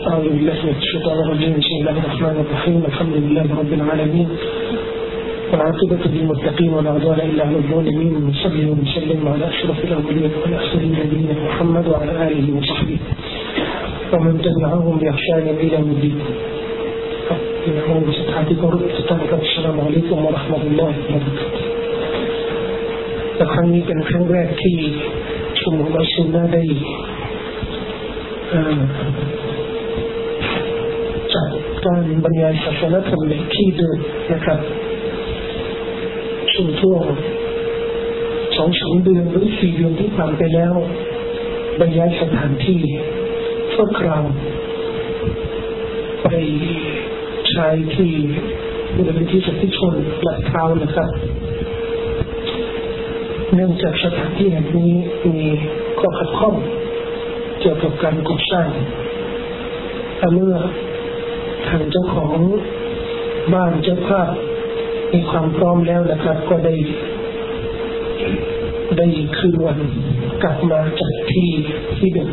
أعوذ بالله من الشيطان الرجيم بسم الله الرحمن الرحيم الحمد لله رب العالمين والعاقبة للمتقين ولا عدوان إلا على الظالمين ونصلي ونسلم على أشرف الأولين والآخرين نبينا محمد وعلى آله وصحبه ومن تبعهم بإحسان إلى يوم الدين نعوذ بصحتكم رب السلام عليكم ورحمة الله وبركاته แต่ครั้งนี้เป็นครั้งแรกที่ชุมนุมอัลซุนนะได้จัด การบรรยายศาสนธรรมในที่เดิมนะครับช่วงช่วงสองสามเดือนหรือสี่เดือนที่ผ่านไปแล้ว บรรยายสถานที่ชั่วคราวไปใช้ที่บริเวณที่สัติชนหลักเท้านะครับ เนื่องจากสถานที่แห่งนี้มีข้อขัดข้องเกี่ยวกับการก่อสร้างแต่เมื่อ ทางเจ้าของบ้านเจ้าภาพมีความพร้อมแล้วนะครับ ก็ได้ ได้คืนวันกลับมาจากที่ที่เดิม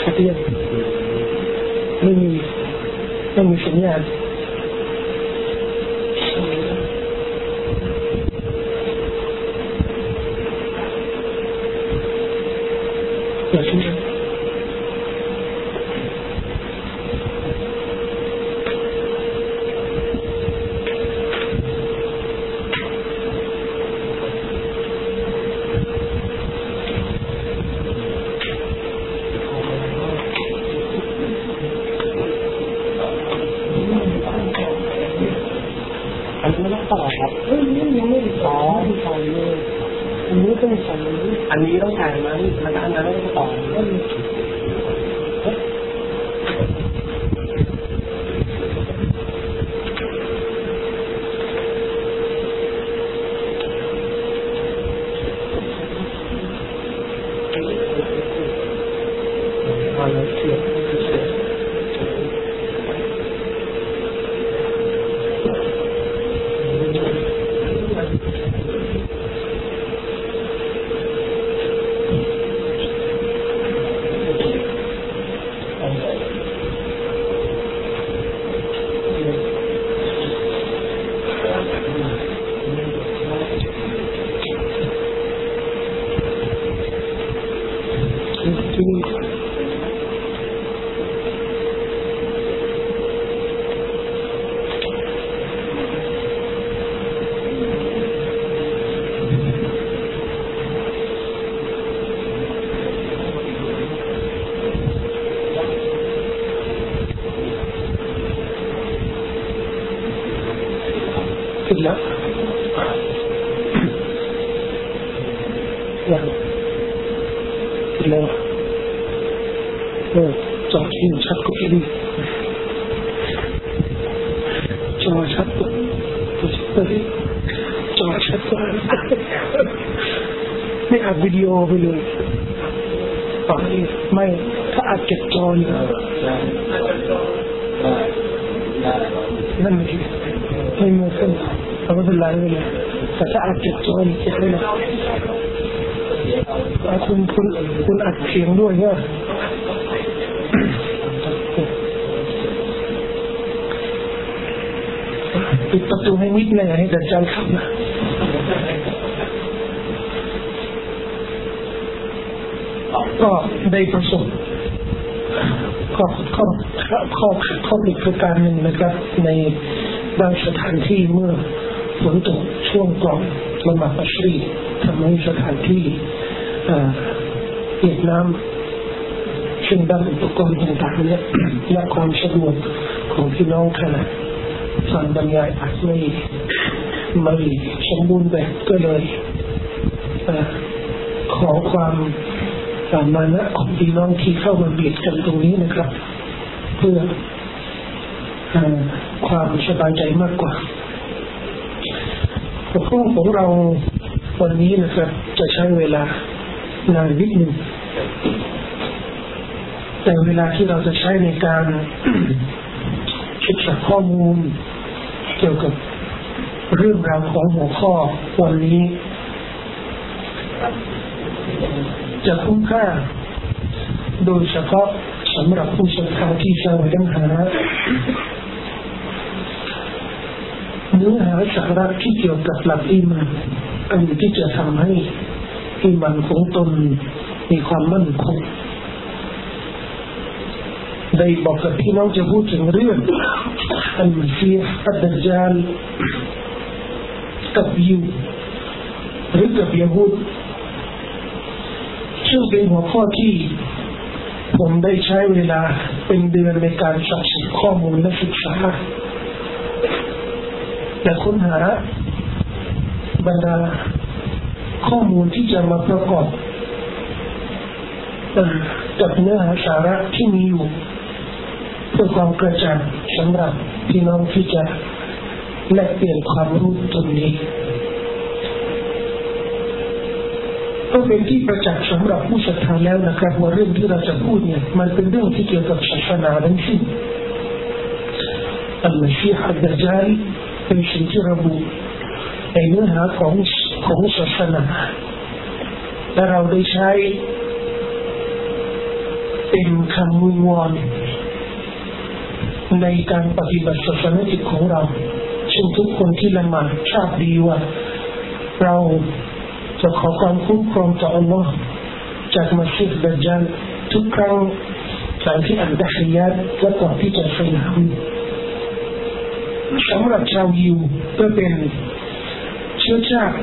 ชัดเจนไม่มีไม่มีสัญญาณ ยังขึ้นแล้วเออจอที่ชัดกว่าที่นี่จอชัดกว่ คุณคุณคุณอัดเสียงด้วยเนี่ยปิดประตูให้มิดเลยให้ดัจจันเข้านะก็ได้ประสบข้อข้อข้อข้อข้อผิดประการหนึ่งนะครับ ในบางสถานที่เมื่อฝนตกช่วงก่อนละหมาดอัชรีทำให้สถานที่ เอ่อเปียกน้ำซึ่งด้านอุปกรณ์ต่างๆเนี่ยและความสะดวกของพี่น้องขณะฟังบรรยายอาจไม่ไม่สมบูรณ์แบบก็เลยเอ่อขอความสามานะของพี่น้องที่เข้ามาเบียดกันตรงนี้นะครับ เพื่อเอ่อความสบายใจมากกว่าหัวข้อของเราวันนี้นะครับ จะใช้เวลา นานนิดหนึ่งแต่เวลาที่เราจะใช้ในการศึกษาข้อมูล เกี่ยวกับเรื่องราวของหัวข้อวันนี้ จะคุ้มค่า โดยเฉพาะสำหรับผู้ศรัทธาที่แสวงหาเนื้อหาสาระที่เกี่ยวกับหลักอิมันอันที่จะทำให้ อิมันของตนมีความมั่นคงได้บอกกับพี่น้องจะพูดถึงเรื่องอันมัซีฮ์อัดดจาลกับยูหรือกับยาฮูดซึ่งเป็นหัวข้อที่ผมได้ใช้เวลาเป็นเดือนในการสะสมข้อมูลและศึกษาและค้นหาบรรดา ข้อมูลที่จะมาประกอบกับเนื้อหาสาระที่มีอยู่เพื่อความกระจ่างสำหรับพี่น้องที่จะแลกเปลี่ยนความรู้ตรงนี้ก็เป็นที่ประจักษ์สำหรับผู้ศรัทธาแล้วนะครับว่าเรื่องที่เราจะพูดเนี่ย มันเป็นเรื่องที่เกี่ยวกับศาสนาทั้งสิ้นอัลลอฮีฮัดดะจาลเป็นสิ่งที่ระบุในเนื้อหาของ ของศาสนาและเราได้ใช้เป็นคำวิงวอนในการปฏิบัติศาสนาจิตของเราซึ่งทุกคนที่ละหมาดทราบดีว่า เราจะขอความคุ้มครองจากอัลลอฮ์จากมัสยิดดัจจัลทุกครั้งหลังที่อ่านดะฮิยัดและก่อนที่จะสลามสำหรับชาวยิวก็เป็นเชื้อชาติ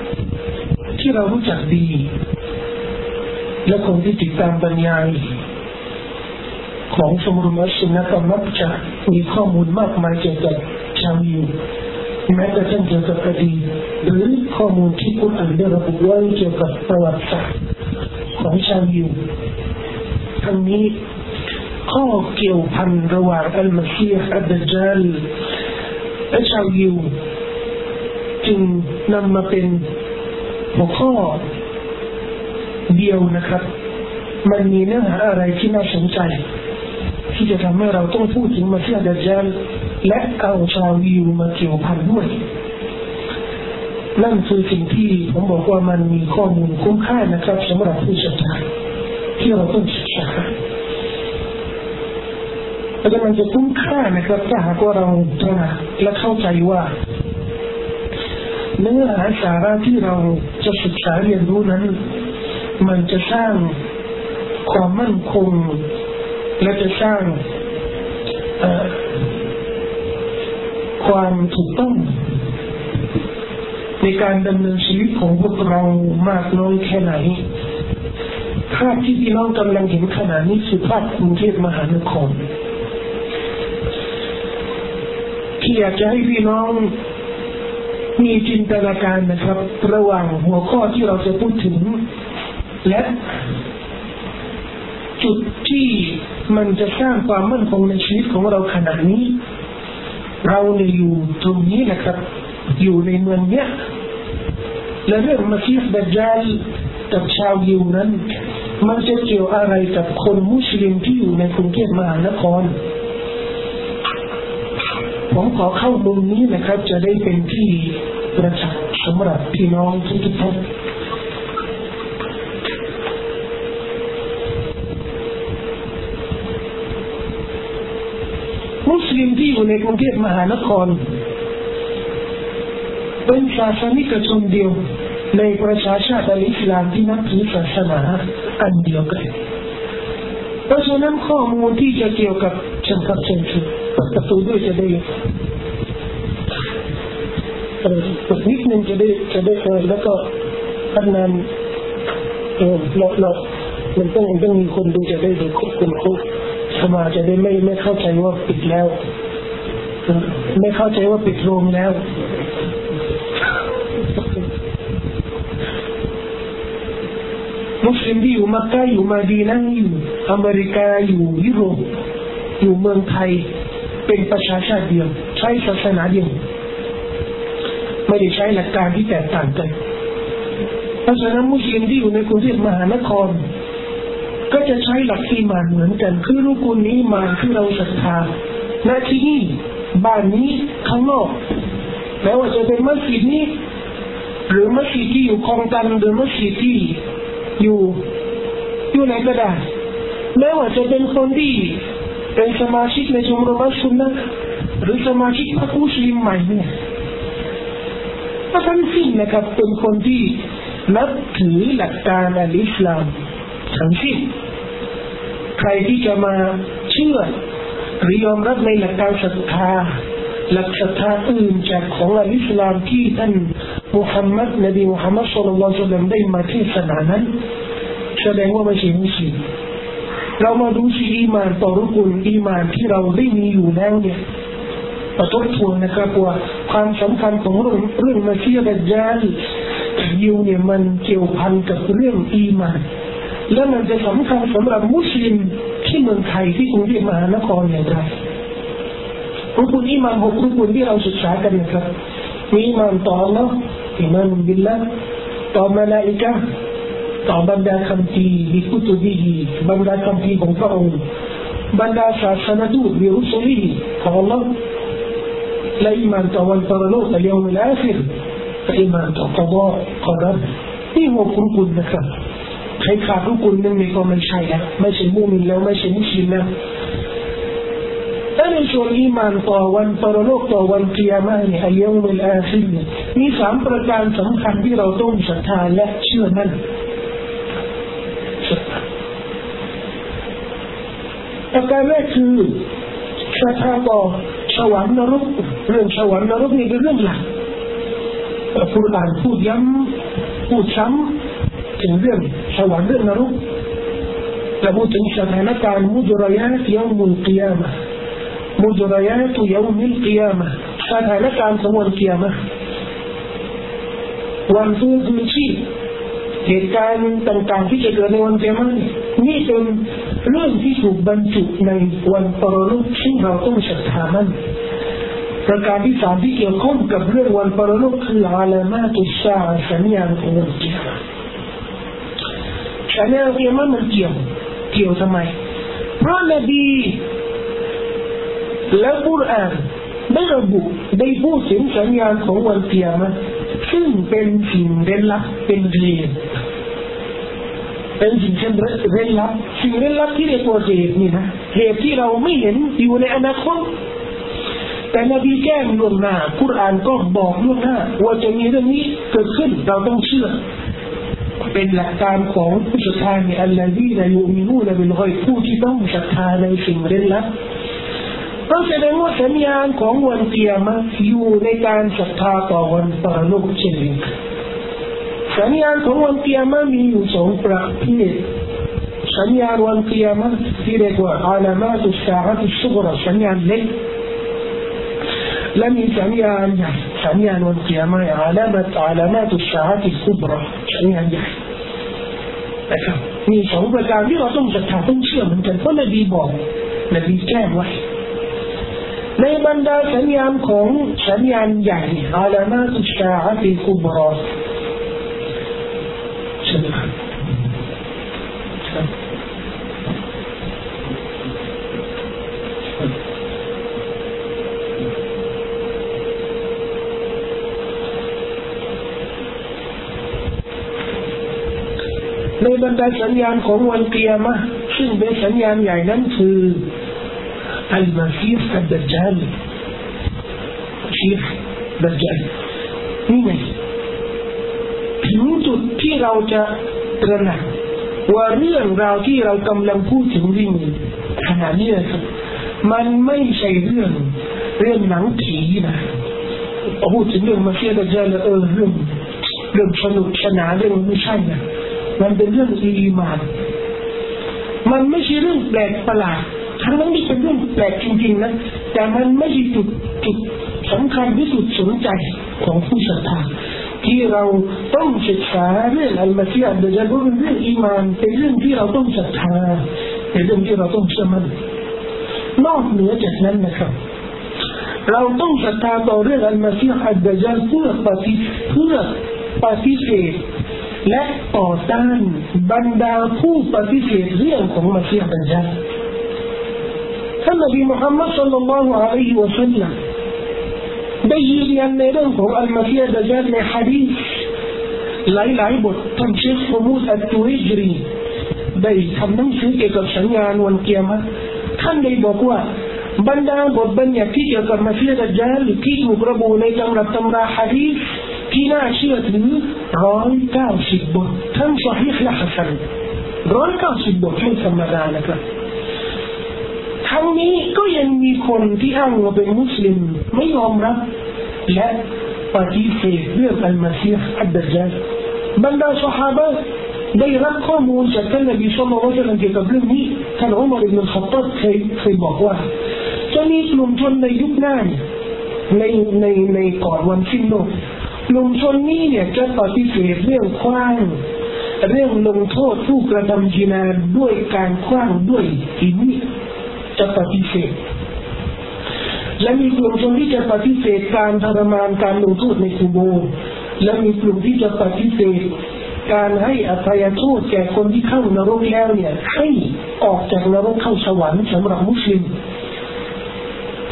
ที่เรารู้จักดี และคนที่ติดตามบรรยายของสมรุมัสนะก็มักจะมีข้อมูลมากมายเกี่ยวกับชาวยิวแม้กระทั่งเกี่ยวกับคดีหรือข้อมูลที่คุณอ่านได้ระบุไว้เกี่ยวกับประวัติศาสตร์ของชาวยิวทั้งนี้ข้อเกี่ยวพันระหว่างอัลมาซีฮ์อัลดจัลและชาวยิวจึงนำมาเป็น หัวข้อเดียวนะครับ มันมีเนื้อหาอะไรที่น่าสนใจ ที่จะทำให้เราต้องพูดถึงมาเสียดัจจัลและเอาชาวยิวมาเกี่ยวพันด้วยนั่นคือสิ่งที่ผมบอกว่ามันมีข้อมูลคุ้มค่านะครับสำหรับผู้ศึกษาที่เราต้องศึกษาแต่มันจะคุ้มค่านะครับถ้าหากว่าเราตระหนักและเข้าใจว่า เนื้อหาสาระที่เราจะศึกษาเรียนรู้นั้น มันจะสร้างความมั่นคง และจะสร้างความถูกต้อง ในการดำเนินชีวิตของพวกเรามากน้อยแค่ไหนภาพที่พี่น้องกำลังเห็นขณะนี้คือภาพกรุงเทพมหานครที่อยากจะให้พี่น้อง มีจินตนาการนะครับ ระหว่างหัวข้อที่เราจะพูดถึง และจุดที่มันจะสร้างความมั่นคงในชีวิตของเราขนาดนี้ เราเนี่ยอยู่ตรงนี้นะครับ อยู่ในเมืองเนี้ยและเรื่องมาซีฟดัจจลกับชาวยิวนั้น มันจะเกี่ยวอะไรกับคนมุสลิมที่อยู่ในกรุงเทพมหานคร ผมขอเข้ามุมนี้นะครับ จะได้เป็นที่ประจักษ์สำหรับพี่น้องทุกท่านมุสลิมที่อยู่ในกรุงเทพมหานคร เป็นศาสนิกชนเดียว ในประชาชาติอิสลามที่นับถือศาสนาอันเดียวกันเพราะฉะนั้นข้อมูลที่จะเกี่ยวกับเชิงกับเชิง คือประตูด้วยจะได้เออนิดนึงจะได้จะได้เออแล้วก็พัฒนาเออเราเรามันต้องต้องมีคนดูจะได้ดูคนคุสมาจะได้ไม่ไม่เข้าใจว่าปิดแล้วไม่เข้าใจว่าปิดโรงแล้วมุสลิมที่อยู่มักกะอยู่มาดีนั่งอยู่อเมริกาอยู่ยุโรปอยู่เมืองไทย เป็นประชาชาติเดียว ใช้ศาสนาเดียว ไม่ได้ใช้หลักการที่แตกต่างกันเพราะฉะนั้นมุสลิมที่อยู่ในกรุงเทพมหานคร ก็จะใช้หลักอีมานเหมือนกัน คือรูกุลอีมาที่เราศรัทธาหน้าที่นี่บ้านนี้ข้างนอกแม้ว่าจะเป็นมัสยิดนี้ หรือมัสยิดที่อยู่คลองตันหรือมัสยิดที่อยู่อยู่ไหนก็ได้แม้ว่าจะเป็นคนที่ เป็นสมาชิกในชมรมสุนนะหรือสมาชิกพรรคมุสลิมใหม่เนี่ยทั้งสิ้นนะครับเป็นคนที่นับถือหลักการอัลอิสลามทั้งสิ้นใครที่จะมาเชื่อหรือยอมรับในหลักการศรัทธาหลักศรัทธาอื่นจากของอัลอิสลามที่ท่านมุฮัมมัดนบีมุฮัมมัดสุลลัลลอฮุซัลลัมได้มาเทศนานั้นแสดงว่าไม่ใช่มุสลิม เรามาดูสิอีมานต่อรุกุลอีมานที่เราได้มีอยู่แล้วเนี่ยประทบทวนนะครับว่าความสำคัญของเรื่องเรื่องมาเชื่อดัจจาลยิวเนี่ยมันเกี่ยวพันกับเรื่องอีมาน และมันจะสำคัญสำหรับมุสลิมที่เมืองไทยที่กรุงเทพมหานครอย่างไรรุกุลอีมานหกรุกุลที่เราศึกษากันนะครับมีอีมานต่อ Allah อีมานบิลละต่อมาลาอิกะ ต่อบรรดาคำพีบิคุตุบีบรรดาคำพีของพระองค์บรรดาศาสนาทูตบิรุสลีของ Allah และอิมานต่อวันปรโลกในยามลาคิรและอิมานต่อกฎาขอรับนี่หัวคุณคุณนะครับใครขาดรุกุลหนึ่งในี่ก็ไม่ใช่แล้วไม่ใช่มุมินแล้วไม่ใช่มุสลิมแล้วถ้าในส่วนอีมานต่อวันปรโลกต่อวันกิยามาเนี่ยอายุเวลาสิ้นมีสามประการสำคัญที่เราต้องศรัทธาและเชื่อมั่น ประการแรกคือศรัทธาต่อสวรรค์นรกเรื่องสวรรค์นรกนี่เป็นเรื่องหลักพูดอ่านพูดย้ำพูดซ้ำถึงเรื่องสวรรค์เรื่องนรกและพูดถึงสถานการณ์มุจรยาตยามุลกิยามะมุจรยาตยามุลกิยามะสถานการณ์ของวันกิยามะวันฟื้นคืนชีพ เหตุการณ์ต่างๆ ที่จะเกิดในวันเกียรตินี่เป็นเรื่องที่ถูกบรรจุในวันปรโลกซึ่งเราต้องศรัทธามันประการที่สามที่เกี่ยวข้องกับเรื่องวันปรโลกคืออาลามาตุสาสัญญาณของวันเกียรติสัญญาณเกียรติมันเกี่ยวเกี่ยวทำไมเพราะนบีและกุรอานได้ระบุได้พูดถึงสัญญาณของวันเกียรติ ซึ่งเป็นสิ่งเร้นลับเป็นเรียนเป็นสิ่งเช่นเร้นลับสิ่งเร้นลับที่เรียกว่าเหตุนี่นะเหตุที่เราไม่เห็นอยู่ในอนาคตแต่นบีแจ้งล่วงหน้าคุรานก็บอกล่วงหน้า ว่าจะมีเรื่องนี้เกิดขึ้นเราต้องเชื่อ เป็นหลักการของผู้ศรัทธาเนี่ยอัลลอฮีละยูมินูละบิลกอยผู้ที่ต้องศรัทธาในสิ่งเร้นลับ เพราะแสดงว่าสัญญาณของวันเกียรมาอยู่ในการศรัทธาต่อวันปรโลกเช่นนี้สัญญาณของวันเกียรมามีอยู่สองประเภทสัญญาณวันเกียรมาที่เรียกว่าอาลามาตุสาฮะตุสุกรสัญญาณเล็กและมีสัญญาณใหญ่สัญญาณวันเกียรมาอาลามาตอาลามาตุสาฮะตุสุกรสัญญาณใหญ่นะครับมีสองประการที่เราต้องศรัทธาต้องเชื่อเหมือนกันเพราะนบีบอกนบีแจ้งไว้ ในบรรดาสัญญาณของสัญญาณใหญ่อาลามาตุชาอัติคุบรอใช่ไหมครับในบรรดาสัญญาณของวันเกียรมะซึ่งเป็นสัญญาณใหญ่นั้นคือ المسيح الدجال مسيح دجال นี่ไงถึงจุดที่เราจะตระหนักว่าเรื่องราวที่เรากำลังพูดถึงวิ่งขณะนี้นะครับมันไม่ใช่เรื่องเรื่องหนังผีนะพอพูดถึงเรื่องมาเชียดจาแล้วเออเรื่องเรื่องสนุกสนานเรื่องไม่ใช่นะมันเป็นเรื่องอีมานมันไม่ใช่เรื่องแปลกประหลาด ทั้งนั้นนี่เป็นเรื่องแปลกจริงๆนะแต่มันไม่ใช่จุดจุดสำคัญที่สุดสนใจของผู้ศรัทธาที่เราต้องศึกษาเรื่องอัลมาซีอัลเดจัลเป็นเรื่องอีมานเป็นเรื่องที่เราต้องศรัทธาเป็นเรื่องที่เราต้องเชื่อมั่นนอกเหนือจากนั้นนะครับ เราต้องศรัทธาต่อเรื่องอัลมาซีอัลเดจัลเพื่อปฏิเพื่อปฏิเสธและต่อต้านบรรดาผู้ปฏิเสธเรื่องของมาซีอัลเดจัลท่าน นบีมุฮัมมัดสัลลัลลอฮุอะลัยฮิวะสัลลัมได้ยืนยันในเรื่องของอัลมาซียดะจัลในฮะดีษหลายๆบทท่านเชคฟมูสอัตตุริจรีได้ทำหนังสือเกี่ยวกับสัญญาณวันเกียรติท่านได้บอกว่าบรรดาบทบัญญัติที่เกี่ยวกับมาซียดะจัลที่ถูกระบุในตำรับตำราฮะดีษที่น่าเชื่อถือร้อยเก้าสิบบททั้งสฮีห์และฮัสซันร้อยเก้าสิบบทไม่ธรรมดานะครับ ทั้งนี้ก็ยังมีคนที่อ้างว่าเป็นมุสลิมไม่ยอมรับและปฏิเสธเรื่องอัลมาซีฮ์อัดดัจญาลบรรดาสหายได้รับข้อมูลจากท่านนบีสุลต่านเกี่ยวกับเรื่องนี้ท่านอุมารอิบนุขัตตับเคยเคยบอกว่าจะมีกลุ่มชนในยุคหน้าในในในก่อนวันสิ้นโลกกลุ่มชนนี้เนี่ยจะปฏิเสธเรื่องคว้างเรื่องลงโทษผู้กระทำจินาด้วยการคว้างด้วยหิน จะปฏิเสธ และมีกลุ่มชนที่จะปฏิเสธการทรมานการลงโทษในคูโบและมีกลุ่มที่จะปฏิเสธการให้อภัยโทษแก่คนที่เข้านรกแล้วเนี่ย ให้ออกจากนรกเข้าสวรรค์สำหรับมุสลิม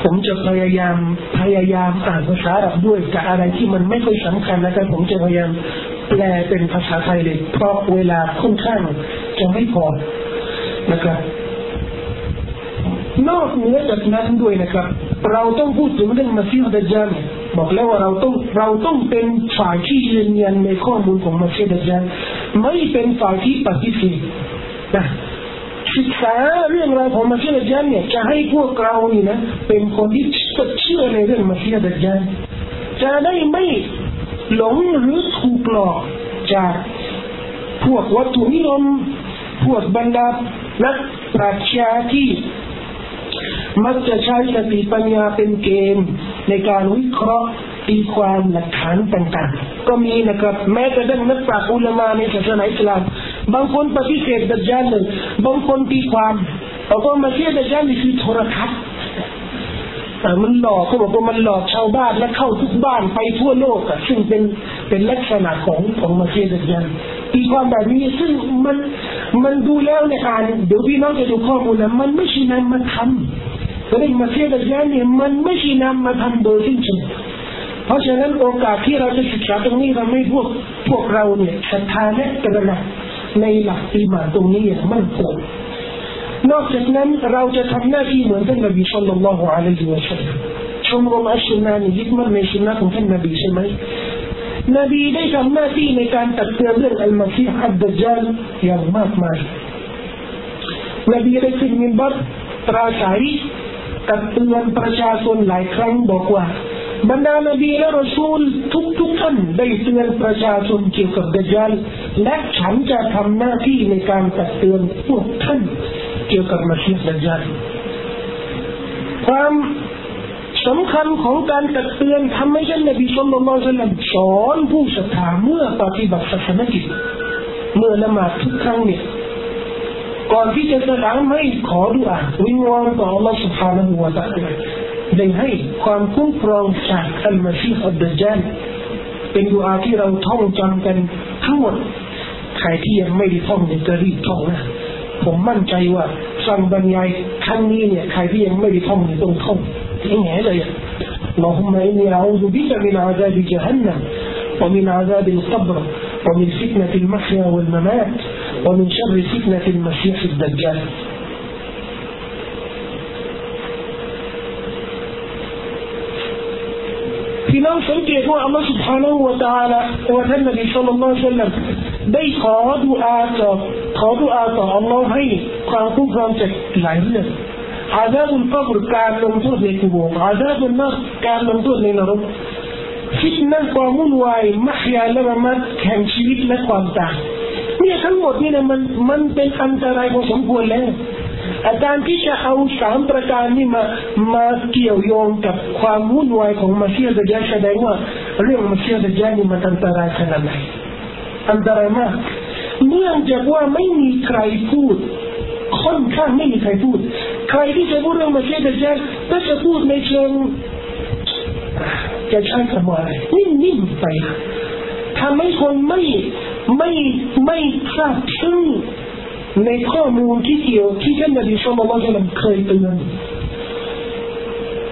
ผมจะพยายามพยายามอ่านภาษาอับด้วยกับอะไรที่มันไม่ค่อยสำคัญนะครับผมจะพยายามแปลเป็นภาษาไทยเลย เพราะเวลาค่อนข้างจะไม่พอนะครับ นอกเหนือจากนั้นด้วยนะครับ เราต้องพูดถึงเรื่องมาซีฮ์ดัจจาลบอกแล้วว่าเราต้องเราต้องเป็นฝ่ายที่ยืนยันในข้อมูลของมาซีฮ์ดัจจาลไม่เป็นฝ่ายที่ปฏิเสธนะศึกษาเรื่องราวของมาซีฮ์ดัจจาลเนี่ยจะให้พวกเรานี่นะเป็นคนที่เชื่อในเรื่องมาซีฮ์ดัจจาลจะได้ไม่หลงหรือถูกหลอกจากพวกวัตถุนิยมพวกบรรดานักปราชญาที่ มักจะใช้สติปัญญาเป็นเกณฑ์ในการวิเคราะห์ตีความหลักฐานต่างๆ ก็มีนะครับ แม้กระทั่งนักปราชญ์อุลามาในศาสนาอิสลาม บางคนปฏิเสธดัจจานเลยบางคนตีความบอกว่ามาเชื่อดัจจานนี่คือโทรทัศน์แต่มันหลอกเขาบอกว่ามันหลอกชาวบ้านและเข้าทุกบ้านไปทั่วโลกอะซึ่งเป็นเป็นลักษณะของของมาเชียดัจยันตีความแบบนี้ซึ่งมันมันดูแล้วในอ่านเดี๋ยวพี่น้องจะดูข้อมูลนะมันไม่ใช่น้ำมาทำ เรื่องมาเชียดัจยันเนี่ยมันไม่ใช่นำมาทำโดยสิ้นเชิงเพราะฉะนั้นโอกาสที่เราจะศึกษาตรงนี้ทำให้พวกพวกเราเนี่ยศรัทธาและตระหนักในหลักอิมานตรงนี้อย่างมั่นคงนอกจากนั้นเราจะทำหน้าที่เหมือนท่านนบีสุลต่านละฮ์อะลัยฮิวะสัลลัมชมรมอัชนานี่ยึดมั่นในสุนนะของท่านนบีใช่ไหมนบีได้ทำหน้าที่ในการตักเตือนเรื่องอัลมาซีฮ์อับดัจจาลอย่างมากมายนบีได้ขึ้นมินบัตปราศัย ตักเตือนประชาชนหลายครั้งบอกว่าบรรดานบีและรอซูลทุกทุกท่านได้เตือนประชาชนเกี่ยวกับดัจจาลและฉันจะทำหน้าที่ในการตักเตือนพวกท่านเกี่ยวกับมาชีดัจจาลความสำคัญของการตักเตือนทำให้ท่านนบีสุลต่านสอนผู้ศรัทธาเมื่อปฏิบัติศาสนกิจเมื่อละหมาดทุกครั้งเนี่ย ก่อนที่จะสลามให้ขอดุอาวิงวอนต่อ Allah سبحانه และ تعالى ได้ให้ความคุ้มครองจากอัลมาซีฮ์อัลดัจจาลเป็นดุอาที่เราท่องจำกันทั้งหมดใครที่ยังไม่ได้ท่องเนี่ยจะรีบท่องนะผมมั่นใจว่าฟังบรรยายครั้งนี้เนี่ยใครที่ยังไม่ได้ท่องเนี่ยต้องท่องที่ไหนเลย اللهم إني أعوذ بك من عذاب جهنم ومن عذاب القبر ومن فتنة المحيا والممات ومن شر فتنة المسيح الدجال พี่น้องสังเกตว่าอัลลอฮฺ سبحانه แ ละ تعالى ว่าท่านนบีสุลต่านละสัลลัมได้ขอดุอาต่อขอดุอาต่ออัลลอฮ์ให้ความคุ้มครองจากหลายเรื่องอาซาบุลกับรการลงโทษในกุโบอาซาบุลนักการลงโทษในนรกฟิตนะความวุ่นวายมัฮยาและมัดแห่งชีวิตและความตาย เนี่ยทั้งหมดนี่นะมันมันเป็นอันตรายพอสมควรแล้วอาจารย์ที่จะเอาสามประการนี้มามาเกี่ยวโยงกับความวุ่นวายของมาเซียดจาแสดงว่า เรื่องมาเซียดจานี่มันอันตรายขนาดไหนอันตรายมากเนื่องจากว่าไม่มีใครพูด ค่อนข้างไม่มีใครพูด ใครที่จะพูดเรื่องมาเซียดจาก็จะพูดในเชิงจะใช้คำว่าอะไรนิ่มๆไปทำให้คนไม่ ไม่ไม่ทราบซึ้งในข้อมูลที่เกี่ยวที่ท่านนบีสุลต่านเคยเตือน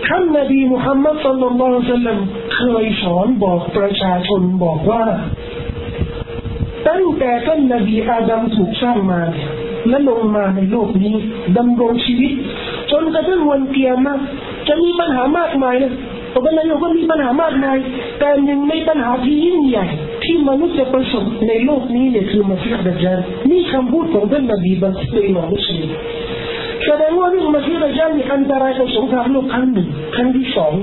ท่านนบีมุฮัมมัดสุลลัลลอฮุซัลลัมเคยสอนบอกประชาชนบอกว่า ตั้งแต่ท่านนบีอาดัมถูกสร้างมาและลงมาในโลกนี้ดำรงชีวิต จนกระทั่งวันเกียรติจะมีปัญหามากมายนะตอนนั้นเราก็มีปัญหามากมายแต่หนึ่งในปัญหาที่ยิ่งใหญ่ ที่มนุษย์จะประสบในโลกนี้เนี่ยคือมาซีห์ดัจจานนี่คำพูดของท่านนบีบันทึกโดยอิหม่ามุสลิมแสดงว่าเรื่องมาซีห์ดัจจานี่อันตรายกว่าสงครามโลกครั้งหนึ่งครั้งที่สอง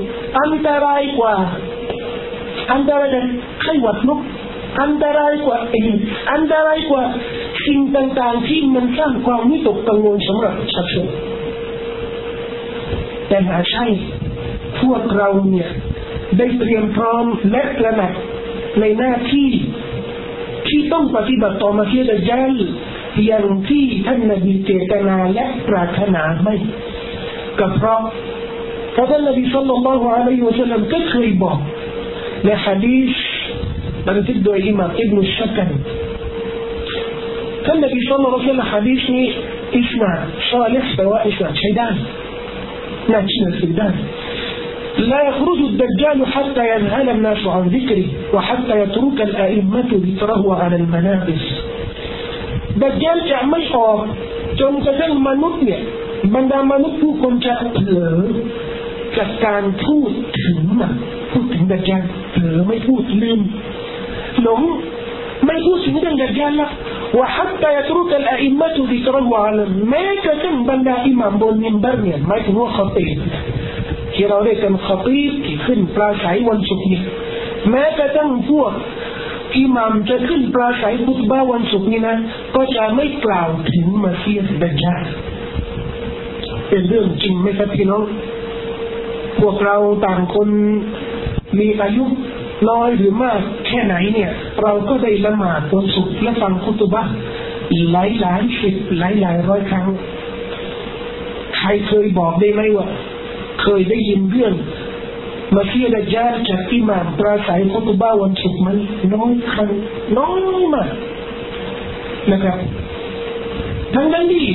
อันตรายกว่าอันตรายกว่าไข้หวัดนกอันตรายกว่าเองอันตรายกว่าสิ่งต่างๆที่มันสร้างความวิตกกังวลสำหรับประชาชนแต่หาใช่พวกเราเนี่ยได้เตรียมพร้อมและตระหนัก ในหน้าที่ที่ต้องปฏิบัติต่อมาเสียดยัลอย่างที่ท่านนบีเจตนาและปรารถนาไม่ก็เพราะพระท่านนบีสุลต่านละฮ์อะลัยฮิวะสัลลัมก็เคยบอกในฮะดีษบันทึกโดยอิหม่ามอิบนุชักันท่านนบีสุลต่านละฮ์สัลลัมฮะดีษนี้อิสนาซาลิห์แปลว่าอิสนาใช้ได้น่าเชื่อถือได้ لا يخرج الدجال حتى يذهل الناس عن ذكره وحتى يترك الأئمة ذكره على المنابس دجال จะไม่ออกจนกระทั่งมนุษย์เนี่ยบรรดามนุษย์ผู้คนจะเผลอจากการพูดถึงมันพูดถึงดัจจานเผลอไม่พูดลืมหลงไม่พูดถึงเรื่องดัจจานละว่า حتى يترك الأئمة ذكره على แม้กระทั่งบร ที่เราเรียกกันขตีที่ขึ้นปลาใสวันศุกร์นี้แม้กระทั่งพวกอิหมามจะขึ้นปลาใสพุทบ้าวันศุกร์นี้นะก็จะไม่กล่าวถึงมาเซียสดัจจาเป็นเรื่องจริงไหมครับพี่น้องพวกเราต่างคนมีอายุน้อยหรือมากแค่ไหนเนี่ย เราก็ได้ละหมาดวันศุกร์และฟังคุตบะหลายหลายสิบหลายหลายร้อยครั้ง ใครเคยบอกได้ไหมว่า เคยได้ยินเรื่องมาเทียดจาจากอิหม่ามปราศัยคุตบ้าวันศุกร์มันน้อยครั้งน้อยมากนะครับ ทั้งนั้นที่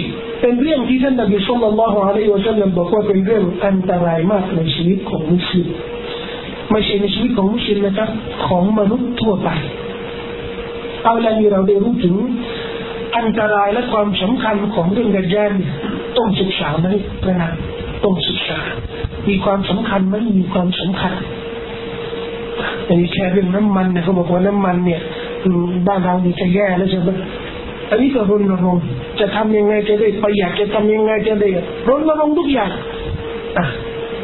เป็นเรื่องที่ท่านนบีสุลต่านละฮ์อะลัยฮิวะสัลลัมบอกว่าเป็นเรื่องอันตรายมากในชีวิตของมุสลิมไม่ใช่ในชีวิตของมุสลิมนะครับของมนุษย์ทั่วไปเอาละนี้เราได้รู้ถึงอันตรายและความสำคัญของเรื่องกัจจานต้องศึกษาไหมพระนัก ต้องศึกษา มีความสำคัญไหมมีความสำคัญอันนี้แค่เรื่องน้ำมันเนี่ยเขาบอกว่าน้ำมันเนี่ยบ้านเรานี่จะแย่แล้วใช่ไหมอันนี้ก็รณรงค์จะทำยังไงจะได้ประหยัดจะทำยังไงจะได้รณรงค์ทุกอย่าง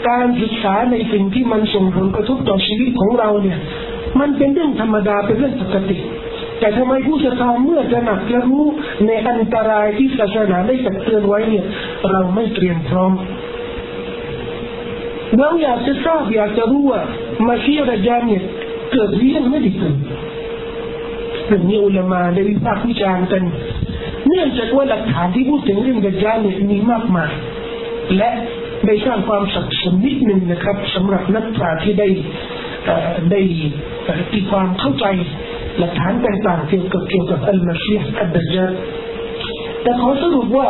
การศึกษาในสิ่งที่มันส่งผลกระทบต่อชีวิตของเราเนี่ย มันเป็นเรื่องธรรมดาเป็นเรื่องปกติ แต่ทำไมผู้ศรัทธาเมื่อจะหนักจะรู้ในอันตรายที่ศาสนาได้ตักเตือนไว้เนี่ย เราไม่เตรียมพร้อม เราอยากจะทราบอยากจะรู้ว่ามาเชียรจานเนี่ยเกิดเรื่องไม่ดีขึ้นถึงมีอุลามาได้วิพากษ์วิจารณ์กัน เนื่องจากว่าหลักฐานที่พูดถึงเรื่องดัจจานเนี่ยมีมากมายและได้สร้างความสับสนนิดหนึ่งนะครับสำหรับนักปราชญ์ที่ได้ได้ตีความเข้าใจหลักฐานต่างๆเกี่ยวกับเกี่ยวกับอัลมาซีฮ์อัลดัจจานแต่ขอสรุปว่า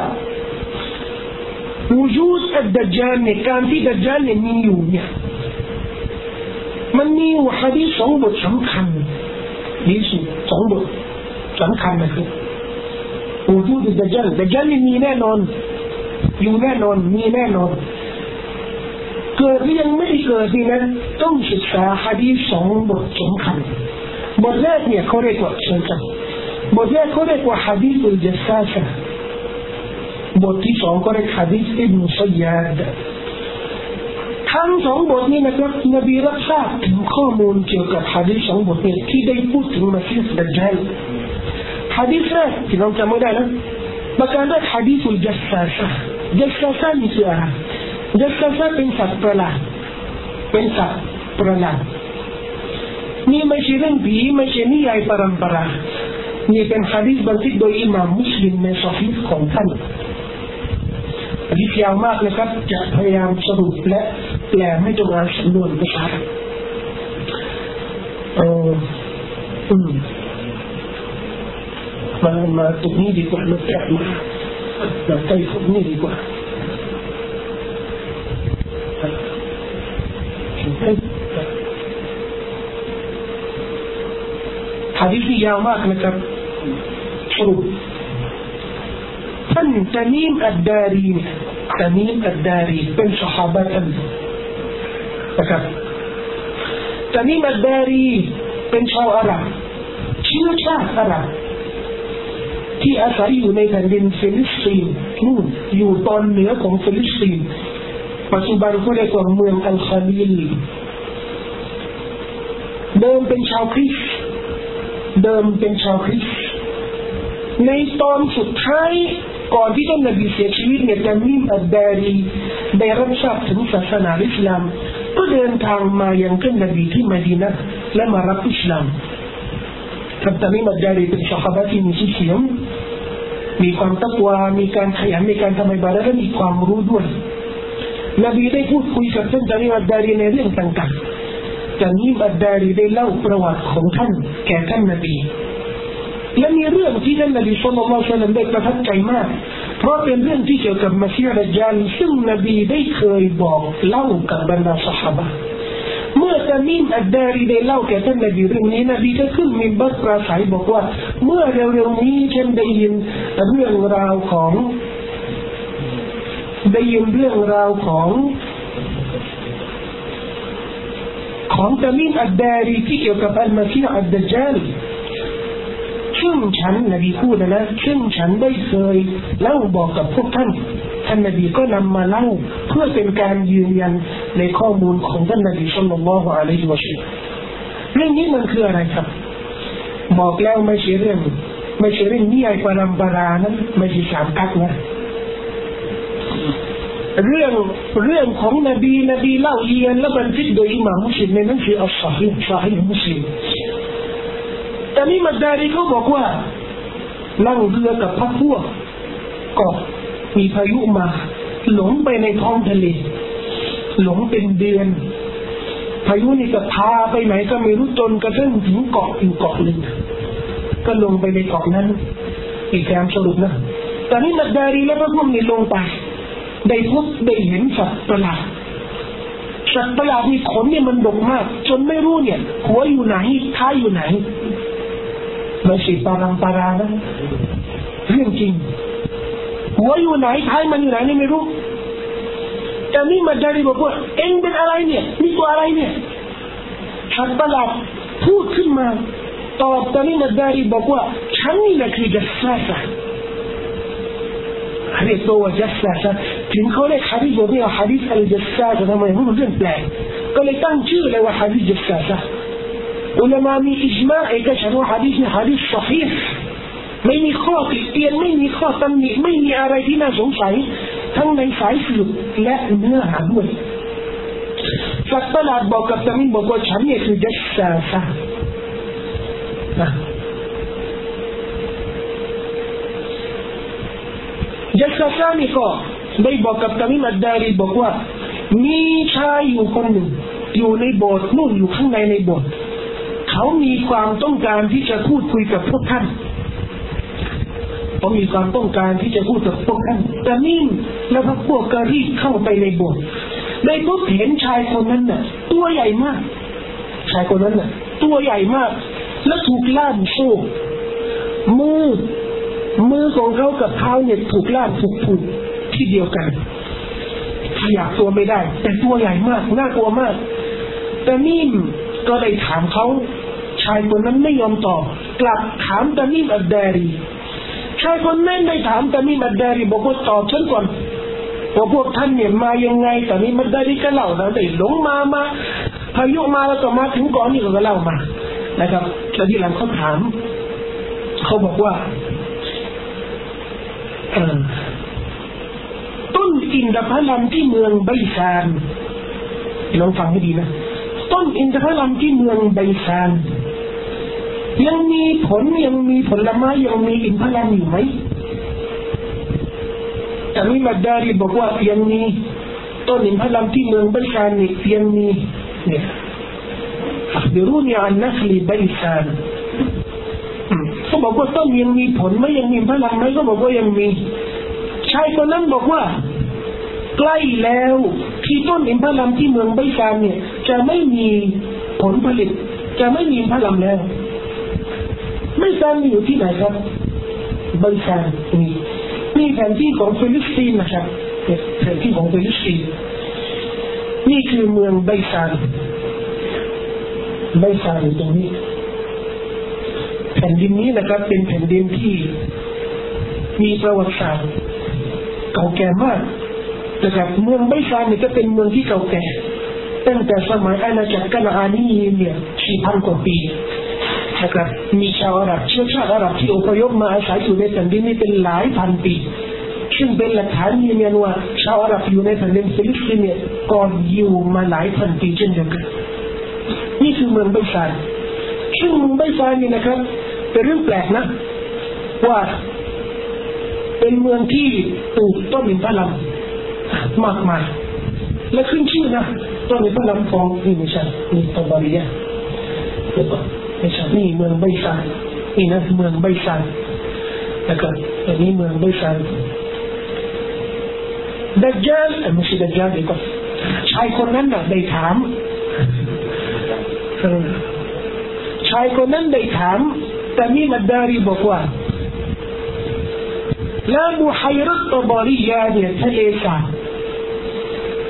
وجود الدجال เนี่ยการที่ดัจจานเนี่ยมีอยู่เนี่ยมันมีอยู่ฮะดีสองบทสำคัญดีสุดสองบทสำคัญนะครับ وجود الدجال ดัจจานมีแน่นอนอยู่แน่นอนมีแน่นอนเกิดหรือยังไม่เกิดนี่นะต้องศึกษาฮะดีสองบทสำคัญบทแรกเนี่ยเขาเรียกว่าเชิญกันบทแรกเขาเรียกว่าฮะดีสุลจัสซาชะ บทที่สองก็เรียกฮะดีษอิบนุซัยยาดทั้งสองบทนี้นะครับนบีรับทราบถึงข้อมูลเกี่ยวกับฮะดีษสองบทนี้ที่ได้พูดถึงมาซีสดัจจัลฮะดีษแรกที่เราจำไม่ได้นะประการแรกฮะดีษอุลจัสซาชะจัสซาชะนี่คืออะไรจัสซาชะเป็นสัตว์ประหลาดเป็นสัตว์ประหลาดนี่ไม่ใช่เรื่องผีไม่ใช่นิยายปรำปรานี่เป็นฮะดีษบันทึกโดยอิหม่ามมุสลิมในซอฮีของท่าน อันนี้ยาวมากนะครับ จะพยายามสรุปและแปลให้ตรงอ่าสำนวนภาษาเอออืมมามาตรงนี้ดีกว่ามาแตะมามาใกล้ตรงนี้ดีกว่าฮะดิษยาวมากนะครับสรุป ท่านตานีมอัดดารีเนี่ยตานีมอัดดารีเป็นสหายท่านนะครับตามีมอัดดารีเป็นชาวอาหรับเชื้อชาติอาหรับที่อาศัยอยู่ในแผ่นดินฟิลิสตีนนู่นอยู่ตอนเหนือของฟิลิสตีนปัจจุบันเขาเรียกว่าเมืองอัลคาลิลเดิมเป็นชาวคริสต์เดิมเป็นชาวคริสต์ในตอนสุดท้าย ก่อนที่ท่านนบีเสียชีวิตเนี่ยตามีมอัดดารีได้รับทราบถึงศาสนาอิสลาม ก็เดินทางมายังท่านนบีที่มะดีนะฮ์และมารับอิสลามท่านตามีมอัดดารีเป็นชาวบ้านที่มีชื่อเสียงมีความตักวามีการขยันในการทำอิบาดะและมีความรู้ด้วยนบีได้พูดคุยกับท่านตามีมอัดดารีในเรื่องต่างๆตามีมอัดดารีได้เล่าประวัติของท่านแก่ท่านนบี และมีเรื่องที่ท่านนบีصلى الله عليه وسلمได้ประทับใจมาก เพราะเป็นเรื่องที่เกี่ยวกับมัสยิดจานซึ่งนบีได้เคยบอกเล่ากับบรรดาสหายเมื่อตามิมอัดดารีได้เล่าแก่ท่านนบีเรื่องนี้นบีก็ขึ้นมีบัตรปราศัยบอกว่า เมื่อเร็วๆนี้ฉันได้ยินเรื่องราวของ ได้ยินเรื่องราวของของตามิมอัดดารีที่เกี่ยวกับอัลมาซีอัดดจาล ซึ่งฉันนบีพูดนะซึ่งฉันได้เคยเล่าบอกกับพวกท่านท่านนบีก็นำมาเล่าเพื่อเป็นการยืนยันในข้อมูลของท่านนบีสุลต่านละฮ์อะลัยฮิวะสัลลัมเรื่องนี้มันคืออะไรครับ บอกแล้วไม่ใช่เรื่อง ไม่ใช่เรื่องนิยายปรำปรานะไม่ใช่สามกักนะเรื่องเรื่องของนบีนบีเล่าเรียนและบันทึกโดยอิหม่ามมุสลิมในหนังสืออัลซอฮีซอฮีมุสลิม แต่นี่มาดารีเขาบอกว่านั่งเรือกับพักพวก ก็มีพายุมา หลงไปในท้องทะเล หลงเป็นเดือน พายุนี่ก็พาไปไหนก็ไม่รู้จนกระทั่งถึงเกาะอีกเกาะหนึ่งก็ลงไปในเกาะนั้น อีกการสรุปนะแต่นี่มาดารีแล้วก็พวกนี้ลงไปได้พบได้เห็นสัตว์ประหลาดสัตว์ประหลาดมีขนเนี่ยมันดกมาก จนไม่รู้เนี่ย หัวอยู่ไหนท้ายอยู่ไหน ไม่ใช่ปารังปารานะเรื่องจริงหัวอยู่ไหนท้ายมันอยู่ไหนนี่ไม่รู้แต่นี่มาดารีบอกว่าเองเป็นอะไรเนี่ยนี่ตัวอะไรเนี่ยชัดประหลาดพูดขึ้นมาตอบตอนนี้มาดารีบอกว่าฉันนี่แหละคือจัสซาซาเรียกตัวจัสซาซาถึงเขาเรียกฮะดีษบอกว่าฮะดีษอัลจัสซาซาทำไมมันเรื่องแปลกก็เลยตั้งชื่อเลยว่าฮะดีษจัสซาซา علماء من إجماع كشفوا حديث حديث صحيح ไม่มีข้อติเตียนไม่มีข้อตำหนิไม่มีอะไรที่น่าสงสัยทั้งในสายสืบและเนื้อหาด้วยสัตว์ประหลาดบอกกับตามินบอกว่าฉันเนี่ยคือจัสซาซาจัสซาซานี่ก็ได้บอกกับตามิมัดดารีบอกว่ามีชายอยู่คนหนึ่งอยู่ในโบสถ์นู่นอยู่ข้างในในโบสถ์ เขามีความต้องการที่จะพูดคุยกับพวกท่านเขามีความต้องการที่จะพูดกับพวกท่านแต่นิ่งแล้วพวกพวกกรีบเข้าไปในโบสถ์ได้พบเห็นชายคนนั้นน่ะ ตัวใหญ่มาก ชายคนนั้นน่ะ ตัวใหญ่มาก และถูกล่ามโซ่มือมือของเขากับเท้าเนี่ยถูกล่ามถูกผูกที่เดียวกันขยับตัวไม่ได้ แต่ตัวใหญ่มากน่ากลัวมาก แต่นิ่มก็ได้ถามเขา ชายคนนั้นไม่ยอมตอบ กลับถามตามีมัดดารีชายคนนั้นได้ถามตามีมัดดารีบอกว่าตอบฉันก่อนว่าพวกท่านเนี่ยมายังไงตามีมัดดารีก็เล่านะได้หลงมามาพายุมาแล้วก็มาถึงก่อนนี่ก็เล่ามานะครับแล้วที่หลังเขาถาม เขาบอกว่าต้นอินทผลัมที่เมืองไบซานลองฟังให้ดีนะ ต้นอินทผลัมที่เมืองไบซาน ยังมีผลยังมีผลไม้ยังมีอินทผลัมอยู่ไหมแต่มีมาดารีบอกว่ายังมีต้นอินทผลัมที่เมืองไบซานนี่ยังมีเนี่ย أخبروني عن نخل بيسان เขาบอกว่าต้นยังมีผลไหมยังมีพลังไหมก็บอกว่ายังมีชายคนนั้นบอกว่า ใกล้แล้วที่ต้นอินทผลัมที่เมืองไบซานเนี่ย จะไม่มีผลผลิต จะไม่มีพลังแล้ว ไม่ซานมีอยู่ที่ไหนครับไบซานนี่นี่แผนที่ของฟิลิปปินส์นะครับแผนที่ของฟิลิปปินส์นี่คือเมืองไบซานไบซานอยู่ตรงนี้ แผ่นดินนี้นะครับ เป็นแผ่นดินที่มีประวัติศาสตร์เก่าแก่มากนะครับเมืองไบซานนี่ก็เป็นเมืองที่เก่าแก่ตั้งแต่สมัยอาณาจักรกานาอานีเนี่ยสี่พันกว่าปี นะครับ มีชาวอาหรับเชื้อชาติอาหรับที่อพยพมาอาศัยอยู่ในแผ่นดินนี้เป็นหลายพันปีซึ่งเป็นหลักฐานยืนยันว่าชาวอาหรับอยู่ในแผ่นดินฟิลิปปินส์เนี่ยก่อนอยู่มาหลายพันปีเช่นเดียวกันนี่คือเมืองไบซานซึ่งเมืองไบซานนี่นะครับ เป็นเรื่องแปลกนะ ว่า เป็นเมืองที่ปลูกต้นอินทผลัมมากมายและขึ้นชื่อนะต้นอินทผลัมของนี่ไม่ใใช่นี่ตบาริยะเดี๋ยวก่อน ช่นี่เมืองไบซานนี่นะเมืองไบซานนะครับอันนี้เมืองไบซานดัจจาลไม่ใช่ดัจจาลเดี๋ยวก่อนชายคนนั้นน่ะได้ถามชายคนนั้นได้ถามแต่มีมัดดารีบอกว่าแล้วบุไฮรัตตบาริยาเนี่ยทะเลสาบ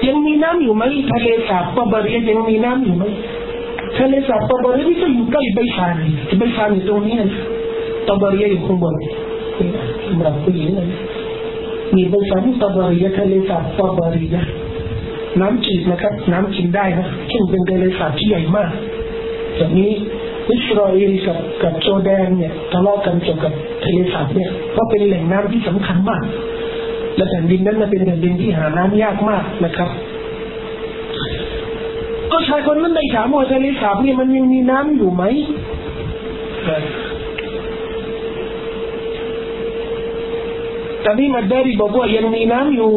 ยังมีน้ำอยู่ไหมทะเลสาบตบาริยายังมีน้ำอยู่ไหม ทะเลสาบตบาริยาก็อยู่ใกล้ใบชานใบชานอยู่ตรงนี้ตบาริยาอยู่ข้างบนสำหรับผู้หญิงนะมีใบชานตบาริยาทะเลสาบตบาริยาน้ำจืดนะครับ น้ำกินได้นะซึ่งเป็นทะเลสาบที่ใหญ่มากแบบนี้อิสราเอลกับกับโจแดนเนี่ยทะเลาะกันเกี่ยวกับทะเลสาบเนี่ยเพราะเป็นแหล่งน้ำที่สำคัญมาก และแผ่นดินนั้นเป็นแผ่นดินที่หาน้ำยากมากนะครับ ก็ชายคนนั้นได้ถามว่าทะเลสาบนี่มันยังมีน้ำอยู่ไหมแต่นี่มาดารีบอกว่ายังมีน้ำอยู่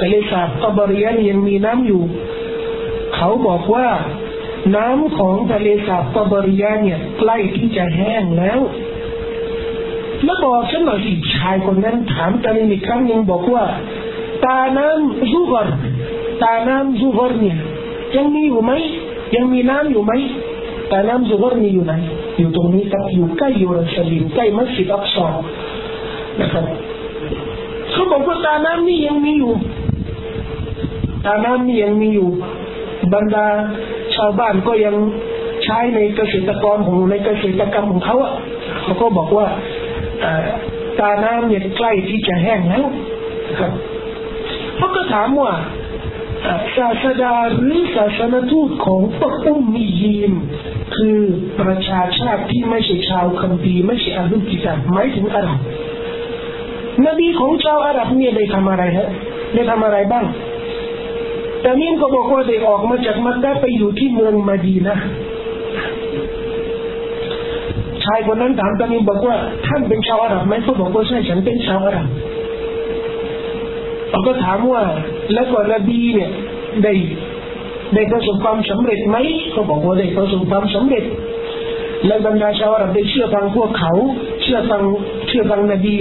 ทะเลสาบตบริยันยังมีน้ำอยู่ เขาบอกว่าน้ำของทะเลสาบตบริยาเนี่ยใกล้ที่จะแห้งแล้วแล้วบอกฉันหน่อยสิชายคนนั้นถามกันอีกครั้งหนึ่งบอกว่าตาน้ำซูกรตาน้ำซูกรเนี่ย ยังมีอยู่ไหมยังมีน้ำอยู่ไหมแตาน้ำซูกรมีอยู่ไหนอยู่ตรงนี้ครับอยู่ใกล้ยูรัสลิมใกล้มัสยิดอักษรนะครับเขาบอกว่าตาน้ำนี่ยังมีอยู่ตาน้ำนี่ยังมีอยู่ บรรดาชาวบ้านก็ยังใช้ในเกษตรกรของในเกษตรกรรมของเขาอะเขาก็บอกว่าตาน้ำเนี่ยใกล้ที่จะแห้งแล้วครับเขาก็ถามว่า ศาสดาหรือศาสนทูตของพวกอุมมียีมคือประชาชาติที่ไม่ใช่ชาวคัมภีร์ไม่ใช่อาลุกิตาหมายถึงอาหรับนบีของชาวอาหรับเนี่ยได้ทำอะไรฮะได้ทำอะไรบ้างแต่นี่ก็บอกว่าได้ออกมาจากมักกะไปอยู่ที่เมืองมาดีนะชายคนนั้นถามตามีบอกว่าท่านเป็นชาวอาหรับไหมเขาบอกว่าใช่ฉันเป็นชาวอาหรับเขาก็ถามว่า แล้วก็นบีเนี่ยได้ได้ประสบความสำเร็จไหมเขาบอกว่าได้ประสบความสำเร็จ และบรรดาชาวอาหรับได้เชื่อฟังพวกเขา เชื่อฟังเชื่อฟังนบี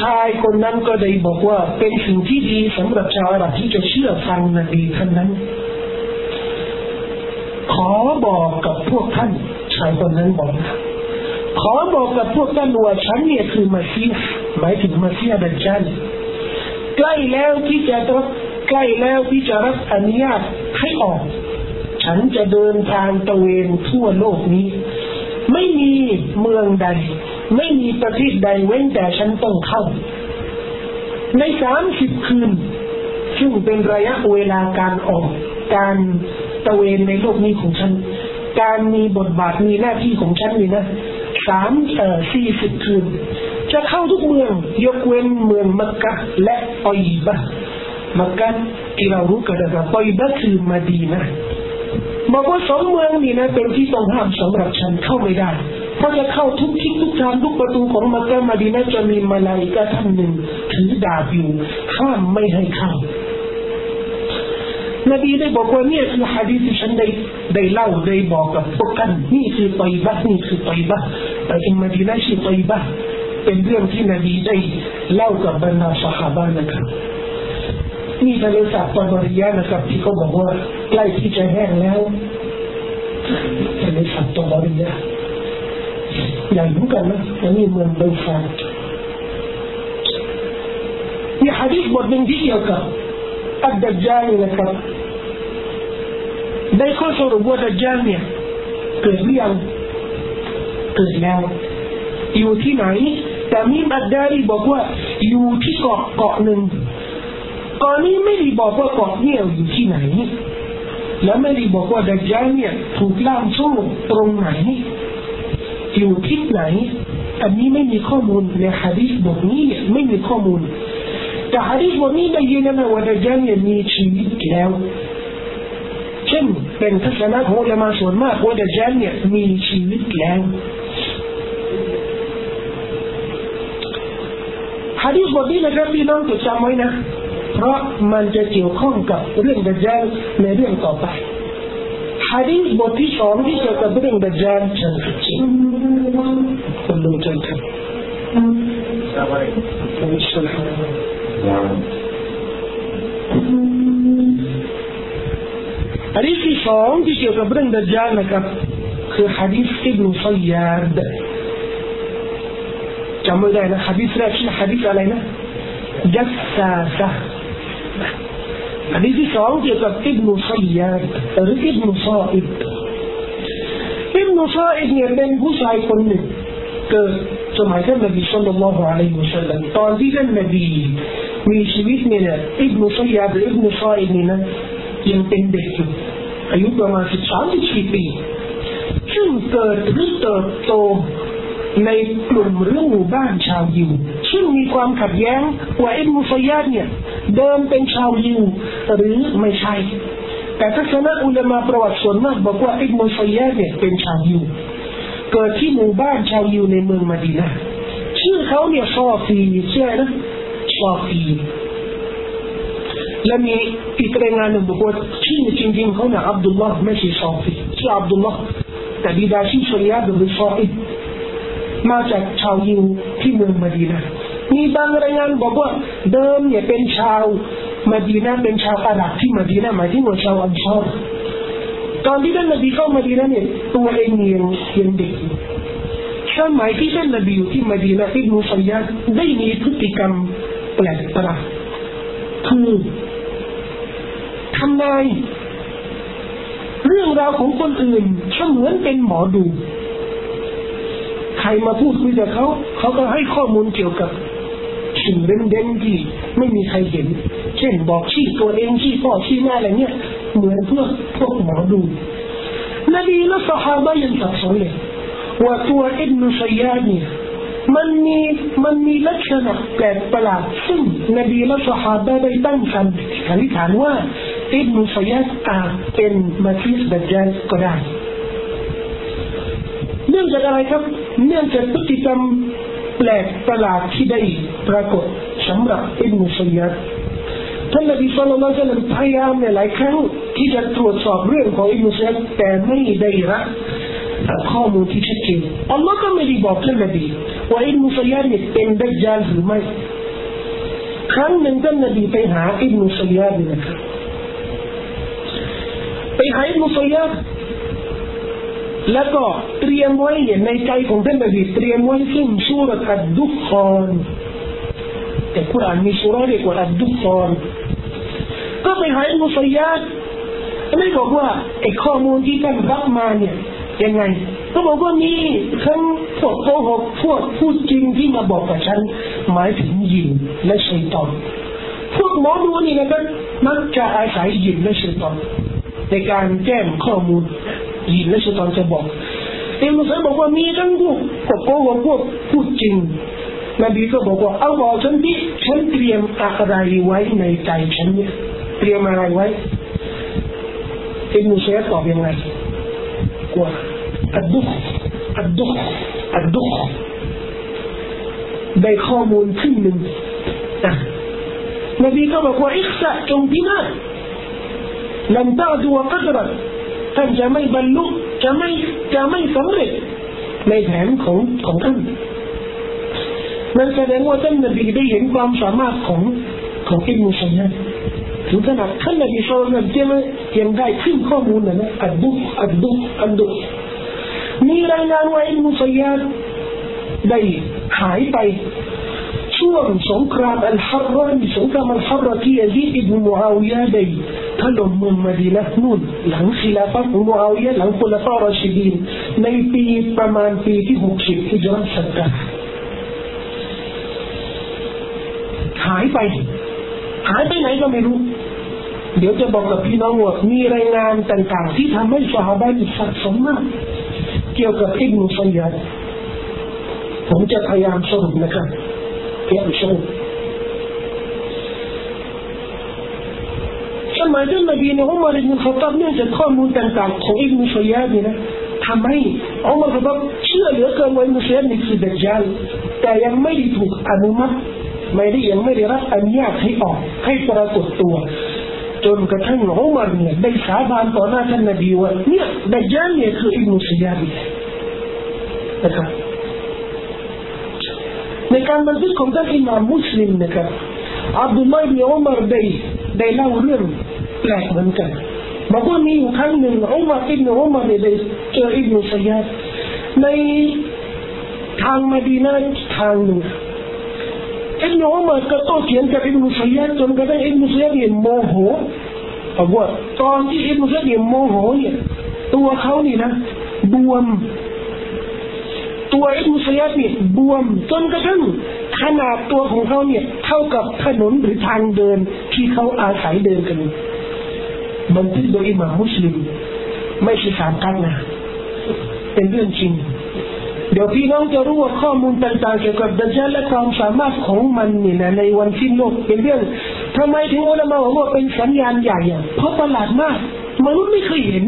ชายคนนั้นก็ได้บอกว่าเป็นสิ่งที่ดีสำหรับชาวอาหรับที่จะเชื่อฟังนบีท่านนั้น ขอบอกกับพวกท่าน ชายคนนั้นบอกขอบอกกับพวกท่านว่าฉันเนี่ยคือมาซีหมายถึงมาซีดัจจัน ใกล้แล้วที่จะรับใกล้แล้วที่จะรับอนุญาตให้ออก ฉันจะเดินทางตะเวนทั่วโลกนี้ ไม่มีเมืองใด ไม่มีประเทศใดเว้นแต่ฉันต้องเข้า ในสามสิบคืน ซึ่งเป็นระยะเวลาการออก การตะเวนในโลกนี้ของฉัน การมีบทบาทมีหน้าที่ของฉันนี่นะสามเอ่อสี่สิบคืน จะเข้าทุกเมือง ยกเว้นเมืองมักกะและออยบะมักกะที่เรารู้กันนะครับออยบะคือมาดีนะบอกว่าสองเมืองนี่นะ เป็นที่ต้องห้ามสำหรับฉันเข้าไม่ได้เพราะจะเข้าทุกทิศทุกทางทุกประตูของมักกะมาดีนะจะมีมาลายกาท่านหนึ่งถือดาบอยู่ห้ามไม่ให้เข้านบีได้บอกว่าเนี่ยคือฮะดีที่ฉันได้ได้เล่าได้บอกกับพวกกันนี่คือไตบะนี่คือไตบะแต่อินมาดีนะชื่อไตบะ เป็นเรื่องที่นบีได้เล่ากับบรรดาสหายนะครับนี่ทะเลสาบตอนบริยานะครับ ที่เขาบอกว่าใกล้ที่จะแห้งแล้วทะเลสาบตอนบริยาใหญ่เหมือนกันนะอันนี้เมืองเบลฟาสมีฮะดีษบทหนึ่งที่เกี่ยวกับอัดดัจจาลนะครับได้ข้อสรุปว่าดัจจาลเนี่ยเกิดหรือยังเกิดแล้วอยู่ที่ไหน แต่มีบัดดารีบอกว่าอยู่ที่เกาะเกาะหนึ่งเกาะนี้ไม่ได้บอกว่าเกาะเนี่ยอยู่ที่ไหน และไม่ได้บอกว่าดัจจาเนี่ยถูกล่ามโซ่ตรงไหน อยู่ที่ไหน อันนี้ไม่มีข้อมูลในฮะดีษบทนี้เนี่ยไม่มีข้อมูลแต่ฮะดีษบทนี้ได้ยินนะว่าดัจจาเนี่ยมีชีวิตแล้วเช่นเป็นทัศนะของอุลามาส่วนมากว่าดัจจาเนี่ยมีชีวิตแล้ว ฮะดีษบทนี้นะครับพี่น้องจดจำไว้นะ เพราะมันจะเกี่ยวข้องกับเรื่องดัจจาลในเรื่องต่อไปฮะดีษบทที่สองที่เกี่ยวกับเรื่องดัจจาลเชิญครับคุณลุงเชิญครับฮะดีษที่สองที่เกี่ยวกับเรื่องดัจจาลนะครับคือฮะดีษอิบนุซัยยาด จำไม่ได้นะฮะดีษแรกชื่อฮะดีษอะไรนะจัสซาซะฮะดีษที่สองเกี่ยวกับอิบนุซัยยาดหรืออิบนุซาอิบอิบนุซาอิบเนี่ยเป็นผู้ชายคนหนึ่งเกิดสมัยท่านนบีสุลต่านละฮ์อะลัยฮิวะสัลลัมตอนที่ท่านนบีมีชีวิตเนี่ยอิบนุซัยยาดหรืออิบนุซาอิบนี่นะยังเป็นเด็กอยู่อายุประมาณสิบสามสิบสี่ปีซึ่งเกิดหรือเติบโต ในกลุ่มหรือหมู่บ้านชาวยิว ซึ่งมีความขัดแย้งว่าอิบนุซัยยาดเนี่ย เดิมเป็นชาวยิวหรือไม่ใช่ แต่ทัศนะอุลามาประวัติส่วนมากบอกว่าอิบนุซัยยาดเนี่ยเป็นชาวยิว เกิดที่หมู่บ้านชาวยิวในเมืองมาดีนาชื่อเขาเนี่ยซอฟีชื่อนะซอฟีและมีอีกรายงานหนึ่งบอกว่าชื่อจริงๆเขาเนี่ยอับดุลลอฮ์ไม่ใช่ซอฟีชื่ออับดุลลอฮ์แต่บิดาชื่อสุริยาหรือซออิด มาจากชาวยิวที่เมืองมาดีนามีบางรายงานบอกว่าเดิมเนี่ยเป็นชาวมาดีนาเป็นชาวอาหรับที่มาดีนาหมายถึงว่าชาวอันซอรตอนที่ท่านนบีเข้ามาดีนาเนี่ยตัวเองยังยังเด็กอยู่สมัยที่ท่านนบีอยู่ที่มาดีนาอิบนุสัยยาได้มีพฤติกรรมแปลกประหลาดคือทำนายเรื่องราวของคนอื่นเสมือนเป็นหมอดู ใครมาพูดคุยกับเขา เขาก็ให้ข้อมูลเกี่ยวกับสิ่งเด่นๆที่ไม่มีใครเห็น เช่นบอกชี้ตัวเองชี้พ่อชี้แม่อะไรเนี่ย เหมือนพวกพวกหมอดู นบีและสหายยังสับสนเลยว่าตัวอิบนุสัยยาเนี่ยมันมีมันมีลักษณะแปลกประหลาดซึ่งนบีและสหายได้ตั้งคำสันนิษฐานว่าอิบนุสัยยาอาจเป็นมาซิสดัจจาลก็ได้ นื่องจากอะไรครับ เนื่องจากพฤติกรรมแปลกประหลาดที่ได้ปรากฏสำหรับอิบนุสัยยาท่านนบีสุลต่านพยายามเนี่ยหลายครั้งที่จะตรวจสอบเรื่องของอิบนุสัยยาแต่ไม่ได้รับข้อมูลที่ชัดเจนอัลลอฮ์ก็ไม่ได้บอกท่านนบีว่าอิบนุสัยยาเนี่ยเป็นดัจจาลหรือไม่ครั้งหนึ่งท่านนบีไปหาอิบนุสัยยาเนี่ยนะครับไปหาอิบนุสัยยา แล้วก็เตรียมไว้ในใจของท่านนบีเตรียมไว้ซึ่งสุรอัดดุคอนแต่คุรานมีสุรเรียกว่าอัดดุคอนก็ไปหาอิมุสัยาไม่บอกว่าไอ้ข้อมูลที่ท่านรับมาเนี่ยยังไงก็บอกว่ามีทั้งพวกโกหกพวกพูดจริงที่มาบอกกับฉันหมายถึงยินและชัยตอนพวกหมอดูนี่นะครับมักจะอาศัยยินและชัยตอนในการแจ้งข้อมูล ยินและชัยตอนจะบอกเอ็มมุสลิมบอกว่ามีทั้งพวกพวกโกหกพวกพูดจริงนบีก็บอกว่าเอาบอกฉันที่ฉันเตรียมอะไรไว้ในใจฉันเนี่ยเตรียมอะไรไว้เอ็มมุสลิมตอบยังไงกว่าอัดดุขอัดดุขอัดดุขได้ข้อมูลขึ้นหนึ่งนะนบีก็บอกว่าอิสระจงพินาศลันตาดูกัดรัต ท่านจะไม่บรรลุจะไม่จะไม่สำเร็จ ในแผนของของท่านนั่นแสดงว่าท่านนบีได้เห็นความสามารถของของอิบนุสัยยาถึงขนาดท่านนบีโซลนั้นจะไม่ยังได้ขึ้นข้อมูลนะนะอัดดุอัดดุอัดดุมีรายงานว่าอิมุสัยาดได้หายไปช่วงสงครามอัลฮัรรนสงครามอัลฮัรรที่ยซีดอิบนุมูอาวิยะได้ ถล่มเมืองมดีนะนู่นหลังศิลาฟะของมูอาวิยะหลังคุลฟารชิดีนในปีประมาณปีที่หกสิบที่จรัสกัดหายไป หายไปไหนก็ไม่รู้ เดี๋ยวจะบอกกับพี่น้องว่ามีรายงานต่างๆ ที่ทำให้สหายสับสนมาก เกี่ยวกับอิบนุสัยยัดผมจะพยายามสรุปนะครับเกี่ยวกับสรุป มัยท่านนบีนะอุมารอิบนุขตับเนื่องจากข้อมูลต่างๆของอิบนุสัยยัดนี่นะทำให้อุมารขตับเชื่อเหลือเกินว่าอิบนุสัยยัดนี่คือดัจจาลแต่ยังไม่ได้ถูกอนุมัติไม่ได้ยังไม่ได้รับอนุญาตให้ออกให้ปรากฏตัว จนกระทั่งอุมารเนี่ยได้สาบานต่อหน้าท่านนบีว่าเนี่ยดัจจาลเนี่ยคืออิบนุสัยยัดนะครับในการบันทึกของท่านอิมามมุสลิมนะครับอับดุลลาห์บิอุมารได้ได้เล่าเรื่อง แปลกเหมือนกันบอกว่ามีอยู่ครั้งหนึ่งอุมาอิบนุอุมารได้เจออิบนุสัยยัดในทางมาดีนาทางหนึ่งอิบนุอุมาก็โต้เถียงกับอิบนุสัยยัดจนกระทั่งอิบนุสัยยัดเนี่ยโมโหบอกว่าตอนที่อิบนุสัยยัดเนี่ยโมโหเนี่ยตัวเขานี่นะบวม ตัวอิบนุสัยยัดเนี่ยบวมจนกระทั่งขนาดตัวของเขาเนี่ยเท่ากับถนนหรือทางเดินที่เขาอาศัยเดินกัน บันทึกโดยอิหม่ามมุสลิม ไม่ใช่สามกันนะเป็นเรื่องจริง เดี๋ยวพี่น้องจะรู้ว่าข้อมูลต่างๆเกี่ยวกับดัจจาและความสามารถของมันนี่นะในวันสิ้นโลกเป็นเรื่องทำไมถึงอุลามะบอกว่าเป็นสัญญาณใหญ่เพราะประหลาดมากมนุษย์ไม่เคยเห็น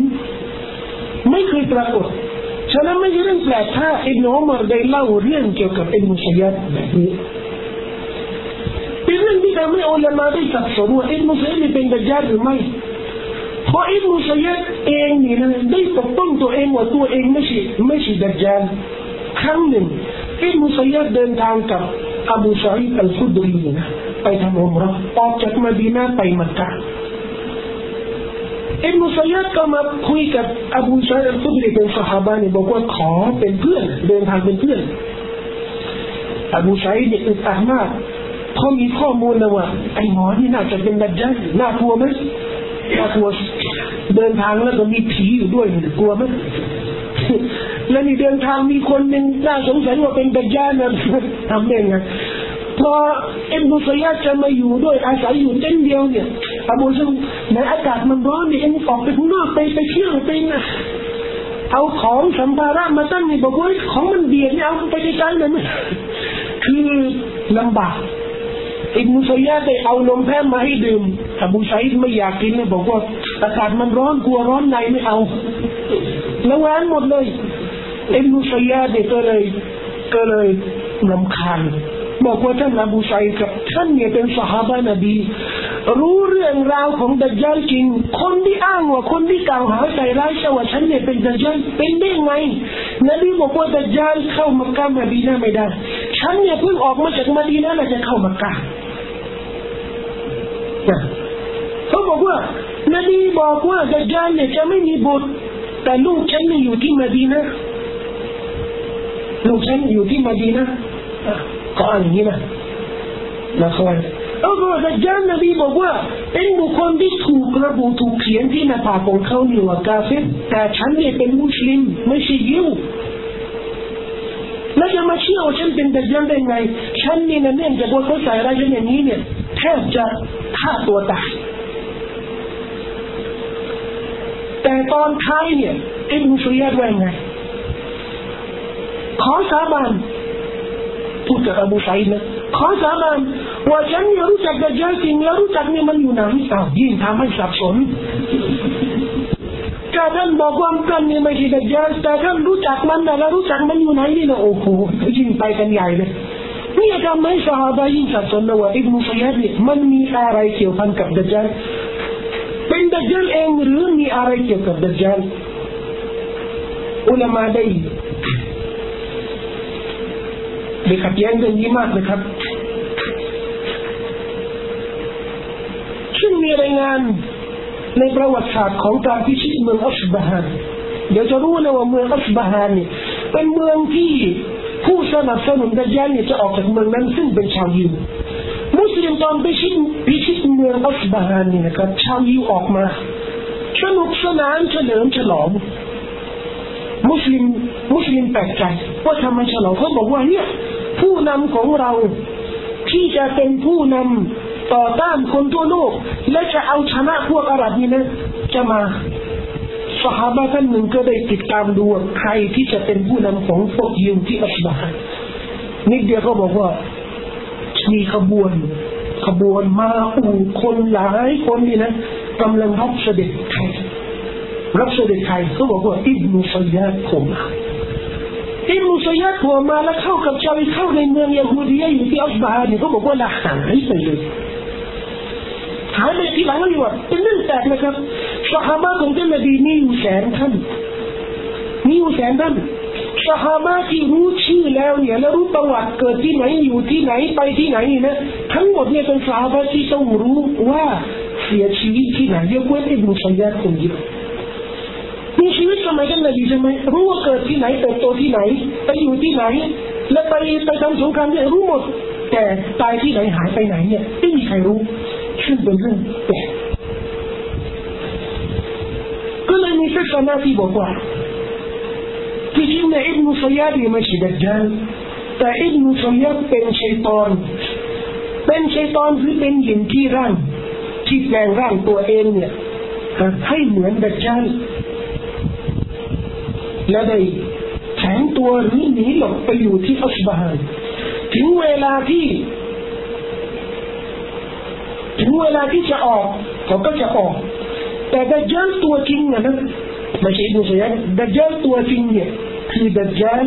ไม่เคยปรากฏฉะนั้นไม่ใช่เรื่องแปลกถ้าอิบนุอุมรได้เล่าเรื่องเกี่ยวกับอิบนุสัยยัดแบบนี้เป็นเรื่องที่ทำให้อุลามะได้สับสนว่าอิบนุสัยยัดเป็นดัจจาหรือไม่ เพราะอิบนุสัยดเองนี่นะได้ปกป้องตัวเองว่าตัวเองไม่ใช่ไม่ใช่ดัจจาลครั้งหนึ่งอิบนุสัยดเดินทางกับอบูซาอิดอัลฟุดรีนะไปทำอุมรอออกจากมดีนาไปมักกะอิบนุสัยดก็มาคุยกับอบูชัยอัลฟุดรีเป็นสหายนี่บอกว่าขอเป็นเพื่อนเดินทางเป็นเพื่อนอบูชัยเนี่ยอึดอัดมากเขามีข้อมูลนะว่าไอ้หมอนี่น่าจะเป็นดัจจาลน่ากลัวไหม น่ากลัวเดินทางแล้วก็มีผีอยู่ด้วยกลัวไหมแล้วนี่เดินทางมีคนหนึ่งน่าสงสัยว่าเป็นดัจจาลนะทำได้ไงพอเอ็มบุษยาจะมาอยู่ด้วยอาศัยอยู่เต้นเดียวเนี่ยอบูซังในอากาศมันร้อนเนี่ยเอ็มออกไปข้างนอกไปไปเที่ยวไปนะเอาของสัมภาระมาตั้งนี่บอกว่าของมันเบียดเนี่ยเอาไปใกล้ๆเลยคือลำบาก อิบนุซัยยาได้เอานมแพะมาให้ดื่มอบูชัยไม่อยากกินเลยบอกว่าอากาศมันร้อนกลัวร้อนในไม่เอาแล้วแอนหมดเลยอิบนุซัยยาได้ก็เลยก็เลยลำคาญบอกว่าท่านอบูชัยกับท่านเนี่ยเป็นสหายนบี รู้เรื่องราวของดัจจาลจริง คนที่อ้างว่าคนที่กล่าวหาใส่ร้ายว่าฉันเนี่ยเป็นดัจจาลเป็นได้ไงนบีบอกว่าดัจจาลเข้ามักกะมาดีนาไม่ได้ ฉันเนี่ยเพิ่งออกมาจากมาดีนาแล้วจะเข้ามักกะเขาบอกว่านบีบอกว่าดัจจาลเนี่ยจะไม่มีบุตร แต่ลูกฉันนี่อยู่ที่มาดีนาลูกฉันอยู่ที่มาดีนาก็อ่านอย่างนี้นะนะครับ เอาตัวดัจจานนบีบอกว่าเป็นบุคคลที่ถูกระบุถูกเขียนที่หน้าผากของเขาเนี่ยว่ากาเฟตแต่ฉันเนี่ยเป็นมุสลิมไม่ใช่ยิวแล้วจะมาเชื่อว่าฉันเป็นดัจจานได้ไง ฉันนี่นะเนี่ยจากว่าเขาใส่อะไรฉันอย่างนี้เนี่ยแทบจะฆ่าตัวตาย แต่ตอนท้ายเนี่ยอิบนุสุยัดว่าไง ขอสาบาน พูดกับอบูไซด์นะขอสาบานว่าฉันเนี่ยรู้จักดัจจาลจริงแล้วรู้จักเนี่ยมันอยู่ไหนอ้าวยิ่งทำให้สับสนถ้าท่านบอกว่ากันเนี่ยไม่ใช่ดัจจาลแต่ท่านรู้จักมันแต่แล้วรู้จักมันอยู่ไหนนี่นะโอ้โหยิ่งไปกันใหญ่เลยนี่ทำให้สหายยิ่งสับสนนะว่าอิบนุซัยดเนี่ยมันมีอะไรเกี่ยวพันกับดัจจาลเป็นดัจจาลเองหรือมีอะไรเกี่ยวกับดัจจาลอุลามาได้ ได้ขัดแย้งเรื่องนี้มากนะครับซึ่งมีรายงานในประวัติศาสตร์ของการพิชิตเมืองอัชบาฮานเดี๋ยวจะรู้นะว่าเมืองอัชบาฮานนี่เป็นเมืองที่ผู้สนับสนุนดัจญาลเนี่ยจะออกจากเมืองนั้นซึ่งเป็นชาวยิวมุสลิมตอนพิชิตพิชิตเมืองอัชบาฮานนี่นะครับชาวยิวออกมาสนุกสนานเฉลิมฉลอง มุสลิมมุสลิมแปลกใจว่าทำไมฉลองเขาบอกว่าเนี่ย ผู้นำของเรา ที่จะเป็นผู้นำต่อต้านคนทั่วโลก และจะเอาชนะพวกอาหรับนี่นะ จะมาสหายท่านหนึ่งก็ได้ติดตามดูใครที่จะเป็นผู้นำของพวกยิวที่อัสบาห์นิดเดียวเขาบอกว่า มีขบวน ขบวนมาอูคนหลายคนนี่นะกำลังรับเสด็จใครรับเสด็จใครเขาบอกว่าอิบนุสยยาดผม อิบนุสยยาดผมมาแล้วเข้ากับชาวเข้าในเมืองยาฮูดียอยู่ที่อัสบาห์นี่เขาบอกว่าละหายไปเลยหายไปที่หลังนี่ว่าเป็นเรื่องแปลกนะครับสหายของท่านนบีมีอยู่แสนท่านมีอยู่แสนท่านสหายที่รู้ชื่อแล้วเนี่ยแล้วรู้ประวัติเกิดที่ไหนอยู่ที่ไหนไปที่ไหนนะทั้งหมดเนี่ยเป็นสหายที่ต้องรู้ว่าเสียชีวิตที่ไหนยกเว้นอิบนุสยยาดคนเดียว มีชีวิตสมัยกันนบีใช่ไหมรู้ว่าเกิดที่ไหนเติบโตที่ไหน ไปอยู่ที่ไหน และไปไปทำสงครามเนี่ยรู้หมด แต่ตายที่ไหนหายไปไหนเนี่ยไม่มีใครรู้ซึ่งเป็นเรื่องแปลกก็เลยมีทัศนะที่บอกว่าที่จริงเนี่ยอิบนุสัยยาดีไม่ใช่ดัจจานแต่อิบนุสัยยาเป็นชัยตอนเป็นชัยตอนหรือเป็นหญิงที่ร่างที่แปลงร่างตัวเองเนี่ยให้เหมือนดัจจาน และได้แข็งตัวหรือหนีหลบไปอยู่ที่อัสบานถึงเวลาที่ ถึงเวลาที่จะออกเขาก็จะออก แต่ดัจจานตัวจริงนะไม่ใช่ดูสิยดัจจานตัวจริงเนี่ย คือดัจจาน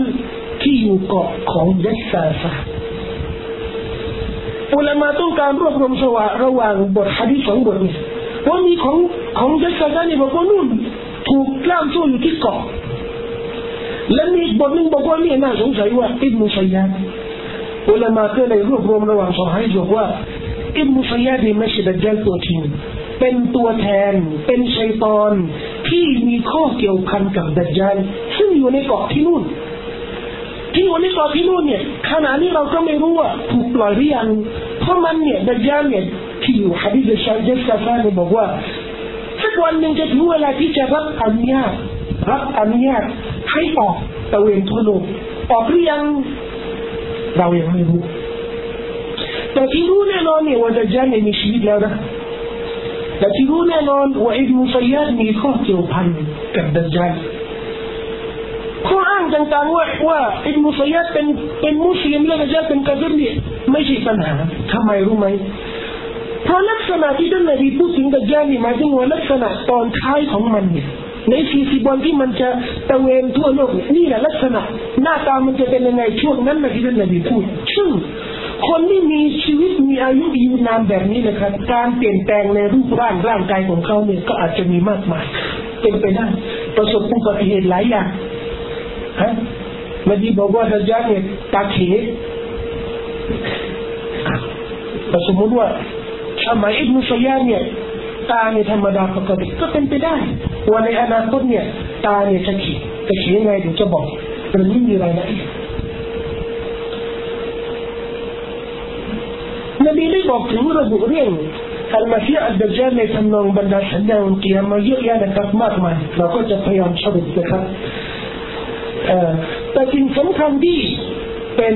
ที่อยู่เกาะของยัสซาซาอุลามาต้องการรวบรวมสวะระหว่างบทฮะดีสองบทนี้ว่ามีของของยัสซาซาเนี่ยบอกว่านู่นถูกกล้ามโซ่อยู่ที่เกาะ และมีบทหนึ่งบอกว่านี่น่าสงสัยว่าอิบนุสัยยาดอุลามาก็เลยรวบรวมระหว่างสองให้บอกว่าอิบนุสัยยาดนี่ไม่ใช่ดัจจานตัวจริงเป็นตัวแทน เป็นชัยตอนที่มีข้อเกี่ยวพันกับดัจจานซึ่งอยู่ในเกาะที่นู่นที่อยู่ในเกาะที่นู่นเนี่ยขณะนี้เราก็ไม่รู้ว่าถูกปล่อยหรือยังเพราะมันเนี่ยดัจจานเนี่ยที่อยู่ฮะดีษชาเจสซาฟาเนี่ยบอกว่าสักวันหนึ่งจะถึงเวลาที่จะรับอนุญาตรับอนุญาต ให้ออกตะเวนทั่วโลกออกหรือยังเรายังไม่รู้แต่ที่รู้แน่นอนเนี่ยว่าดัจจานเนี่ยมีชีวิตแล้วนะแต่ที่รู้แน่นอนว่าไอิบนุซัยาดมีข้อเกี่ยวพันกับดัจจานข้ออ้างต่างๆว่าว่าอิบนุซัยยาดเป็นเป็นมุสลิมและดัจจเป็นกาฟิรเนี่ยไม่ใช่ปัญหาทำไมรู้ไหมเพราะลักษณะที่ท่านนบีพูดถึงดัจจานนี่หมายถึงว่าลักษณะตอนท้ายของมันเนี่ย ในสี่สิบวันที่มันจะตะเวนทั่วโลกนี่แหละลักษณะ หน้าตามันจะเป็นยังไงช่วงนั้นนะที่ท่านนบีพูดซึ่งคนที่มีชีวิตมีอายุยืนนานแบบนี้นะครับ การเปลี่ยนแปลงในรูปร่างร่างกายของเขาเนี่ยก็อาจจะมีมากมายเป็นไปได้ประสบอุบัติเหตุหลายอย่างฮะนบีบอกว่าดัจจาเนี่ยตาเขแต่สมมติว่าสมัยอิบนุสัยยาเนี่ย ตาเนี่ยธรรมดาปกติก็เป็นไปได้ว่าในอนาคตเนี่ยตาเนี่ยจะขีดจะขีดยังไงถึงจะบอกมันไม่มีรายละเอียดนบีได้บอกถึงระบุเรื่องอัลมาซีอัลดัจจาลในทำนองบรรดาสัญญาวันเกียรมาเยอะแยะนะครับมากมายเราก็จะพยายามสรุปนะครับแต่สิ่งสำคัญที่เป็น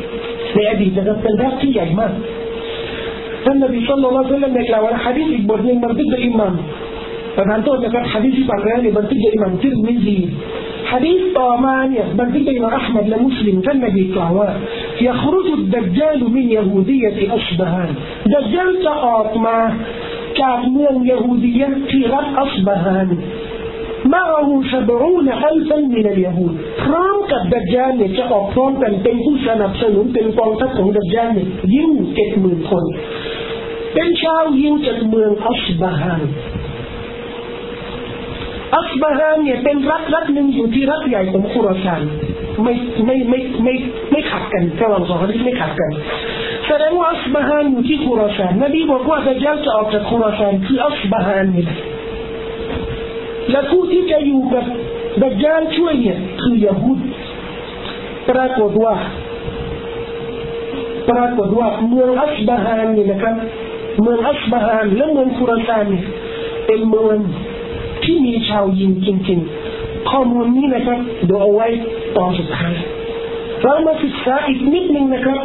سيده تغسل باقي يا جماعة فالنبي صلى الله عليه وسلم قال وأنا حديث يبرني مرتد إمام فبهنتوه لكان حديث يبرني مرتد إمام ترمزي حديث طامانية يثبت بين أحمد لمسلم كالنبي كهواء يخرج الدجال من يهودية أشبهان دجال تقاطمة كان من يهودية في غد أشبهان องยโฮดียที่รัฐอัสบาฮานมาอูสบรูนอัลฟันมินยฮูดพร้อมกับดัจจานเนี่ยจะออกพร้อมกันเป็นผู้สนับสนุนเป็นกองทัพของดัจจานเนี่ยยิ่งเจ็ดหมื่นคน เป็นชาวยิวจากเมืองอัสบาฮานอัสบาฮานเนี่ยเป็นรัฐรัฐหนึ่งอยู่ที่รัฐใหญ่ของคุรซานไม่ไม่ไม่ไม่ไม่ขัดกันระหว่างสองรัฐไม่ขัดกันแสดงว่าอัสบาฮานอยู่ที่คุรซานนบีบอกว่าดัจจานจะออกจากคุรซานคืออัสบาฮานนี่แหละ และผู้ที่จะอยู่กับดัจจานช่วยเนี่ยคือยาฮูดปรากฏว่าปรากฏว่าเมืองอัสบาฮานนี่นะครับเมืองอัสบาฮานและเมืองคุรานเนี่ยเป็นเมืองที่มีชาวยิงจริงๆ ข้อมูลนี้นะครับดูเอาไว้ตอนสุดท้ายเรามาศึกษาอีกนิดนึงนะครับ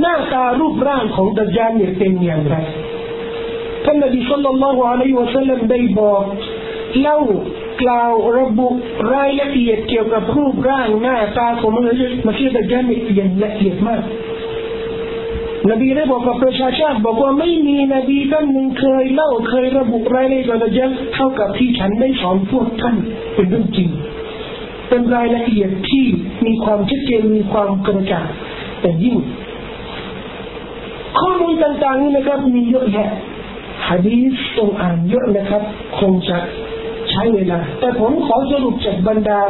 หน้าตารูปร่างของดัจจานเนี่ยเป็นอย่างไร ท่านนบีสุลต่านละฮ์อะลัยฮิวะสัลลัมได้บอกเล่ากล่าวระบุรายละเอียดเกี่ยวกับรูปร่างหน้าตาของมันมาชีดัจจานอย่างละเอียดมากนบีได้บอกกับประชาชาติบอกว่าไม่มีนบีท่านหนึ่งเคยเล่าเคยระบุรายละเอียดดัจจานเท่ากับที่ฉันได้สอนพวกท่านเป็นเรื่องจริง เป็นรายละเอียดที่มีความชัดเจนมีความกระจ่างแต่ยิ่งข้อมูลต่างๆนี่นะครับมีเยอะแยะ ฮะดีสต้องอ่านเยอะนะครับ คงจะใช้เวลา แต่ผมขอสรุปจากบรรดา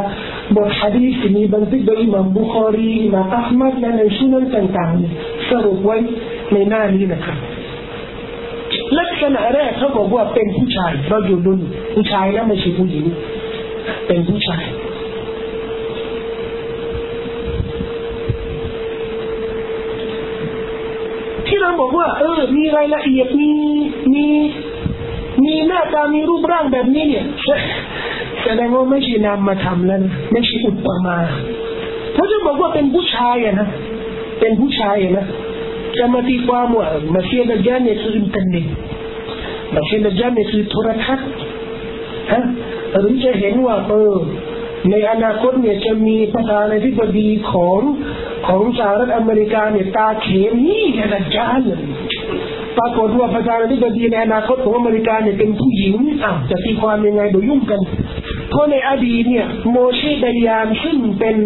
บทฮะดีสที่มีบันทึกโดยอิหม่ามบุคอรีอิหม่ามอัลมัดและในสุนันต่างๆ สรุปไว้ในหน้านี้นะครับลักษณะแรกเขาบอกว่าเป็นผู้ชายเราอยู่ดุนผู้ชายแล้วไม่ใช่ผู้หญิงเป็นผู้ชาย ที่เราบอกว่า เออ มีรายละเอียดมีมีมีหน้าตามีรูปร่างแบบนี้เนี่ยแสดงว่าไม่ใช่นำมาทำแล้วนะไม่ใช่อุปมาเพราะจะบอกว่าเป็นผู้ชายอะนะเป็นผู้ชายอะนะจะมาตีความว่ามาเชียดจจานเนี่ยคืออินเทอร์เน็ตมาเชียดัจจานเนี่ยคือโทรทัศน์ฮะหรือจะเห็นว่าเออในอนาคตเนี่ยจะมีประธานาธิบดีของ ของสหรัฐอเมริกาเนี่ยตาเขมนี่แค่ดัจจานปรากฏว่าประธานาธิบดีในอนาคตของอเมริกาเนี่ยเป็นผู้หญิงอะจะตีความยังไงโดยยุ่งกันเพราะในอดีตเนี่ย โมเชดายานซึ่งเป็น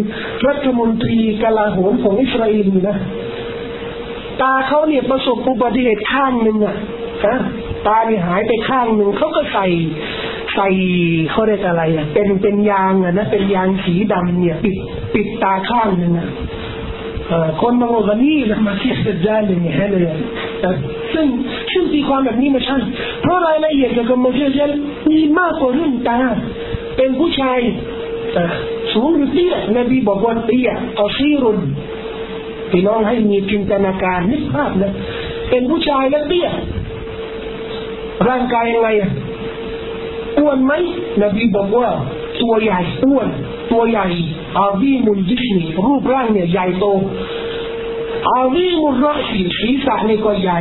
รัฐมนตรีกลาโหมของอิสราเอลนะตาเขาเนี่ยประสบอุบัติเหตุข้างหนึ่งอะะตาเนี่ยหายไปข้างหนึ่งเขาก็ใส่ใส่เขาเรียกอะไรอะเป็นเป็นยางอะนะเป็นยางสีดำเนี่ย ปิดปิดตาข้างหนึ่งอะ คนบางคนนี่นะมาทียบกับจานอย่างเงี้ยเลยซึ่งซึ่งตีความแบบนี้ไม่ใช่เพราะรายละเอียดเกี่ยวกับมาเทียบจานมีมากกว่าเรื่องตาเป็นผู้ชายสูงหรือเตี้ยนบีบอกว่าเตี้ยอัซีรุนพี่น้องให้มีจินตนาการนึกภาพนะเป็นผู้ชายและเตี้ยร่างกายยังไงอ้วนไหมนบีบอกว่าตัวใหญ่อ้วน ตัวใหญ่อาวีมุลจิสนีรูปร่างเนี่ยใหญ่โตอาวีมุลรสีศีรษะนี่ก็ใหญ่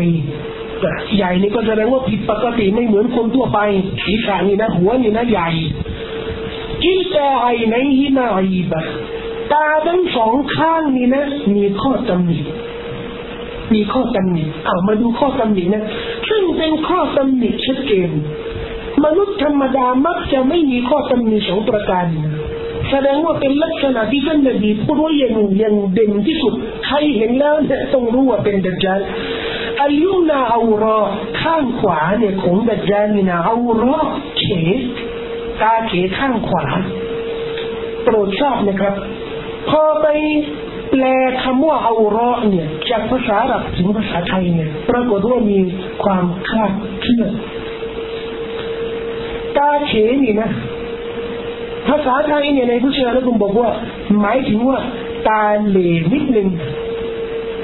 ใหญ่นี่ก็แสดงว่าผิดปกติไม่เหมือนคนทั่วไปศีรษะนี่นะหัวนี่นะใหญ่กิตาไอในหินาอีบะตาทั้งสองข้างนี่นะ มีข้อตำหนิมีข้อตำหนิเอามาดูข้อตำหนินะ ซึ่งเป็นข้อตำหนิชัดเจนมนุษย์ธรรมดามักจะไม่มีข้อตำหนิสองประการ แสดงว่าเป็นลักษณะที่ท่านนบีพูดว่าอย่างอย่างเด่นที่สุดใครเห็นแล้วเนี่ยต้องรู้ว่าเป็นดัจจานอายุนาเอารอข้างขวาเนี่ยของดัจจานนี่นะเอารอเขตาเขข้างขวาโปรดทราบนะครับ พอไปแปลคำว่าเอารอเนี่ยจากภาษาอังกฤษถึงภาษาไทยเนี่ยปรากฏว่ามีความคลาดเคลื่อนตาเฉนี่นะ ภาษาไทยเนี่ยในผู้เชี่ยวชาญผมบอกว่า หมายถึงว่าตาเหลนิดนึง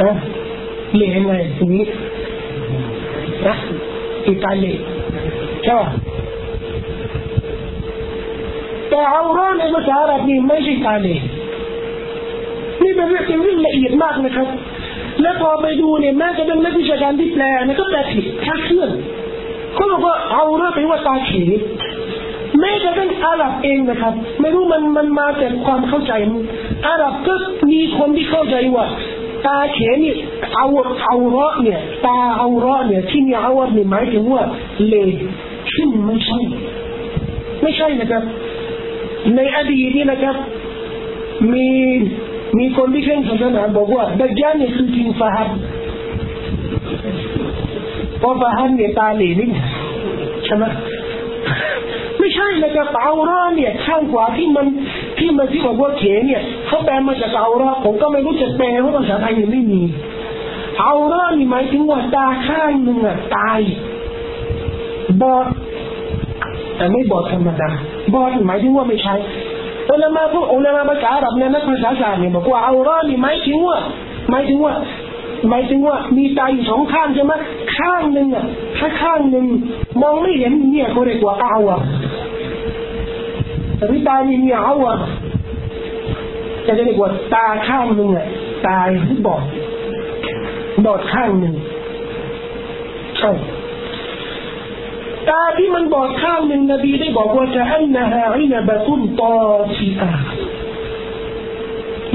นะเหล่ไงตรงนี้นะคือตาเหลใช่ป่ะแต่เอาร้อนในภาษาอาหรับนี่ไม่ใช่ตาเหลนี่เป็นเรื่องเป็นเรื่องละเอียดมากนะครับ แล้วพอไปดูเนี่ยแม้จะเป็นนักวิชาการที่แปลเนี่ยก็แปลผิดคลาดเคลื่อนเขาบอกว่าเอาเรื่องไปว่าตาเข แม้กระทั่งอาหรับเองนะครับ ไม่รู้มันมันมาจากความเข้าใจอาหรับก็มีคนที่เข้าใจว่าตาเขนี่เอาเอาเราะเนี่ย ตาเอาเราะเนี่ยที่มีเอาเนี่ยหมายถึงว่าเลขึ้นไม่ใช่ ไม่ใช่นะครับ ในอดีตนี่นะครับ มีมีคนที่เข่งศาสนาบอกว่าดัจญานี่คือกินฟาฮัดเพราะฟาฮัดเนี่ยตาเหล่นี่ใช่ไหม ไม่ใช่นะครับเอาร่าเนี่ยข้างขวาที่มันที่มันที่บอกว่าเขเนี่ยเขาแปลมาจากเอาร่าผมก็ไม่รู้จะแปลเพราะภาษาไทยยังไม่มีเอาร่านี่หมายถึงว่าตาข้างหนึ่งอะตายบอดแต่ไม่บอดธรรมดาบอดหมายถึงว่าไม่ใช่อุลามาพวกอุลามาภาษาอับเนี่ยนักภาษาศาสตร์เนี่ยบอกว่าเอาร่านี่หมายถึงว่าหมายถึงว่า หมายถึงว่ามีตาอยู่สองข้างใช่ไหมข้างหนึ่งอะถ้าข้างหนึ่งมองไม่เห็นเนี่ยเขาเรียกว่าเอาอะหรือตามีเนี่ยเอาอะจะเรียกว่าตาข้างหนึ่งอะตายบอดบอดข้างหนึ่งใช่ตาที่มันบอดข้างหนึ่งนบีได้บอกว่าจะอันนะฮะอินบะตุนตอชีอา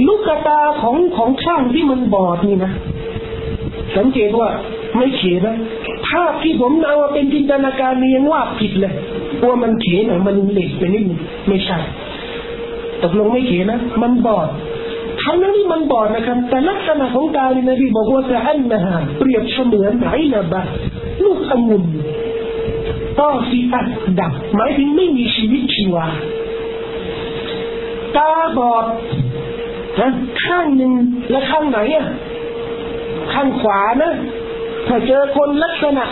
ลูกตาของของข้างที่มันบอดนี่นะ สังเกตว่าไม่เขียนนะภาพที่ผมเอาเป็นจินตนาการนี่ยังว่าผิดเลยว่ามันเขียนมันเหล็กไปนิดนึงไม่ใช่ตกลงไม่เขียนนะมันบอดทั้งนั้นที่มันบอดนะครับแต่ลักษณะของตาเนี่ยนบีบอกว่าจะอันนะฮะเปรียบเสมือนไหนะบะลูกองุ่นต้อสีอัดดับหมายถึงไม่มีชีวิตชีวาตาบอดนะข้างหนึ่งและข้างไหนอะ ข้างขวานะ ถ้าเจอคนลักษณะ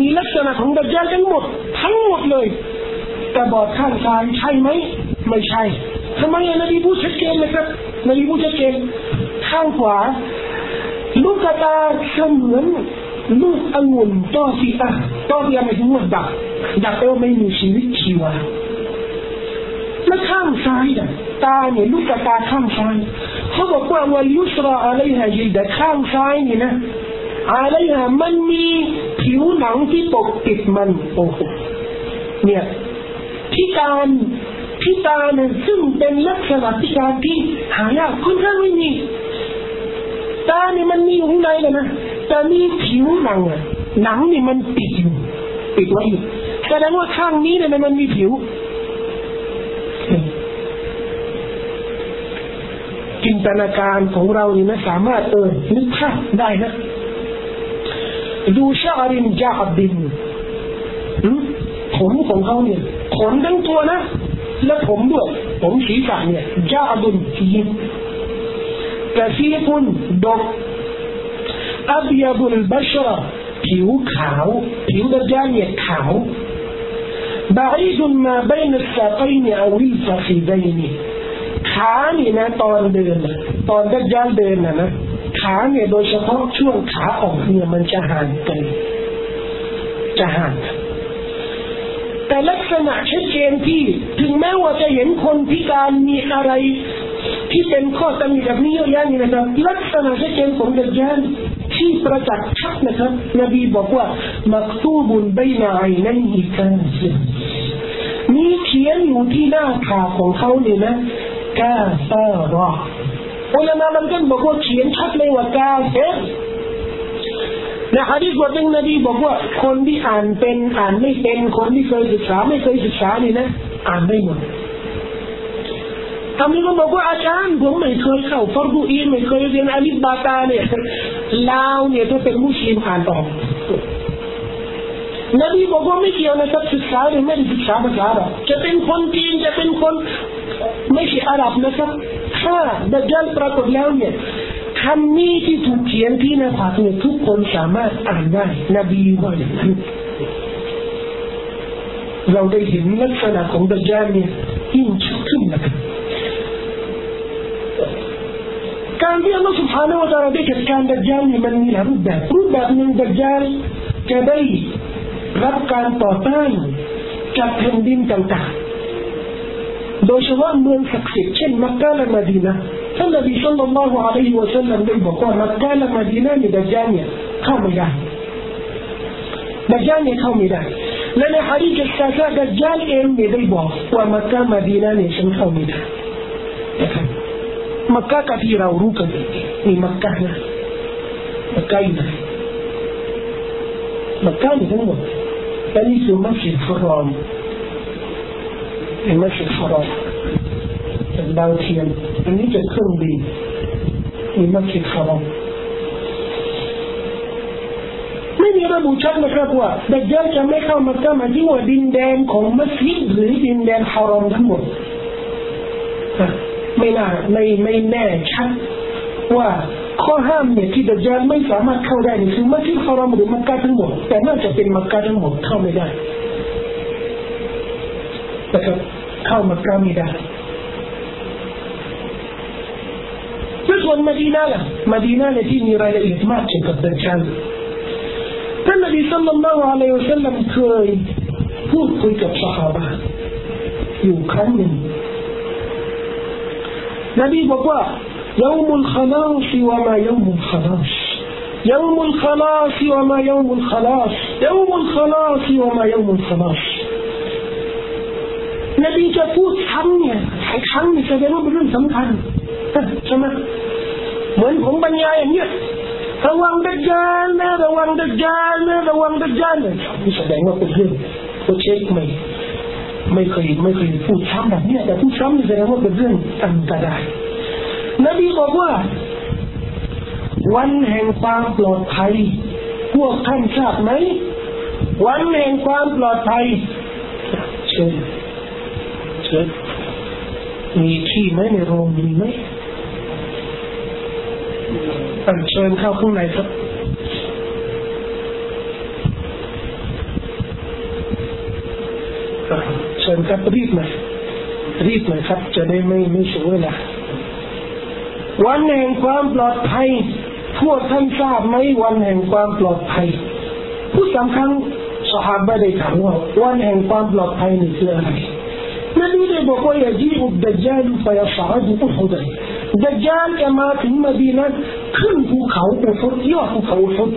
มีลักษณะของดัจจาทั้งหมด ทั้งหมดเลย แต่บอดข้างซ้ายใช่ไหมไม่ใช่ทำไมนบีพูดชัดเจนนะครับนบีพูดชัดเจนข้างขวา ลูกตาเสมือนลูกองุ่นต้อสีอะต้อสีอะหมายถึงว่าดับดับแปลว่าไม่มีชีวิตชีวา และข้างซ้ายนะตาเนี่ยลูกตาข้างซ้ายเขาบอกว่าวันยุสราอะไรฮะยิดข้างซ้ายนี่นะอะไรฮะมันมีผิวหนังที่ปกปิดมันโอ้โหเนี่ยพิการพิการเนี่ยซึ่งเป็นลักษณะพิการที่หายากค่อนข้างไม่มีตาเนี่ยมันมีอยู่ข้างในเลยนะแต่มีผิวหนังอะหนังนี่มันปิดอยู่ปิดไว้อยู่แสดงว่าข้างนี้เนี่ยมันมีผิว จินตนาการของเรานี่นะสามารถเออนึกภาพได้นะดูชารินจาบินผมของเขาเนี่ยขนทั้งตัวนะและผมด้วยผมศีรษะเนี่ยจาบุนยิบกระซีฟุนดกอับยาบุลบัชรผิวขาวผิวดจานเนี่ยขาว بعيد ما بين الساقين أو الفخذين ขานี่นะ ตอนเดินตอนดัจจานเดินนะนะขาเนี่ยโดยเฉพาะช่วงขาออกเนี่ยมันจะห่างกัน จะห่างแต่ลักษณะชัดเจนที่ถึงแม้ว่าจะเห็นคนพิการมีอะไร ที่เป็นข้อตำหนิแบบนี้เยอะแยะนี่นะครับ ลักษณะชัดเจนของเดัจจานที่ประจักษ์ชัดนะครับ นบีบอกว่า มักตูบุนใบนาไอนั่นอีกการมีเขียนอยู่ที่หน้าผากของเขาเนี่ยนะ กาซารออุลามาบางท่านบอกว่าเขียนชัดเลยว่ากาเฟรในฮะดีษบทหนึ่งนบีบอกว่าคนที่อ่านเป็นอ่านไม่เป็นคนที่เคยศึกษาไม่เคยศึกษานี่นะ อ่านได้หมดทำนี้ก็บอกว่าอาจารย์ผมไม่เคยเข้าฟอร์ดูอีไม่เคยเรียนอาลิบบาตาเนี่ยลาวเนี่ยถ้าเป็นมุสลิมอ่านออก นบีบอกว่าไม่เกี่ยวนะครับศึกษาหรือไม่ได้ศึกษาภาษาอาหรับจะเป็นคนจีนจะเป็นคนไม่ใช่อาหรับนะครับถ้าดัจจัลปรากฏแล้วเนี่ยคำนี้ที่ถูกเขียนที่หน้าผากเนี่ยทุกคนสามารถอ่านได้นบีว่าอย่างนั้นเราได้เห็นลักษณะของดัจจัลเนี่ยยิ่งชัดขึ้นนะครับการที่อัลลอฮฺ سبحانه และ تعالى ได้จัดการดัจจัลเนี่ยมันมีหลายรูปแบบรูปแบบหนึ่งดัจจัลจะได้ รับการต่อต้านจากแผ่นดินต่างๆ โดยเฉพาะเมืองศักดิ์สิทธิ์เช่นมักกะและมดีนะท่านนบีสุลต่านละฮ์อะลัยฮิวะสัลลัมได้บอกว่ามักกะและมดีนะนี่ดัจจานเนี่ยเข้าไม่ได้ดัจจานเนี่ยเข้าไม่ได้และในฮะดีษสักดัจจานเองเนี่ยได้บอกว่ามักกะมดีนะเนี่ยฉันเข้าไม่ได้นะครับมักกะกับที่เรารู้กันนี่มักกะนะมักกะอยู่ไหนมักกะอยู่ทั้งหมด และนี่คือมัสยิดฮารอมเป็นมัสยิดฮารอมเป็นดาวเทียมอันนี้จะเครื่องบินมีมัสยิดฮารอมไม่มีระบุชัดนะครับว่าดัจญาจะไม่เข้ามักกะมาที่ว่าดินแดนของมัสยิดหรือดินแดนฮารอมทั้งหมดไม่น่าไม่ไม่แน่ชัดว่า ข้อห้ามเนี่ยที่ดัจญาไม่สามารถเข้าได้นี่คือมัสยิดฮารอมหรือมักกะทั้งหมด แต่น่าจะเป็นมักกะทั้งหมดเข้าไม่ได้นะครับเข้ามักกะไม่ได้แล้วส่วนมาดีนาล่ะมาดีนาเนี่ยที่มีรายละเอียดมากเกี่ยวกับดัจญาท่านนบีสัลลัลลอฮุอะลัยฮิวสัลลัมเคยพูดคุยกับสหายอยู่ครั้งหนึ่งนบีบอกว่า يوم الخلاص وما يوم الخلاص يوم الخلاص وما يوم الخلاص يوم الخلاص وما يوم الخلاص นบีจะพูดครั้งเนี่ยครั้งนี่แสดงว่าเป็นเรื่องสำคัญใช่ไหมเหมือนผมบรรยายอย่างเนี้ยระวังดัจจานนะระวังดัจจานนะระวังดัจจานนะนี่แสดงว่าเป็นเรื่องโปรเช็คไม่ไม่เคยไม่เคยพูดซ้ำแบบนี้แต่พูดซ้ำนี่แสดงว่าเป็นเรื่องอันตราย นบีบอกว่า วันแห่งความปลอดภัย พวกท่านทราบไหม วันแห่งความปลอดภัย เชิญเชิญมีที่ไหมในโรงมีไหมอันเชิญเข้าข้างในครับเชิญครับรีบหน่อยรีบหน่อยครับ จะได้ไม่ไม่เสียเวลา วันแห่งความปลอดภัยพวกท่านทราบไหมวันแห่งความปลอดภัย ผู้สำคัญสหายได้ถามว่าวันแห่งความปลอดภัยนี่คืออะไรนบีได้บอกว่าอย่าจีอุดดัจจาลไปสาดุอุฮุดัยดัจจาลจะมาถึงมดีนะขึ้นภูเขาอุฮุดยอดภูเขาอุฮุด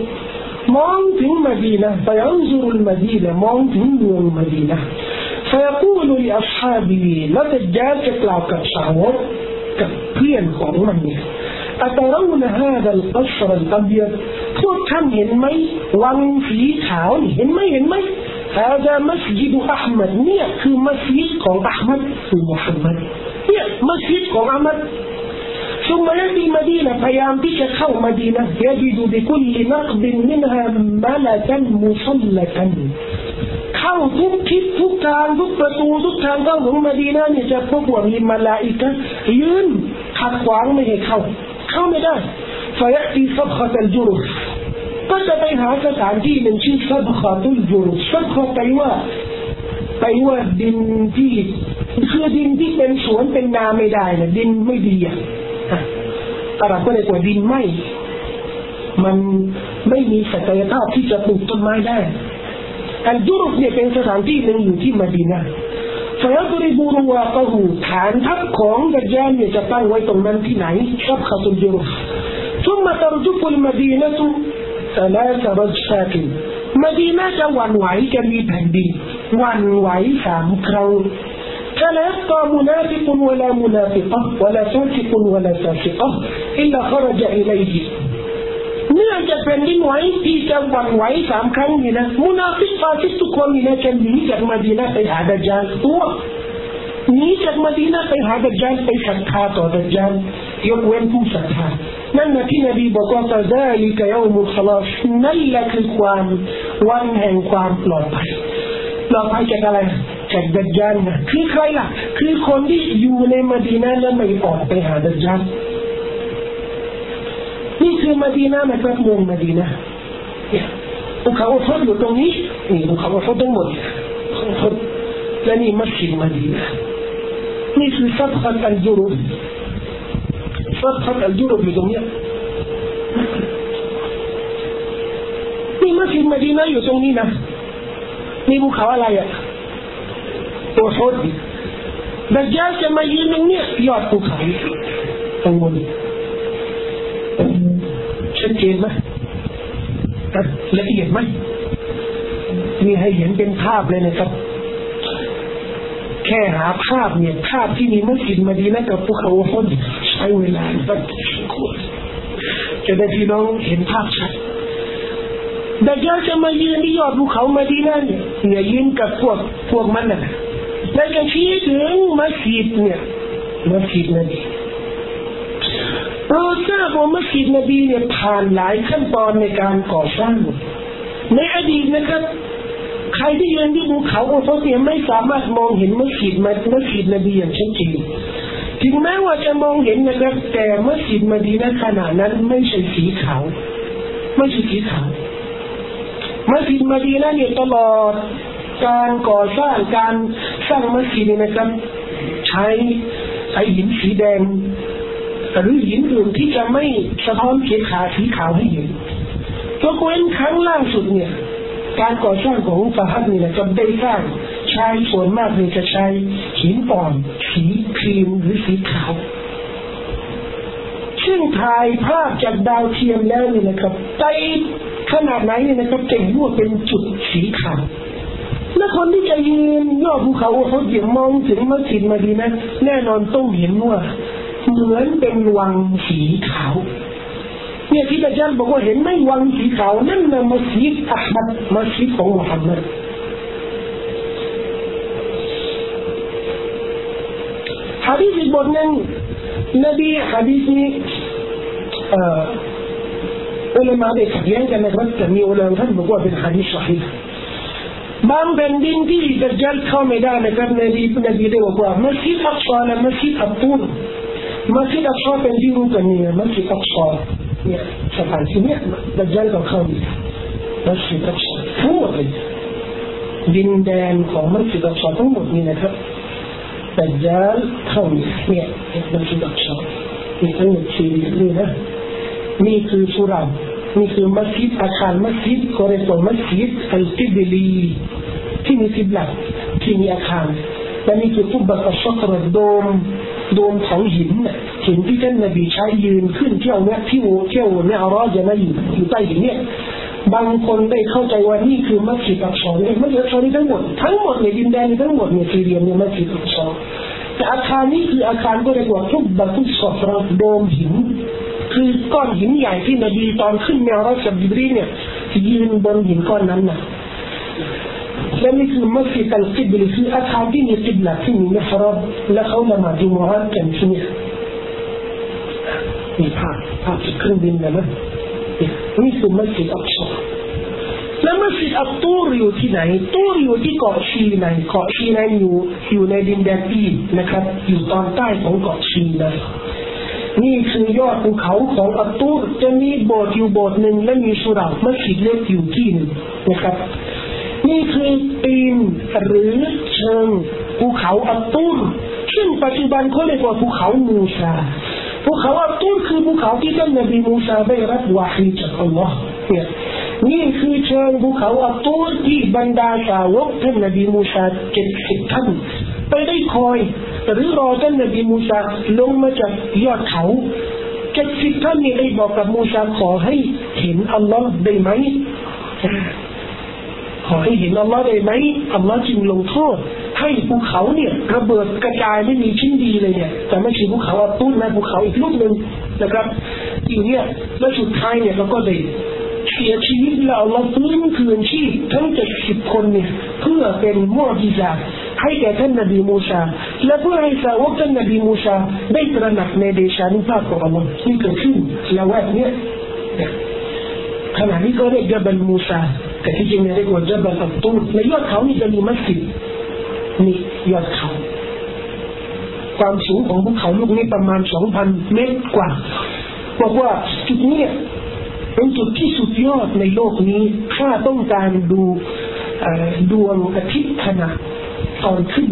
มองถึงมดีนะไปอันซุรุลมดีนะมองถึงเมืองมดีนะ فيقول لأصحابه لا دجال كتلاو كبساوت กับเพื่อนของมันเนี่ยอัตราวนฮาดัลกัสรอัลเบียดพวกท่านเห็นไหมวังสีขาวนี่เห็นไหมเห็นไหมฮาดามัสยิดอัลมัดเนี่ยคือมัสยิดของอัลมัดคือมุฮัมมัดเนี่ยมัสยิดของอัลมัด ثم يأتي مدينة فيام بك خو مدينة يجد بكل نقد منها ملكا مسلكا เข้าทุกทิศทุกทางทุกประตูทุกทางเข้าของมาดีนาเนี่ยจะพบว่ามีมาลาอิกะยืนขัดขวางไม่ให้เข้า เข้าไม่ได้ฟยตีซับขตัลจุรุสก็จะไปหาสถานที่หนึ่งชื่อซับขตุลจุรุซับขไปว่าไปว่าดินที่คือดินที่เป็นสวนเป็นนาไม่ได้นะดินไม่ดีอะอาหรับก็เลยกว่าดินไม่ มันไม่มีศักยภาพที่จะปลูกต้นไม้ได้ อันจุรุเนี่ยเป็นสถานที่หนึ่งอยู่ที่มดีนาฟยดริบูรุวาตหูฐานทัพของดัจญานเนี่ยจะตั้งไว้ตรงนั้นที่ไหนชับขตุลจุรุ ثم ترجف المدينة ثلاث رجفات มดีนาจะหวั่นไหวจะมีแผ่นดินหวั่นไหวสามครั้ง فلا يبقى منافق ولا منافقة ولا فاسق ولا فاسقة إلا خرج إليه เนื่องจากแผ่นดินไหวที่จะหวั่นไหวสามครั้งนี่นะมุนาฟิกฟาซิกทุกคนนี่นะจะหนีจากมาดีนาไปหาดัจจาลตัวหนีจากมาดีนาไปหาดัจจาลไปศรัทธาต่อดัจจาลยกเว้นผู้ศรัทธานั่นนะที่นบีบอกว่าฟาซาลิกยามุลขลาสนั่นแหละคือความวันแห่งความปลอดภัยปลอดภัยจากอะไรจากดัจจานนะคือใครล่ะ คือคนที่อยู่ในมาดีนาแล้วไม่ออกไปหาดัจจาน นี่คือมาดีนานะครับเมืองมาดีนาภูเขาอุทดอยู่ตรงนี้นี่ภูเขาอุทดทั้งหมดอุทดและนี่มัสยิดมาดีนานี่คือซับขันอัลจุรุซับขันอัลจุรุอยู่ตรงนี้นี่มัสยิดมาดีนาอยู่ตรงนี้นะนี่ภูเขาอะไรอะอุทดดัจจาลจะมายืนตรงนี้ยอดภูเขาตรงนี้ ชัดเจนไหมละเอียดไหมมีให้เห็นเป็นภาพเลยนะครับ แค่หาภาพเนี่ย ภาพที่มีมัสยิดมาดีนะกับภูเขาคนใช้เวลาสักจะได้พี่น้องเห็นภาพชัดดัจญาจะมายืนที่ยอดภูเขามาดีนั่นเนี่ยยืนกับพวกพวกมันน่ะแล้วจะชี้ถึงมัสยิดเนี่ยมัสยิดนบีเเราทราบว่ามัสยิดนบีเนี่ยผ่านหลายขั้นตอนในการก่อสร้าง ในอดีตนะครับ ใครที่ยืนที่ภูเขาโอโฟเนี่ยไม่สามารถมองเห็นมัสยิดมามัสยิดนบีอย่างชัดเจนถึงแม้ว่าจะมองเห็นนะครับ แต่มัสยิดมาดีนะขนาดนั้นไม่ใช่สีขาวไม่ใช่สีขาวมัสยิดมาดีนะเนี่ยตลอดการก่อสร้างการสร้างมัสยิดนะครับ ใช้ใช้หินสีแดง หรือหินอื่นที่จะไม่สะท้อนเขียขาสีขาวให้เห็นยกเว้นครั้งล่าสุดเนี่ย การก่อสร้างของฟาฮัดนี่นะจะได้สร้างใช้ส่วนมากเลยจะใช้หินอ่อนสีครีมหรือสีขาวซึ่งถ่ายภาพจากดาวเทียมแล้วนี่นะครับใจขนาดไหนนี่นะครับจะเห็นว่าเป็นจุดสีขาวและคนที่จะยืนยอดภูเขาเขาเดี๋ยวมองถึงมัสยิดมาดีนะแน่นอนต้องเห็นว่า เหมือนเป็นวังสีขาว เนี่ยที่อาจารย์บอกว่าเห็นไม่วังสีขาวนั่นนะมัสยิดอัลมัดมัสยิดของมุฮัมมัดฮะดีษอีกบทหนึ่งนบีฮะดีษนี้เอ่ออุลามะได้ขัดแย้งกันนะครับแต่มีอุลามะท่านบอกว่าเป็นฮะดีษสฮีบางแผ่นดินที่ดัจจัลเข้าไม่ได้นะครับนบีนบีได้บอกว่ามัสยิดอักษรและมัสยิดอับตูน มัสยิดอักษรเป็นที่รู้กันเนี่ยมัสยิดอักษรเนี่ยสถานที่เนี่ยดัจจัลก็เข้าไม่มัสยิดอักษรทั้งหมดเลยดินแดนของมัสยิดอักษรทั้งหมดนี่นะครับดัจจัลเข้าไม่เนี่ยมัสยิดอักษรนี่ทั้งหมดสี่นี่นะนี่คือสุรานี่คือมัสยิดอาคารมัสยิดก็เรียกว่ามัสยิดอัลกิบลีที่มีสิบหลักที่มีอาคารและนี่คือตุบะกัสกรโดม โดมของหินหินที่ท่านนบีใช้ยืนขึ้นเที่ยวเนี่ยที่โอเที่ยวเนี่ยอารอจะมาอยู่อยู่ใต้หินเนี่ยบางคนได้เข้าใจว่านี่คือมัสยิดอักษรเองมัสยิดอักษรนี้ทั้งหมดทั้งหมดในดินแดนทั้งหมดในซีเรียเนี่ยมัสยิดอักษรแต่อาคารนี้คืออาคารก็เรียกว่าทุบะตุสกรโดมหิน คือก้อนหินใหญ่ที่นบีตอนขึ้นแนวรัชบิบรีเนี่ยยืนบนหินก้อนนั้นนะ และนี่คือมัสยิดอัลกิบลีคืออาคารที่มีกิบลาที่มีมิฮรับและเขาละมาดจุมอะกันที่นี่มีภาพภาพจากเครื่องบินนะนะนี่คือมัสยิดอัลชอแล้วมัสยิดอัลตูรอยู่ที่ไหนตูรอยู่ที่เกาะชีนายเกาะชีนายอยู่อยู่ในดินแดนอีนนะครับ อยู่ตอนใต้ของเกาะชีนายนี่คือยอดภูเขาของอัตตูจะมีโบสถ์อยู่โบสถ์หนึ่งและมีสุรามัสยิดเล็กอยู่ที่หนึ่งนะครับ นี่คือตีนหรือเชิงภูเขาอัตตูรซึ่งปัจจุบันเขาเรียกว่าภูเขามูซาภูเขาอัตตูรคือภูเขาที่ท่านนบีมูซาได้รับวาฮีจากอัลลอฮ์เนี่ยนี่คือเชิงภูเขาอัตตูรที่บรรดาสาวกท่านนบีมูซาเจ็ดสิบท่านไปได้คอยหรือรอท่านนบีมูซาลงมาจากยอดเขาเจ็ดสิบท่านนี่ได้บอกกับมูซาขอให้เห็นอัลลอฮ์ได้ไหม ขอให้เห็นอัลลอฮ์ได้ไหมอัลลอฮ์จึงลงโทษ ให้ภูเขาเนี่ยระเบิดกระจายไม่มีชิ้นดีเลยเนี่ยแต่ไม่ใช่ภูเขาอัตุ้นนะภูเขาอีกลูกหนึ่งนะครับอยู่เนี่ยแล้วสุดท้ายเนี่ยเราก็ได้เสียชีวิตแล้วเราฟื้นคืนชีพทั้งเจ็ดสิบคนเนี่ยเพื่อเป็นมอจิซาให้แก่ท่านนบีมูซาและเพื่อให้สาวกท่านนบีมูซาได้ตระหนักในเดชานุภาพของอัลลอฮ์ที่เกิดขึ้นแล้วแวกเนี้ยขณะนี้ก็เรียกจับลมูซา แต่ที่จริงเรียกว่าจับลอัตตูในยอดเขานี่จะมีมัสยิดนี่ยอดเขา ความสูงของภูเขาลูกนี้ประมาณสองพันเมตรกว่าบอกว่าจุดนี้เป็นจุดที่สุดยอดในโลกนี้ ถ้าต้องการดูดวงอาทิตย์ขณะตอนขึ้น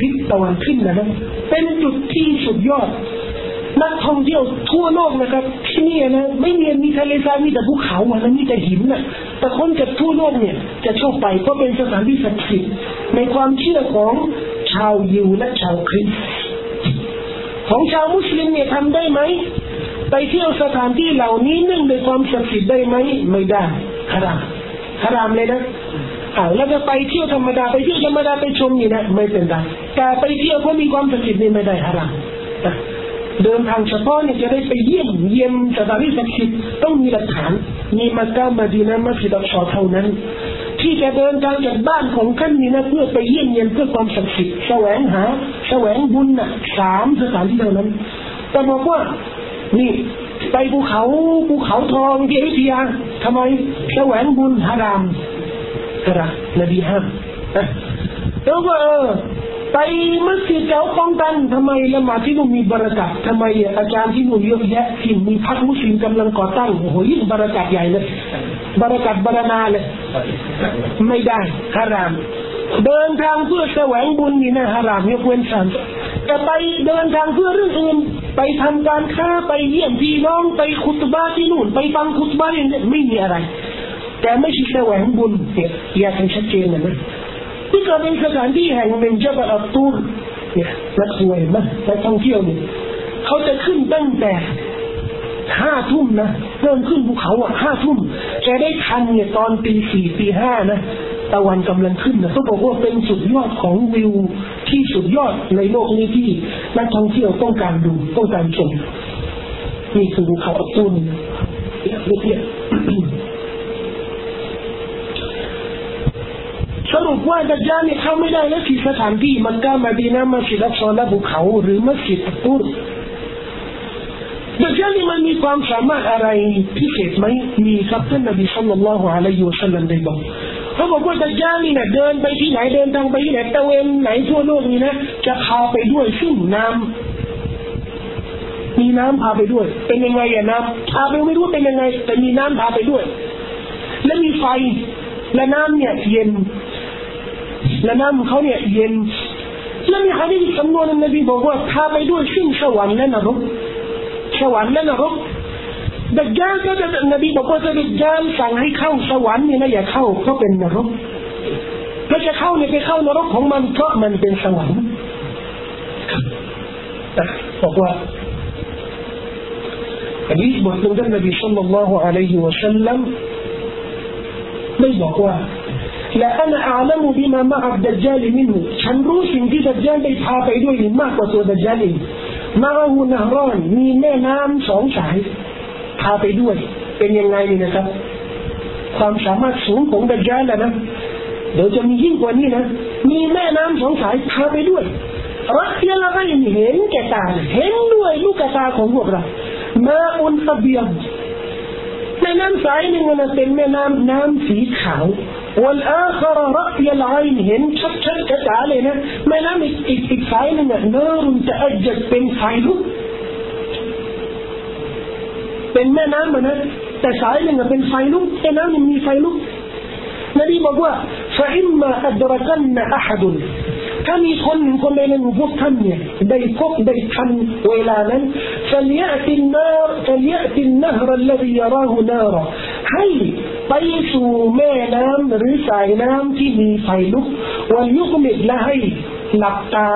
ทิศตะวันขึ้นนะนะเป็นจุดที่สุดยอดนักท่องเที่ยวทั่วโลกนะครับ ที่นี่นะไม่มีมีทะเลทรายมีแต่ภูเขาอะนะมีแต่หินนะ แต่คนจากทั่วโลกเนี่ย จะชอบไปเพราะเป็นสถานที่ศักดิ์สิทธิ์ในความเชื่อของชาวยิวและชาวคริสต์ของชาวมุสลิมเนี่ยทำได้ไหมไปเที่ยวสถานที่เหล่านี้เนื่องในความศักดิ์สิทธิ์ได้ไหมไม่ได้ฮารามฮารามเลยนะอ่าแล้วจะไปเที่ยวธรรมดาไปเที่ยวธรรมดาไปชมนี่นะไม่เป็นไรแต่ไปเที่ยวเพราะมีความศักดิ์สิทธิ์นี่ไม่ได้ฮารามเดินทางเฉพาะเนี่ยจะได้ไปเยี่ยมเยี่ยมสถานที่ศักดิ์สิทธิ์ต้องมีหลักฐาน มีมักกะมาดีนะมัสยิดอัลชอเท่านั้น ที่จะเดินทางจากบ้านของท่านนี่นะเพื่อไปเยี่ยมเยียนเพื่อความศักดิ์สิทธิ์แสวงหา แสวงบุญน่ะสามสถานที่เท่านั้น แต่บอกว่านี่ไปภูเขาภูเขาทองที่อยุธยาทำไมแสวงบุญฮารามกระนบีห้ามแล้วก็เออ ไปมัสยิดเจ้าป้องกันทำไมละหมาดที่นู่นมีบารักัดทำไมอาจารย์ที่นู่นเยอะแยะที่มีพักมุสลิมกำลังก่อตั้งโอ้โหยิ่งบารักัดใหญ่เลยบารักัดบารนาเลยไม่ได้ฮาราม เดินทางเพื่อแสวงบุญนี่นะฮารามยกเว้นสันแต่ไปเดินทางเพื่อเรื่องอื่นไปทำการค้าไปเยี่ยมพี่น้องไปคุตบ้าที่นู่น ไปฟังคุตบ้าเนี่ยไม่มีอะไร แต่ไม่ใช่แสวงบุญเนี่ยอยากให้ชัดเจนนะนะ นี่ก็เป็นสถานที่แห่งหนึ่งเจะแบบตูนเนี่ยนักสวยมั้ยนักท่องเที่ยวเนี่ยเขาจะขึ้นตั้งแต่ห้าทุ่มนะเริ่มขึ้นภูเขาอะห้าทุ่มจะได้ทันเนี่ยตอนตีสี่ตีห้านะตะวันกำลังขึ้นนะเขาบอกว่าเป็นสุดยอดของวิวที่สุดยอดในโลกนี้ที่นักท่องเที่ยวต้องการดูต้องการชมนี่คือภูเขาอับตุนเนี่ยเรีย สรุปว่าดัจจานี่เข้าไม่ได้แล้วที่สถานที่มันก็มาดีนะมัสยิดอัลซอลาภูเขาหรือมัสยิดตุรดัจจานี่มันมีความสามารถอะไรพิเศษไหมมีครับท่านนบีสัลลัลลอฮุอะลัยฮิวะสัลลัมได้บอกเขาบอกว่าดัจจานี่นะเดินไปที่ไหนเดินทางไปที่ไหนตะเวนไหนทั่วโลกนี้นะจะพาไปด้วยซึ่งน้ำมีน้ำพาไปด้วย เป็นยังไงอะน้ำพาไปไม่รู้เป็นยังไง แต่มีน้ำพาไปด้วย และมีไฟและน้ำเนี่ยเย็น และน้ำเขาเนี่ยเย็นแล้วมีฮะดีษสำนวนนบีบอกว่าพาไปด้วยซึ่งสวรรค์และนรกสวรรค์และนรกดัจจาก็จะนบีบอกว่าจะดัจจาสั่งให้เข้าสวรรค์นี่นะอย่าเข้าเพราะเป็นนรกถ้าจะเข้าเนี่ยไปเข้านรกของมันเพราะมันเป็นสวรรค์บอกว่าอันนี้บทหนึ่งท่านนบีสัลลัลลอฮุอะลัยฮิวะสัลลัมไม่บอกว่า และอันอาลมบิมามาอับดัจจาลมินฉันรู้สิ่งที่ดัจจาลได้พาไปด้วยมากกว่าตัวดัจจาลเองมาหูนารอนมีแม่น้ำสองสายพาไปด้วย เป็นยังไงนี่นะครับ ความสามารถสูงของดัจจาลนะเดี๋ยวจะมียิ่งกว่านี้นะมีแม่น้ำสองสายพาไปด้วยรักยาละก็ยังเห็นแก่ตาเห็นด้วยลูกตาของพวกเรามาอุนตะเบียงแม่น้ำสายหนึ่งนะเป็นแม่น้ำน้ำสีขาว والآخر رأي العين شكت علينا، ما لم يتفعلنا نار تأجج بين بما نامنا بين فايلو إنام من فايلو نبي بقوا فإما أدركن أحد. كم يكون من كل إلى نبوة تمية بيكوك بيتحن وإلانا فليأتي النار فليأتي النهر الذي يراه نارا. هل ไปสู่แม่น้ำหรือสายน้ำที่มีไฟลุกวันยุกมิดและให้หลับตา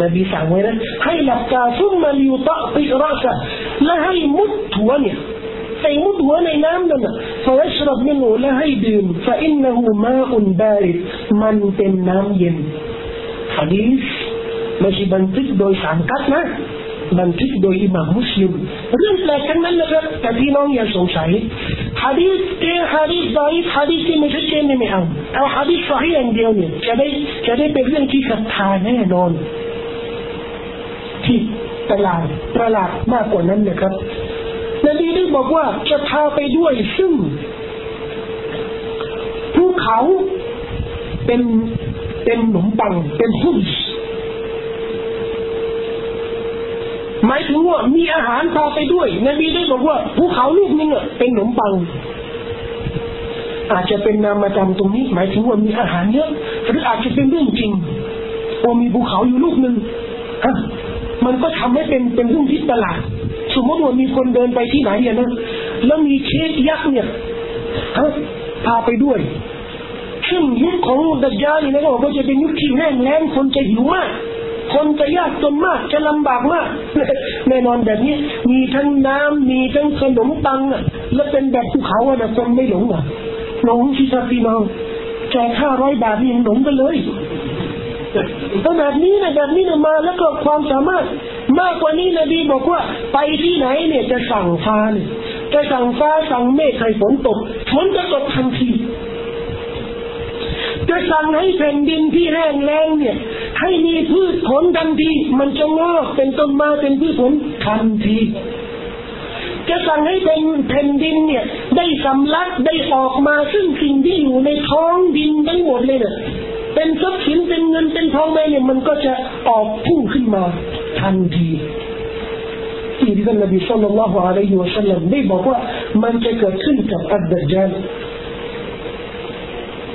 นบีสั่งไว้นะให้หลับตาซุ่มมาลิวตะติรัสและให้มุดหัวเนี่ยไปมุดหัวในน้ำนั่นฟะยชรบมินูและให้ดื่มฟะอินนหูมาอุนบาริมันเป็นน้ำเย็นฮะดีษไม่ใช่บันทึกโดยสามกัดนะบันทึกโดยอิหม่ามมุสลิมเรื่องแปลกทั้งนั้นนะครับแต่พี่น้องอย่าสงสัย ฮะดีษเอฮะดีษดอยฮะดีษที่ไม่ชัดเจนไม่เอาเอาฮะดีษสฮีอย่างเดียวเนี่ยจะได้จะได้เป็นเรื่องที่ศรัทธาแน่นอน ที่ประหลาดประหลาดมากกว่านั้นนะครับนบีได้บอกว่าจะพาไปด้วยซึ่งภูเขาเป็นเป็นหนมปังเป็นหุ้น หมายถึงว่ามีอาหารพาไปด้วย นบีได้บอกว่าภูเขาลูกนึงอะเป็นขนมปัง อาจจะเป็นนามธรรมตรงนี้ หมายถึงว่ามีอาหารเยอะหรืออาจจะเป็นเรื่องจริงว่ามีภูเขาอยู่ลูกหนึ่งฮะมันก็ทำให้เป็นเป็นเรื่องที่ประหลาดสมมติว่ามีคนเดินไปที่ไหนเนี่ยนะแล้วมีเค้กยักษ์เนี่ยฮะพาไปด้วยซึ่งยุคของดัจญานี่นะก็บอกว่าจะเป็นยุคที่แห้งแล้งคนจะหิวมาก คนจะยากจนมาก จะลำบากมาก แน่นอนแบบนี้ มีทั้งน้ำมีทั้งขนมปังอะ แล้วเป็นแบบภูเขาอะคนไม่หลงอะหลงที่ซาฟีน้องแจกห้าร้อยบาทนี่ยังหลงกันเลยก็แบบนี้นะแบบนี้นะมาแล้วก็ความสามารถ มากกว่านี้นบีบอกว่า ไปที่ไหนเนี่ยจะสั่งฟ้าเนี่ยจะสั่งฟ้าสั่งเมฆให้ฝนตกฝนจะตกทันที จะสั่งให้แผ่นดินที่แห้งแล้งเนี่ย ให้มีพืชผลทันที มันจะงอกเป็นต้นมาเป็นพืชผลทันที จะสั่งให้เป็นแผ่นดินเนี่ย ได้สำลักได้ออกมาซึ่งสิ่งที่อยู่ในท้องดินทั้งหมดเลยเนี่ยเป็นทรัพย์สินเป็นเงินเป็นทองไปเนี่ยมันก็จะออกพุ่งขึ้นมาทันทีที่ท่านนบีสุลต่านละฮ์อะลัยฮิวะสัลลัมได้บอกว่ามันจะเกิดขึ้นกับอัดดัจจาล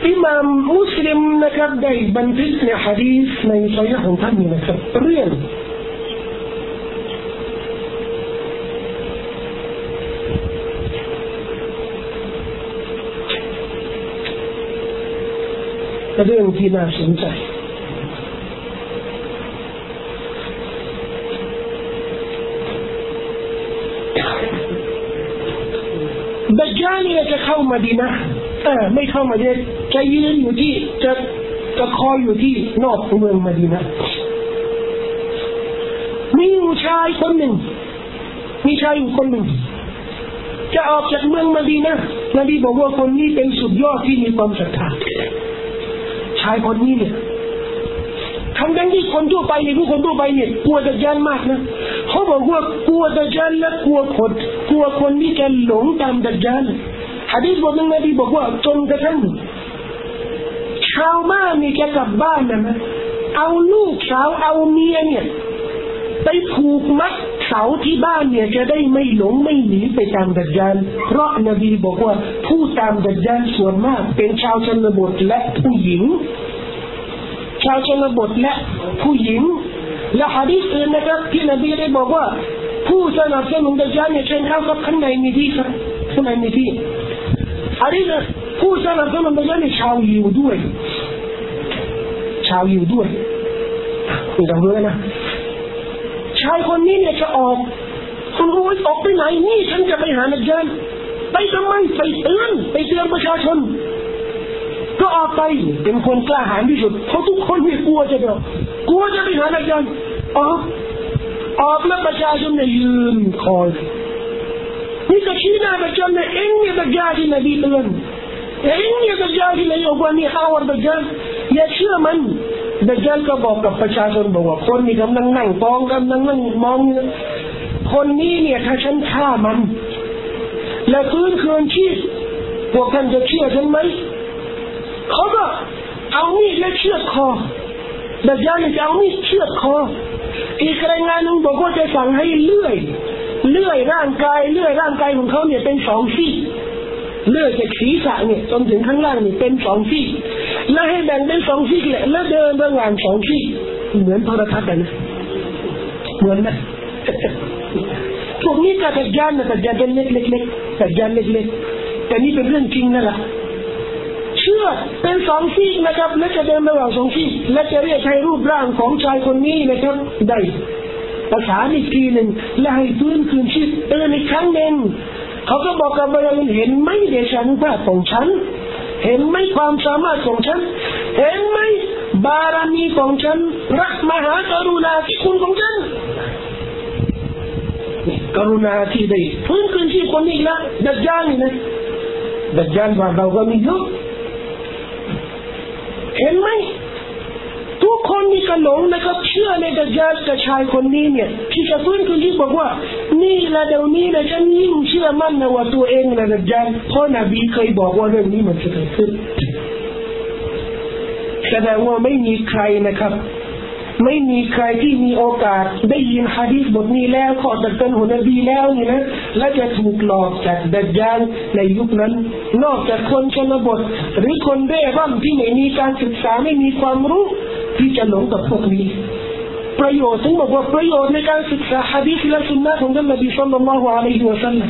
อิมามมุสลิมนะครับได้บันทึกในฮะดีษในสัยของท่านนะครับเรื่องเรื่องที่น่าสนใจดัจจานี่จะเข้ามาดีนะเออไม่เข้ามาดี จะยืนอยู่ที่จะจะคอยอยู่ที่นอกเมืองมาดีนะมีชายคนหนึ่ง มีชายอยู่คนหนึ่ง จะออกจากเมืองมาดีนะนบีบอกว่าคนนี้เป็นสุดยอดที่มีความศรัทธาชายคนนี้เนี่ยทั้งนั้นที่คนทั่วไปเนี่ยผู้คนทั่วไปเนี่ยกลัวดัจจานมากนะเขาบอกว่ากลัวดัจจานและกลัวคนกลัวคนที่จะหลงตามดัจจานฮะดีษบทหนึ่งนบีบอกว่าจนกระทั่ง ชาวบ้านนี่จะกลับบ้านนะนะเอาลูกสาวเอาเมียเนี่ย ไปผูกมัดเสาที่บ้านเนี่ยจะได้ไม่หลงไม่หนีไปตามดัจจานเพราะนบีบอกว่าผู้ตามดัจจานส่วนมาก เป็นชาวชนบทและผู้หญิง ชาวชนบทและผู้หญิง และฮะดีษอื่นนะครับที่นบีได้บอกว่า ผู้สนับสนุนดัจจานเนี่ยเช่นเขาครับข้างในมีที่ครับข้างในมีที่ฮะดีษผู้สนับสนุนดัจจานเนี่ยชาวยิวด้วย ชาวยิวด้วยคุณจำไว้นะชายคนนี้เนี่ยจะออก คุณรู้ออกไปไหนนี่ฉันจะไปหานักเรียนไปทำไมไปเตือนไปเตือนประชาชน ก็ออกไปเป็นคนกล้าหาญที่สุดเพราะทุกคนเนี่ยกลัวจะเดียวกลัวจะไปหานักเรียนออกออกแล้วประชาชนเนี่ยยืนคอยนี่ก็ชี้หน้าประชาชนเนี่ยเอ็งเนี่ยประชาชนนบีเตือนเอ็งเนี่ยประชาชนเนี่ยอกวานี่ข้าวประชาชน อย่าเชื่อมันดัจจานก็บอกกับประชาชนบอกว่าคนนี้กำลังนั่งฟองกำลังนั่งมอง คนนี้เนี่ยถ้าฉันฆ่ามัน และฟื้นคืนชีพพวกท่านจะเชื่อฉันไหมเขาก็เอามีดและเชือกคอดัจจานจะเอามีดเชือกคออีกรายงานหนึ่งบอกว่าจะสั่งให้เลื่อย เลื่อยร่างกายเลื่อยร่างกายของเขาเนี่ยเป็นสองซี่ เลื่อยจากศีรษะเนี่ยจนถึงข้างล่างเนี่ยเป็นสองซี่แล้วให้แบ่งเป็นสองซี่แหละแล้วเดินระหว่างสองซี่เหมือนโทรทัศน์นะเหมือนนะพวกนี้ก็ตัดยานนะตัดยานเป็นเล็กๆตัดยานเล็กๆแต่นี่เป็นเรื่องจริงนั่นแหละเชื่อเป็นสองซี่นะครับ และจะเดินระหว่างสองซี่และจะเรียกใช้รูปร่างของชายคนนี้นะครับได้ประสาอีกทีหนึ่งและให้ฟื้นคืนชีพเตือนอีกครั้งหนึ่ง เขาก็บอกกับเราเห็นไหมเดชานุภาพของฉัน เห็นไหมความสามารถของฉัน เห็นไหมบารมีของฉันพระมหากรุณาธิคุณของฉันกรุณาที่ได้พื้นคืนที่คนนี้ละดัจจานนี่นะดัจจานว่าเราก็มีเยอะเห็นไหม ทุกคนมีกระหลงนะครับ เชื่อในดัจจานกับชายคนนี้เนี่ยที่จะฟื้นคืนที่บอกว่า นี่ละเดี๋ยวนี้นะฉันยิ่งเชื่อมั่นนะว่าตัวเองนะดัจจานเพราะนบีเคยบอกว่าเรื่องนี้มันจะเกิดขึ้นแสดงว่าไม่มีใครนะครับ ไม่มีใครที่มีโอกาสได้ยินฮะดีษบทนี้แล้วขอจากกันหัวนบีแล้วนี่นะและจะถูกหลอกจากดัจจานในยุคนั้น นอกจากคนชนบท หรือคนเร่ร่อนที่ไม่มีการศึกษาไม่มีความรู้ ที่จะหลงกับพวกนี้ ประโยชน์ถึงบอกว่าประโยชน์ในการศึกษาฮะดีษและสุนนะของท่านนบีสุลต่านละฮ์อะลัยฮิวะสัลลัม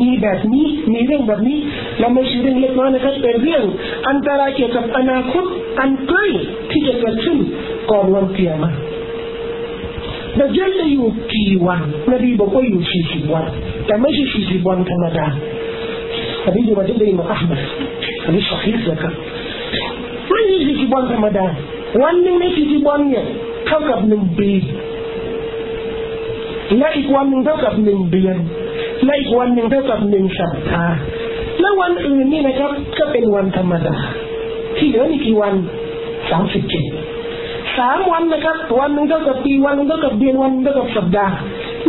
มีแบบนี้มีเรื่องแบบนี้และไม่ใช่เรื่องเล็กน้อยนะครับเป็นเรื่อง อันตรายเกี่ยวกับอนาคตอันใกล้ที่จะเกิดขึ้นก่อนวันเกียรมาดัจจลจะอยู่กี่วันนบีบอกว่าอยู่สี่สิบวันแต่ไม่ใช่สี่สิบวันธรรมดาอันนี้อยู่มาจากอิมามอัลมัดอันนี้สฮิห์นะครับไม่ใช่สี่สิบวันธรรมดา วันหนึ่งในสี่สิบวันเนี่ยเท่ากับหนึ่งปี และอีกวันหนึ่งเท่ากับหนึ่งเดือน และอีกวันหนึ่งเท่ากับหนึ่งสัปดาห์ และวันอื่นนี่นะครับ ก็เป็นวันธรรมดา ที่เหลือนี่กี่วันสามสิบเจ็ดสามวันนะครับ วันหนึ่งเท่ากับปีวันหนึ่งเท่ากับเดือนวันเท่ากับสัปดาห์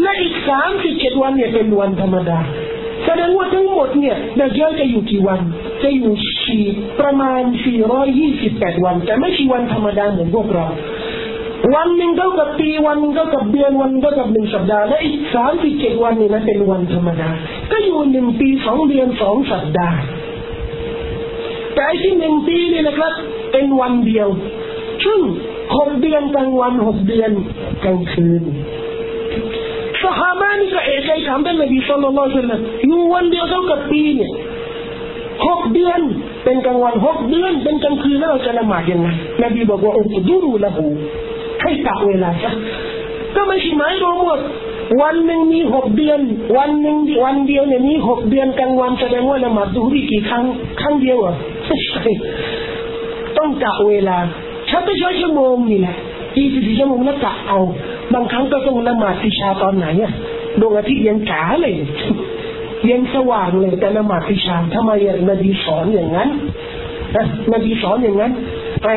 และอีกสามสิบเจ็ดวันเนี่ยเป็นวันธรรมดา แสดงว่าทั้งหมดเนี่ยดาเจลจะอยู่กี่วัน จะอยู่สี่ประมาณสี่ร้อยยี่สิบแปดวัน แต่ไม่ใช่วันธรรมดาเหมือนพวกเรา วันหนึ่งเท่ากับปีวันเท่ากับเดือนวันเท่ากับหนึ่งสัปดาห์และอีกสามสิบเจ็ดวันนี่นะเป็นวันธรรมดา ก็อยู่หนึ่งปีสองเดือนสองสัปดาห์แต่ที่หนึ่งปีนี่นะครับ เป็นวันเดียว ซึ่งหกเดือนกลางวันหกเดือนกลางคืนสหามานี่ก็เอกใจถามท่านนบีสุลต่านละสัลลัมอยู่วันเดียวเท่ากับปีเนี่ย หกเดือน เป็นกลางวันหกเดือน เป็นกลางคืนแล้วเราจะละหมาดยังไงนบีบอกว่าอุดูรูละหูให้กะเวลาซะก็ไม่ใช่หมายรวมหมดวันหนึ่งมีหกเดือน วันหนึ่งวันเดียวเนี่ยมีหกเดือนกลางวันแสดงว่าละหมาดดูรีกี่ครั้งครั้งเดียวอะต้องกะเวลาฉันไม่ใช่ชั่วโมงนี่แหละยี่สิบสี่ชั่วโมงแล้วกะเอา บางครั้งก็ต้องละหมาดติชาตอนไหนอะดวงอาทิตย์ยังจ๋าเลย ยังสว่างเลยแต่ละหมาดติชาทำไมนบีสอนอย่างนั้นนะนบีสอนอย่างนั้นไป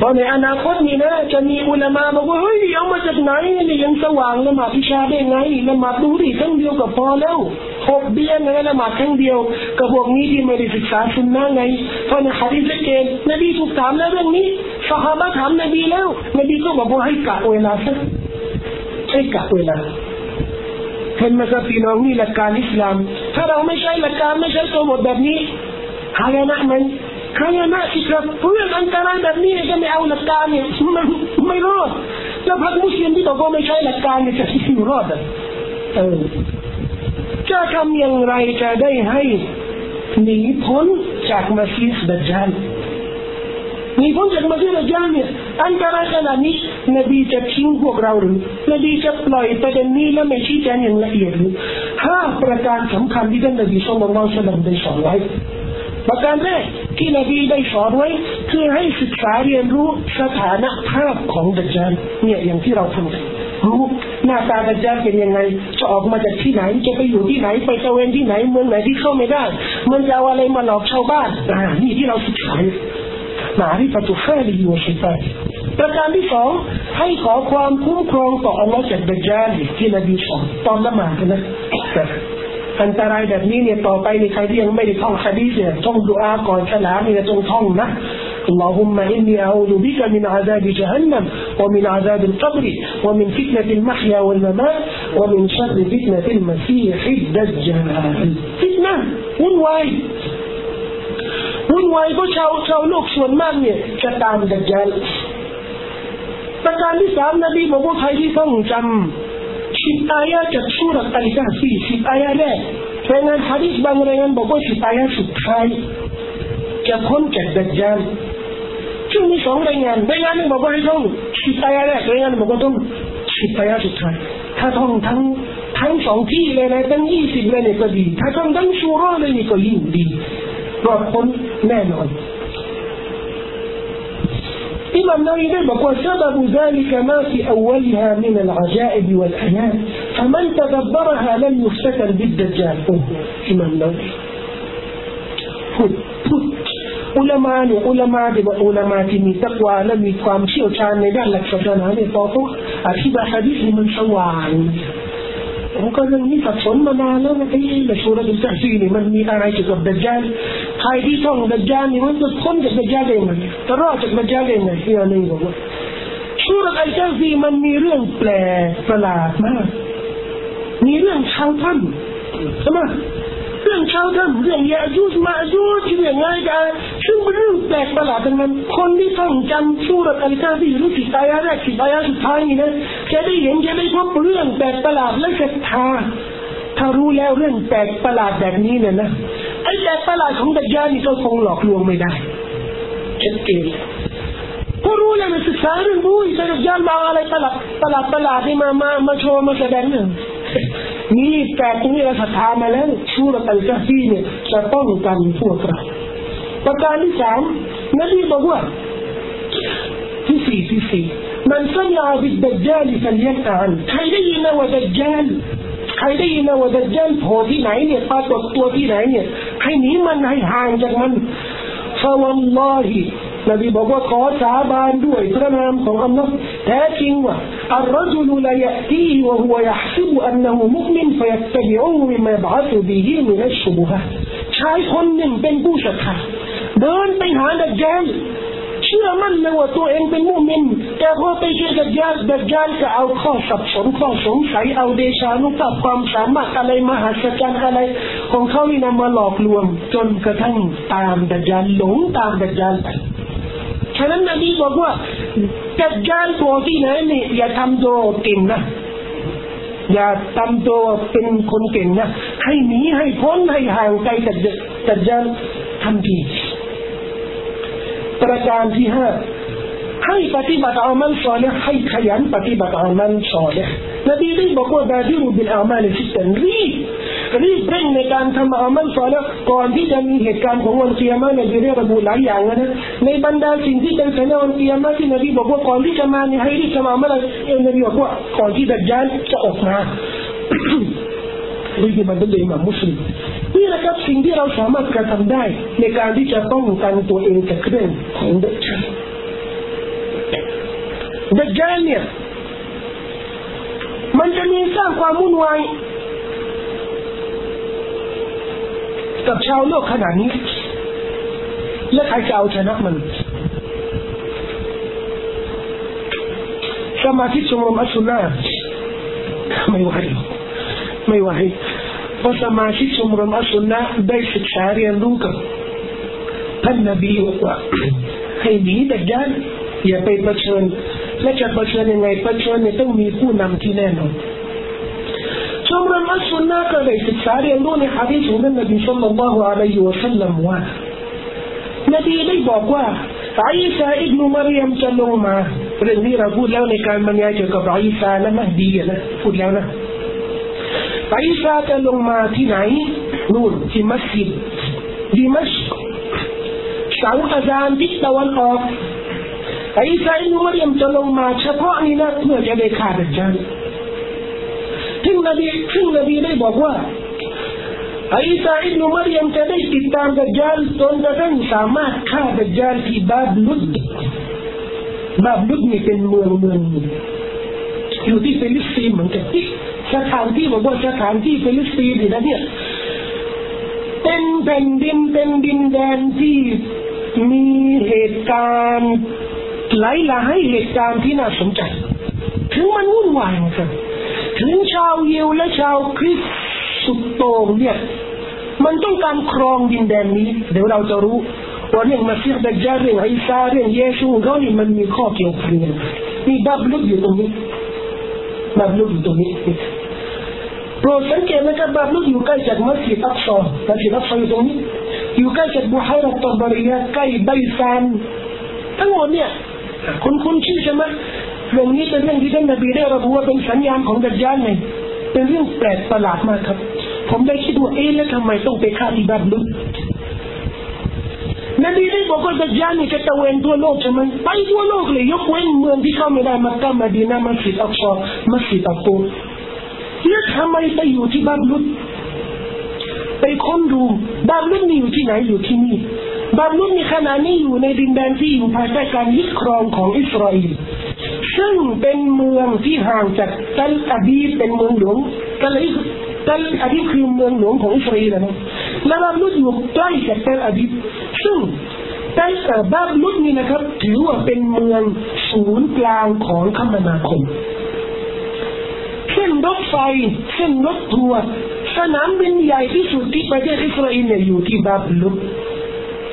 พราะในอนาคตนี่นะจะมีอุลามาบอกว่าเฮ้ยเอามาจากไหนนี่ยังสว่างละหมาดพิชาได้ไงละหมาดดูดิครั้งเดียวก็พอแล้วหกเดือนนะละหมาดครั้งเดียวกับพวกนี้ที่ไม่ได้ศึกษาสุนนะไงเพราะในฮะดีษเกณฑ์นบีถูกถามแล้วเรื่องนี้สหายถามนบีแล้วนบีก็บอกว่าให้กะเวลาสักให้กะเวลา เห็นไหมครับพี่น้องนี่หลักการอิสลามถ้าเราไม่ใช่หลักการไม่ใช่ตั มใครน่าสิครับเรื่องอันตรายแบบนี้จะไม่เอาหลักการเนี่ยมันไม่รอดแล้วพรรคมุสลิมที่บอกว่าไม่ใช่หลักการเนี่ยจะที่รอดอะเออจะทำอย่างไรจะได้ให้หนีพ้นจาจ้ากมาซีสดัจจานเนี่ยอันตรายขนาดนี้นบีจะทิ้งพวกเราหรือนบีจะปล่อยประเด็นนี้แล้วไม่ชี้แจงอย่างละเอียดหรือห้าประการสำคัญที่ท่านนบีสุลต่านละสัลลัมได้สอนไว้ประการแรกที่นบีได้สอนไว้คือให้ศึกษาเรียนรู้สถานภาพของดัจจานเนี่ยอย่างที่เราทำกันรู้หน้าตาดัจจานเป็นยังไงจะออกมาจากที่ไหนจะไปอยู่ที่ไหน ไปตะเวนที่ไหนเมืองไหนที่เข้าไม่ได้ มันจะเอาอะไรมาหลอกชาวบ้านอ่านี่ที่เราศึกษา หมาที่ประตูห้าลีวชิตาประการที่สองให้ขอความคุ้มครองต่ออัลลอฮ์จากดัจจานที่นบีสอนตอนละหมาดนะอันตรายแบบนี้เนี่ยต่อไปในใครที่ยังไม่ได้ท่องฮะดีษเนี่ยต้องดูอาก่อนฉลามเนี่ยต้องท่องนะ اللهم إني أعوذ بك من عذاب جهنم ومن عذاب القبر ومن فتنة المحيا والممات ومن شر فتنة المسيح الدجال فتنة วุ่น วุ่นวายเพราะชาวชาวโลกส่วนมากเนี่ยจะตามดัจจาลประการที่สามนบีบอกว่าใครที่ต้องจำสิบอายะจากสุรตัลกาฟีสิบอายะแรกรายงานฮะดิษบางรายงานบอกว่าสิบอายะสุดท้ายจะพ้นจากดัจจานซึ่งมีสองรายงานรายงานหนึ่งบอกว่าให้ท่องสิบอายะแรกรายงานบอกว่าต้องสิบอายะสุดท้ายถ้าท่องทั้งทั้งสองที่เลยนะทั้งยี่สิบเลยเนี่ยก็ดี ถ้าท่องทั้งสุราเลยนี่ก็ยิ่งดี صرح مانع. إمام نووي بيبك وسبب ذلك ما في أولها من العجائب والأنام فمن تدبرها لم يفتكر بالدجال. إمام نووي. علماء علماء علماء من تقوى لم يقام شيء وكان لك فتنة هذه طاطق أكيد حديث من شوان ผมก็เรื่องนี้สับสนมานานแล้วนะไอ้ละชูรัตุลกะซีนี่มันมีอะไรเกี่ยวกับดัจจานใครที่ท่องดัจจานนี่มันจะพ้นจากดัจจานได้ยังไงจะรอดจากดัจจานได้ยังไงที่อันนี้บอกว่าชูรัตุลกะซีมันมีเรื่องแปลกประหลาดมาก มีเรื่องชาวท่านใช่ไหม รื่องชาวถ้ำเรื่องยาจูสมาจูสเรื่องง่ายกันซึ่งเป็นเรื่องแปลกประหลาดทั้งนั้นคนที่ท่องจำชูรัลกะซีรู้สิตายาแรกสิตายสุดท้ายนี่นะจะได้เห็นจะได้พบเรื่องแปลกประหลาดและศรัทธาถ้ารู้แล้วเรื่องแปลกประหลาดแบบนี้เนี่ยนะไอ้แปลกประหลาดของดัจจานี่ก็คงหลอกลวงไม่ได้ชัดเจนพอรู้แล้วมันศึกษาเรื่องรู้อีกดัจจานมาอะไรประหลาดประหลาดประหลาดที่มามามาโชว์มาแสดงเนี่ย นี่แปลกตรงนี้เราศรัทธามาแล้วชูรตัลกะฮีเนี่ยจะป้องกันพวกเราประการที่สามนบีบอกว่าที่สี่ที่สี่มันสัญญาบิดดัจจาลฟัลยันอ่านใครได้ยินว่าดัจจาลใครได้ยินว่าดัจจาลโผล่ที่ไหนเนี่ยปรากฏตัวที่ไหนเนี่ยให้หนีมันให้ห่างจากมันฟาวัลลอฮิ นบีบอกว่าขอสาบานด้วยพระนามของอัลลอฮ์แท้จริงว่าอัลรจุลลยะตีวะฮุวยัซิบอันนะฮุมุมินฟยัตบิอูมิมาบะตุบิฮิมินัชชุบฮะชายคนหนึ่งเป็นผู้ศรัทธาเดินไปหาดัจจาลเชื่อมั่นเลยว่าตัวเองเป็นมุมินแต่พอไปเจอดัจจาลดัจจาลก็เอาข้อสับสนข้อสงสัยเอาเดชานุภาพความสามารถอะไรมหัศจรรย์อะไร ของเขานี่นำมาหลอกลวงจนกระทั่งตามดัจจาลหลงตามดัจจาลไป ฉะนั้นนบีบอกว่าจัดการตัวที่ไหนนี่อย่าทำตัวเก่งนะอย่าทำตัวเป็นคนเก่งนะให้หนีให้พ้นให้ห่างไกลจากจัดการทันทีประการที่ห้าให้ปฏิบัติอามัลสอเลให้ขยันปฏิบัติอามัลสอเลนบีได้บอกว่าบาดิรุบิลอามัลสิตันรีบ รีบเร่งในการทำอามัลสอเลก่อนที่จะมีเหตุการณ์ของวันเกียร์มาในเรื่องระบุหลายอย่างนะในบรรดาสิ่งที่เป็นสัญญาวันเกียร์มาที่นบีบอกว่าก่อนที่จะมาเนี่ยให้รีบทำอามัลเองนบีบอกว่าก่อนที่ดัจจานจะออกมานี่คือมันเป็นเรื่องมุสลิมนี่แหละครับสิ่งที่เราสามารถกระทำได้ ในการที่จะป้องกันตัวเองจากเรื่องของดัจจานดัจจานเนี่ยมันจะมีสร้างความวุ่นวาย กับชาวโลกขนาดนี้ และใครจะเอาชนะมันสมาชิกชมรมอัสุนาไม่ไหวไม่ไหวเพราะสมาชิกชมรมอัสุนาได้ศึกษาเรียนรู้กับท่านนบีว่าให้หนีดัจจานอย่าไปประชิญและจะประชิญยังไงประชิญเนี่ยต้องมีผู้นำที่แน่นอน ชมรมอัสซุนนะก็ได้ศึกษาเรียนรู้ในฮะดีษของท่านนบีสุลต่านละฮ์อะลัยฮิวะสัล ซึ่งนบีซึ่งนบีได้บอกว่าอิสาอิบนุมารยมจะได้ติดตามดัจจาลจนกระทั่งสามารถฆ่าดัจจาลที่บาบลุดบาบลุดนี่เป็นเมืองเมืองอยู่ที่ฟิลิสตีนเหมือนกันที่สถานที่บอกว่าสถานที่ฟิลิสตีนนี่นะเนี่ยเป็นแผ่นดินเป็นดินแดนที่มีเหตุการณ์หลายหลายเหตุการณ์ที่น่าสนใจ ถึงมันวุ่นวายนะครับ ถึงชาวยิวและชาวคริสต์สุดโต่งเนี่ย มันต้องการครองดินแดนนี้ เดี๋ยวเราจะรู้ว่าเรื่องมาซีดดัจจาเรื่องอิสาเรื่องเยซูเขานี่มันมีข้อเกี่ยวพันกันมีบับลุกอยู่ตรงนี้บับลุกอยู่ตรงนี้โปรดสังเกตนะครับบับลุกอยู่ใกล้จากมัสยิดอักษรมัสยิดอักษรอยู่ตรงนี้อยู่ใกล้จากบุฮาระตบริยะใกล้ใบซานทั้งหมดเนี่ยคุณคุณชื่อใช่ไหม เรื่องนี้เป็นเรื่องที่ท่านนบีได้ระบุว่าเป็นสัญญาณของดัจจานไงเป็นเรื่องแปลกประหลาดมากครับ ผมได้คิดว่าเอ๊ะแล้วทำไมต้องไปฆ่าที่บับลุนบีได้บอกว่าดัจจานนี่จะตะเวนทั่วโลกใช่ไหมไปทั่วโลกเลยยกเว้นเมืองที่เข้าไม่ได้มักกะมาดีนามัสยิดอักซอมัสยิดอักูแล้วทำไมไปอยู่ที่บับลุไปค้นดูบับลุนี่อยู่ที่ไหนอยู่ที่นี่บับลุนี่ขณะนี้อยู่ในดินแดนที่อยู่ภายใต้การยึดครองของอิสราเอล ซึ่งเป็นเมืองที่ห่างจากตัลอาบีเป็นเมืองหลวงตัลตัลอาบีคือเมืองหลวงของอิสราเอลนะและบาบลุดอยู่ใกล้กับตัลอาบีซึ่งตัลบาบลุดนี่นะครับ ถือว่าเป็นเมืองศูนย์กลางของคมนาคมเส้นรถไฟเส้นรถทัวร์สนามบินใหญ่ที่สุดที่ประเทศอิสราเอลเนี่ยอยู่ที่บาบลุด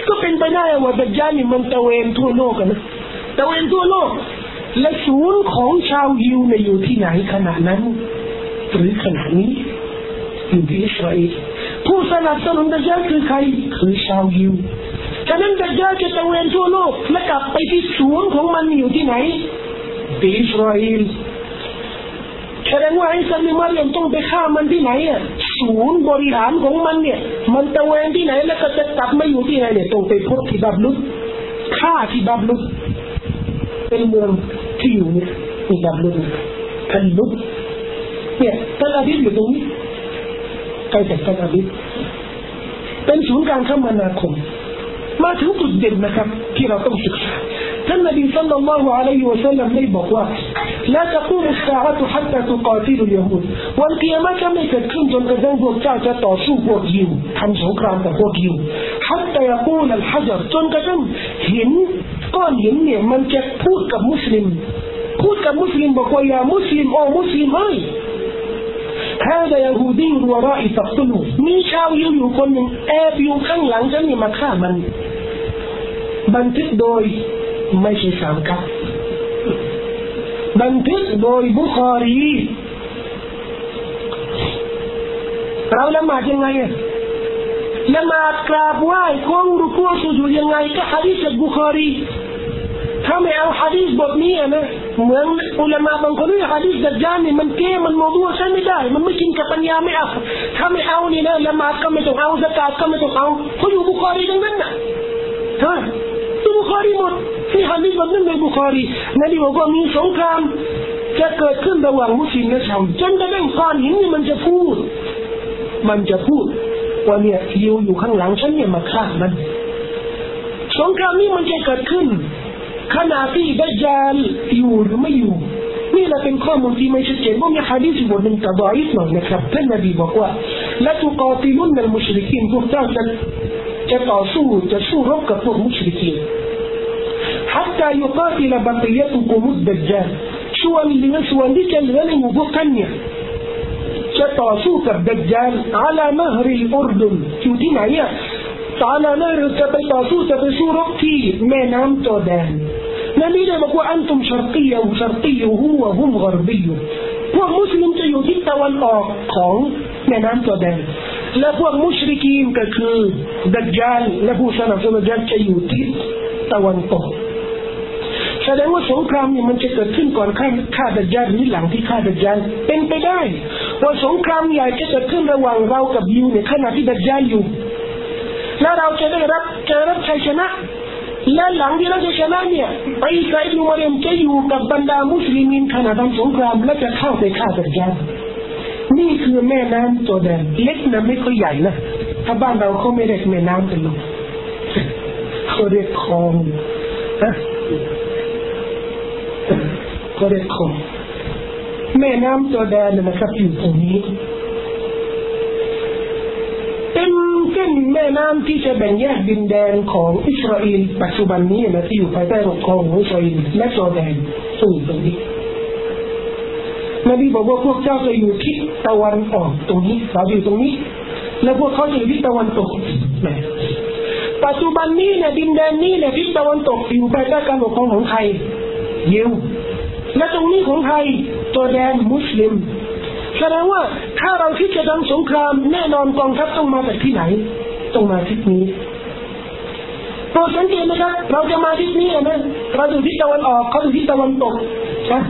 ก็เป็นไปได้ว่าดัจจาลนี่มันตระเวนทั่วโลกนะตระเวนทั่วโลก และศูนย์ของชาวยิวเนี่ยอยู่ที่ไหนขณะนั้น หรือขณะนี้อยู่ที่อิสราเอลผู้สนับสนุนดัจจาลคือใครคือชาวยิวฉะนั้นดัจจาลจะตระเวนทั่วโลกและกลับไปที่ศูนย์ของมันอยู่ที่ไหนที่อิสราเอลแสดงว่าไอ้ซัมมิมารยังต้องไปฆ่ามันที่ไหนอะศูนย์บริหารของมันเนี่ย มันตะเวนที่ไหน แล้วก็จะกลับมาอยู่ที่ไหนเนี่ยต้องไปพบที่บับลุฆ่าที่บับลุเป็นเมือง ที่ ที่อยู่เนี่ยมีดับลุนทันลุกเนี่ยทันอาบิดอยู่ตรงนี้ใกล้จากทันอาบิดเป็นศูนย์การคมนาคมมาถึงจุดเด่นนะครับที่เราต้องศึกษาท่านนบีสัลลัลลอฮุอะลัยฮิวะสัลลัมได้บอกว่า لا تقوم الساعة حتى تقاتل اليهود วันเกียรติจะไม่เกิดขึ้นจนกระทั่งพวกเจ้าจะต่อสู้พวกยิวทำสงครามกับพวกยิว حتى يقول الحجر จน กระทั่งหินก้อนหินเนี่ยมันจะพูดกับมุสลิมพูดกับมุสลิมบอกว่าอย่ามุสลิมโอ้มุสลิมเฮ้ย هذا يهودي وراء تقتله มีชาวยิวอยู่คนหนึ่งแอบอยู่ข้างหลังฉันนี่มาฆ่ามันบันทึกโดยไม่ใช่สามกับบันทึกโดยบุคอรีเราละหมาดยังไงละหมาดกราบไหว้คงรุกูสุญูยังไงก็ฮะดีษบุคอรี ถ้าไม่เอาฮะดีษบทนี้นะเหมือนอุลามะบางคนนี่ฮะดีษดัจจานนี่มันเก้มันโมดูใช่ไม่ได้ มันไม่กินกับปัญญาไม่เอาถ้าไม่เอานี่นะละหมาดก็ไม่ต้องเอาสกาดก็ไม่ต้องเอาเขาอยู่บุคอรีทั้งนั้นนะฮะที่บุคอรีหมดที่ฮะดีษบทนั้นในบุคอรีนั่นดีบอกว่ามีสงครามจะเกิดขึ้นระหว่างมุสลิมและชาวจนกระทั่งก้อนหินนี่มันจะพูด มันจะพูดว่าเนี่ยยิวอยู่ข้างหลังฉันเนี่ยมาฆ่ามันสงครามนี้มันจะเกิดขึ้น ขณะที่ดัจจาลอยู่หรือไม่อยู่นี่แหละเป็นข้อมูลที่ไม่ชัดเจนว่ามีฮะดีษบทหนึ่งกระบอกอีกหน่อยนะครับท่านนบีบอกว่าละตุกาติลุนนัลมุชริกินพวกเจ้าจะจะต่อสู้จะสู้รบกับพวกมุชริกิน حتى يقاتل بقيتكم الدجال ส่วนเหลือส่วนที่จะเหลือในหมู่พวกท่านเนี่ยจะต่อสู้กับดัจจานอาลานฮริลอุรดุนอยู่ที่ไหนอ่ะอาลานฮริจะไปต่อสู้จะไปสู้รบที่แม่น้ำจอแดน นั่นนี่เลยบอกว่าอันตุมชาร์กียะชาร์กียะหัวหุมกรบียพวกมุสลิมจะอยู่ที่ตะวันออกของแม่น้ำจอแดนและพวกมุชริกีนก็คือดัจจานและผู้สนับสนุนดัจจานจะอยู่ที่ตะวันตกแสดงว่าสงครามเนี่ยมันจะเกิดขึ้นก่อนฆ่าฆ่าดัจจานหรือหลังที่ฆ่าดัจจานเป็นไปได้ว่าสงครามใหญ่จะเกิดขึ้นระหว่างเรากับยิวเนี่ยขณะที่ดัจจานอยู่ และเราจะได้รับจะรับชัยชนะ และหลังที่เราจะชนะเนี่ยไปไซด์นูมาเรียมจะอยู่กับบรรดามุสลิมินขณะทำสงครามและจะเข้าไปฆ่าดัจจานนี่คือแม่น้ำตัวแดงเล็กนะไม่ค่อยใหญ่นะถ้าบ้านเราเขาไม่เรียกแม่น้ำเป็นลมเขาเรียกคลองนะก็เรียกคลองแม่น้ำจอแดนนะครับอยู่ตรงนี้ เป็นเส้นแม่น้ำที่จะแบ่งแยกดินแดนของอิสราเอลปัจจุบันนี้นะที่อยู่ภายใต้ปกครองของอิสราเอลและจอแดนซึ่งตรงนี้นบีบอกว่าพวกเจ้าจะอยู่ที่ตะวันออกตรงนี้เราอยู่ตรงนี้ แล้วพวกเขาจะอยู่ที่ตะวันตกนะปัจจุบันนี้เนี่ยดินแดนนี้เนี่ยที่ตะวันตกอยู่ภายใต้การปกครองของใครยิวและตรงนี้ของใครตัวแดนมุสลิม แสดงว่าถ้าเราคิดจะทำสงครามแน่นอนกองทัพต้องมาจากที่ไหน ต้องมาทิศนี้โปรดสังเกตนะครับ เราจะมาทิศนี้นะเราอยู่ที่ตะวันออกเขาอยู่ที่ตะวันตกนะ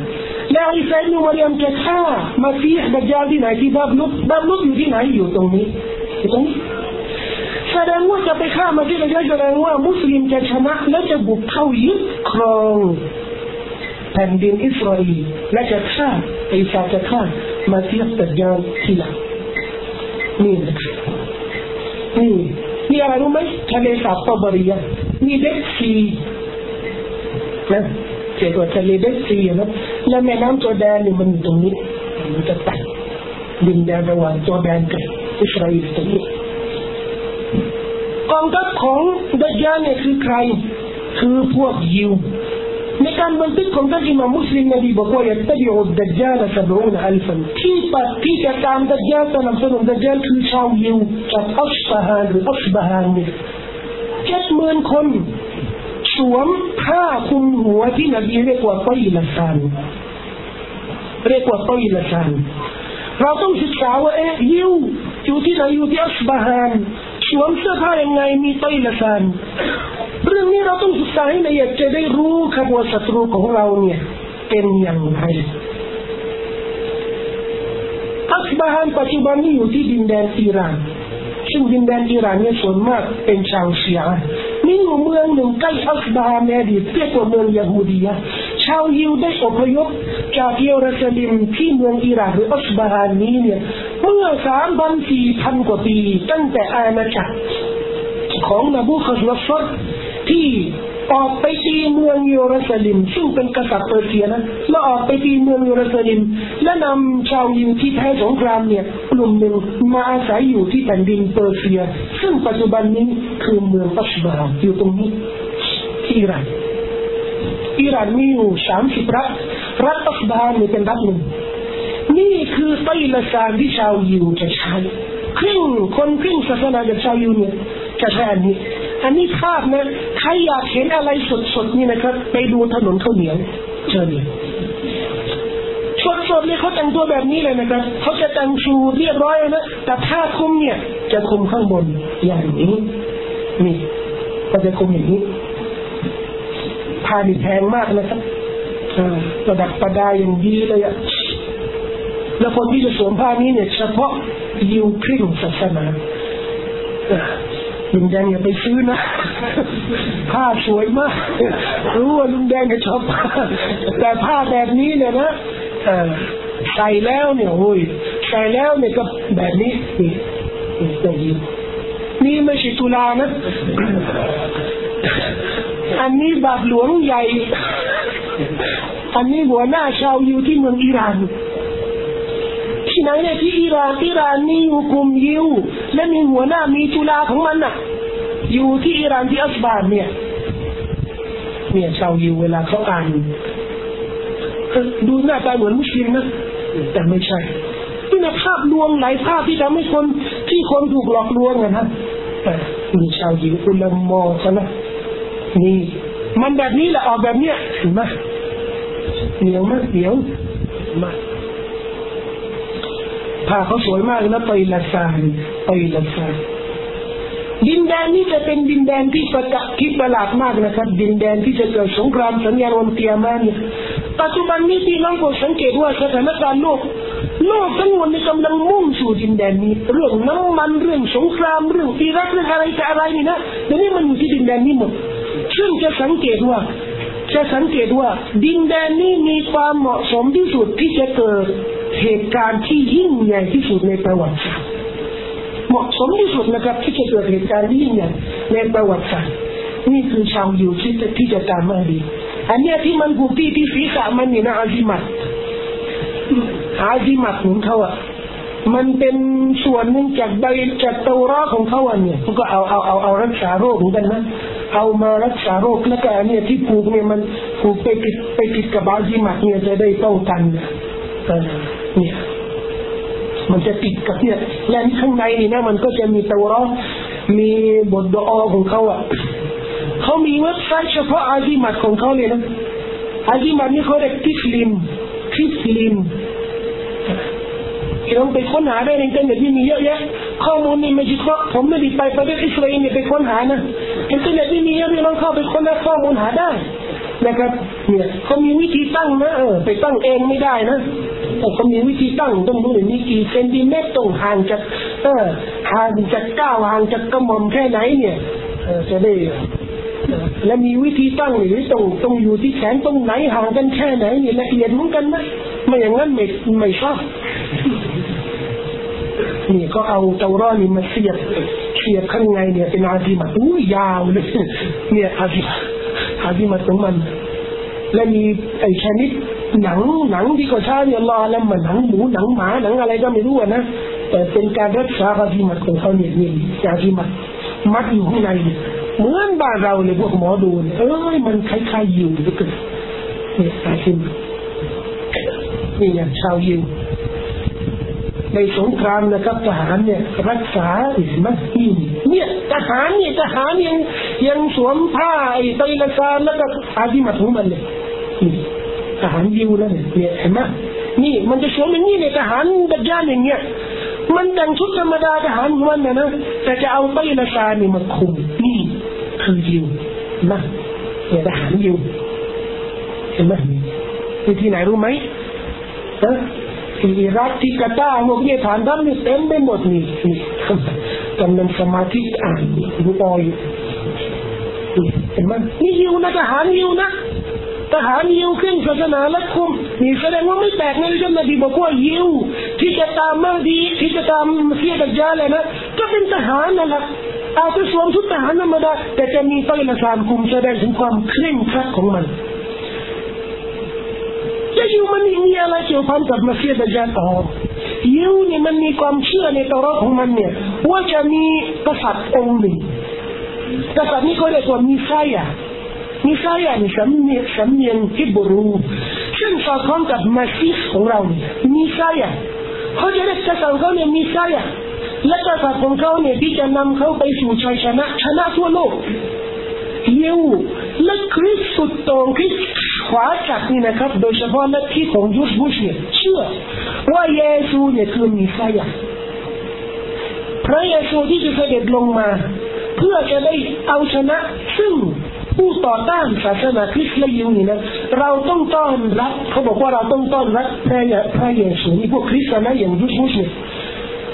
แล้วอิสราเอลมารียมจะฆ่ามาซีห์ดัจจาที่ไหนที่บาบลุกบาบลุกอยู่ที่ไหนอยู่ตรงนี้อยู่ตรงนี้แสดงว่าจะไปฆ่ามาที่ดัจจาแสดงว่ามุสลิมจะชนะ และจะบุกเข้ายึดครอง ผ่นดินอิสราเอลและจะฆ่าอิสาจะฆ่ามาเทียบตัดยานทีหลังนี่นะนี่นี่อะไรรู้ไหมทะเลสาบตบริยานี่เด็กซีนะเกี่ยวกับทะเลเด็กซีนะและแม่น้ำจอแดนนี่มันตรงนี้มันจะตัดดินแดนระหว่างจอแดนกับอิสราเอลตรงนี้กองทัพของดัจญาเนี่ยคือใคร คือพวกยิว ในการบันทึกของท่านอิมามมุสลิมนบีบอกว่ายัตบิอุดดัจจาลสบรูนอัลฟันที่ปัดที่จะตามดัจจาลสนับสนุนดัจจาลคือชาวยิวจากอัชบะฮานหรืออัชบะฮานเนี่ยเจ็ดหมื่นคนสวมผ้าคลุมหัวที่นบีเรียกว่าต้อยละซานเรียกว่าต้อยละซานเราต้องศึกษาว่าเอ๊ะยิวอยู่ที่ไหนอยู่ที่อัชบะฮาน สวมเสื้อผ้ายังไงมีต้อยละซานเรื่องนี้เราต้องศึกษาให้ละเอียดจะได้รู้ครับว่าศัตรูของเราเนี่ย เป็นอย่างไรอัสบาฮันปัจจุบันนี้อยู่ที่ดินแดนอิหร่านซึ่งดินแดนอิหร่านเนี่ยส่วนมากเป็นชาวชีอะห์มีอยู่เมืองหนึ่งใกล้อัสบาฮันในอดีตเรียกว่าเมืองยาฮูดียะ ชาวยิวได้อพยพจากเยรูซาเล็มที่เมืองอิรักหรืออัสบาฮันนี้เนี่ยเมื่อสามพันสี่พันกว่าปี ตั้งแต่อาณาจักรของนบูคัสนัสรที่ออกไปตีเมืองเยรูซาเล็มซึ่งเป็นกษัตริย์เปอร์เซียนะแล้วออกไปตีเมืองเยรูซาเล็มและนำชาวยิวที่แพ้สงครามเนี่ยกลุ่มหนึ่งมาอาศัยอยู่ที่แผ่นดินเปอร์เซีย ซึ่งปัจจุบันนี้คือเมืองอัสบาอยู่ตรงนี้ที่อิรัก อิหร่านมีอยู่สามสิบรัฐรัฐอัสบานนี่เป็นรัฐหนึ่งนี่คือไตละสารที่ชาวยิวจะใช้ครึ่งคนครึ่งศาสนาจากชาวยิวเนี่ยจะใช้อันนี้ อันนี้ภาพนะใครอยากเห็นอะไรสดๆนี่นะครับ ไปดูถนนข้าวเหนียวเชิญเลยสดๆเลยเขาแต่งตัวแบบนี้เลยนะครับเขาจะแต่งชูเรียบร้อยนะแต่ผ้าคลุมเนี่ย จะคลุมข้างบนอย่างนี้นี่ก็จะคลุมอย่างนี้ ผ้านี่แพงมากนะครับระดับประดาอย่างดีเลยอะแล้วคนที่จะสวมผ้านี้เนี่ย เฉพาะยิวครึ่งศาสนาลุงแดงอย่าไปซื้อนะผ้าสวยมาก รู้ว่าลุงแดงจะชอบแต่ผ้าแบบนี้เนี่ยนะใส่แล้วเนี่ยโอ้ยใส่แล้วเนี่ยก็แบบนี้นี่นี่ตัวยิวนี่ไม่ใช่ตุลานะ อันนี้บาทหลวงใหญ่ อันนี้หัวหน้าชาวอยู่ที่เมืองอิหร่านที่ไหนเนี่ยที่อิหร่านอิหร่านนี่อยู่กลุ่มยิวและมีหัวหน้ามีจุลาของมันน่ะ อยู่ที่อิหร่านที่อัสบานเนี่ย เนี่ยชาวยิวเวลาเขาอ่านดูหน้าตาเหมือนมุสลิมนะแต่ไม่ใช่ที่นะภาพลวงหลายภาพที่ทำให้คนที่คนถูกหลอกลวงนะฮะแต่มีชาวยิวอุลามอเขานะ นี่มันแบบนี้แหละออกแบบเนี้ยเห็นไหมเหนียวมากเหนียวมาผ้าเขาสวยมากนะไปละซานไปละซานดินแดนนี้จะเป็นดินแดนที่ประกาศที่ประหลาดมากนะครับ ดินแดนที่จะเกิดสงครามสัญญาณวันเตียมานี่ปัจจุบันนี้พี่น้องก็สังเกตว่าสถานการณ์โลกโลกทั้งมวลในกำลังมุ่งสู่ดินแดนนี้ เรื่องน้ำมันเรื่องสงครามเรื่องอิรักเรื่องอะไรจะอะไรนี่นะเดี๋ยวนี้มันอยู่ที่ดินแดนนี้หมด ซึ่งจะสังเกตว่า จะสังเกตว่า ดินแดนนี้มีความเหมาะสมที่สุดที่จะเกิดเหตุการณ์ที่ยิ่งใหญ่ที่สุดในประวัติศาสตร์เหมาะสมที่สุดนะครับ ที่จะเกิดเหตุการณ์ที่ยิ่งใหญ่ในประวัติศาสตร์นี่คือชาวอยู่ที่จะที่จะตามมาดี อันนี้ที่มันผูกที่ที่ศีรษะมันนี่นะอาซิมัตอาซิมัตของเขาอะ มันเป็นส่วนหนึ่งจากใบจากเตาร้าของเขาเนี่ยก็เอาเอาเอาเอารักษาโรคเหมือนกันนะเอามารักษาโรคแล้วก็เนี่ยที่ผูกเนี่ยมันผูกไปติดไปติดกับบาจิมัดเนี่ยจะได้ป้องกันเนี่ยเนี่ยมันจะติดกับเนี่ยและข้างในนี่นะมันก็จะมีเตาร้อมีบทดอของเขาอะเขามีเว็บไซต์เฉพาะอาจิมัดของเขาเลยนะอาจิมัดนี่เขาเรียกทิสลิมทิสลิม เราไปค้นหาได้ในอินเทอร์เน็ตที่มีเยอะแยะ ข้อมูลนี่ไม่ใช่เพราะผมไม่ได้ไปประเทศอิสราเอลเนี่ยไปค้นหานะอินเทอร์เน็ตที่มีเยอะพี่น้องเข้าไปค้นหาข้อมูลหาได้นะครับ เนี่ยเขามีวิธีตั้งนะเออไปตั้งเองไม่ได้นะแต่เขามีวิธีตั้งต้องดูนี่กี่เซนติเมตรตรงห่างจากเออห่างจากก้าวห่างจากกระหม่อมแค่ไหนเนี่ยเออจะได้และมีวิธีตั้งหรือตรงตรงอยู่ที่แขนตรงไหนห่างกันแค่ไหนเนี่ยละเอียดเหมือนกันนะไม่อย่างนั้นไม่ไม่ชอบ นี่ก็เอาเจ้าร้อนี่มาเสียบเสียบข้างในเนี่ยเป็นอาดีมัดอู้ยาวเลยเนี่ยอาดีอาดีมัดของมัน และมีไอ้ชนิดหนังหนังที่ก็ใช้เนี่ยรอแล้วมันหนังหมูหนังหมาหนังอะไรก็ไม่รู้นะแต่เป็นการรักษาอาดีมัดของเขาเนี่ยนี่อาดีมัดมัดอยู่ข้างในเหมือนบ้านเราเลยพวกหมอดูเอ้ยมันคล้ายๆอยู่ด้วยกันเนี่ยอาดีมัดนี่อย่างชาวยิว ในสงครามนะครับ ทหารเนี่ยรักษาอิสมัตีเนี่ยทหารเนี่ยทหารยังยังสวมผ้าไอ้ไตละซานแล้วก็อาดิมาของมันเลยทหารยิวแล้วเนี่ยเห็นไหมนี่มันจะสวมอย่างนี้เนี่ยทหารดักยานอย่างเงี้ยมันแต่งชุดธรรมดาทหารมันนะนะแต่จะเอาไตละซานนี่มาคุมนี่คือยิวนะเนี่ยทหารยิวเห็นไหมที่ไหนรู้ไหมเออ ที่อิรักที่กาตาพวกนี้ฐานทัพนี่เต็มไปหมดนี่นี่กำลังสมาธิอ่านดูออยู่เห็นไหมนี่ยิวนะทหารยิวนะทหารยิวขึ้นศาสนาและคุมนี่แสดงว่าไม่แปลกนะที่นบีบอกว่ายิวที่จะตามมาดีที่จะตามเสียดัจจาเลยนะก็เป็นทหารนั่นแหละอาจจะสวมชุดทหารธรรมดาแต่จะมีต้อยละสามคุมแสดงถึงความเคร่งครัดของมัน จะยิวมันมีอะไรเกี่ยวพันกับมาเสียดจจาต่อยิวนี่มันมีความเชื่อในตรอของมันเนี่ย ว่าจะมีกษัตริย์องค์หนึ่งกษัตริย์นี้เขาเรียกว่ามีไซยามีไซยานี่สำเนียงสำเนียงฮิบรูซึ่งสอดคล้องกับมาซิสของเราเนี่ยมีไซยาเขาจะเรียกกษัตริย์เขาเนี่ยมีไซยาและกษัตริย์ของเขาเนี่ยที่จะนำเขาไปสู่ชัยชนะชนะทั่วโลกยิวและคริสต์สุดตรงคริส ขวาจักนี่นะครับ โดยเฉพาะลัทธิของยูสบุชเนี่ยเชื่อ ว่าเยซูเนี่ยคือมีไซยาพระเยซูที่จะเสด็จลงมา เพื่อจะได้เอาชนะ ซึ่งผู้ต่อต้านศาสนาคริสต์และยิวนี่นะเราต้องต้อนรับเขาบอกว่าเราต้องต้อนรับพระเยพระเยซูนี่พวกคริสต์นะอย่างยุสมุสเนี่ย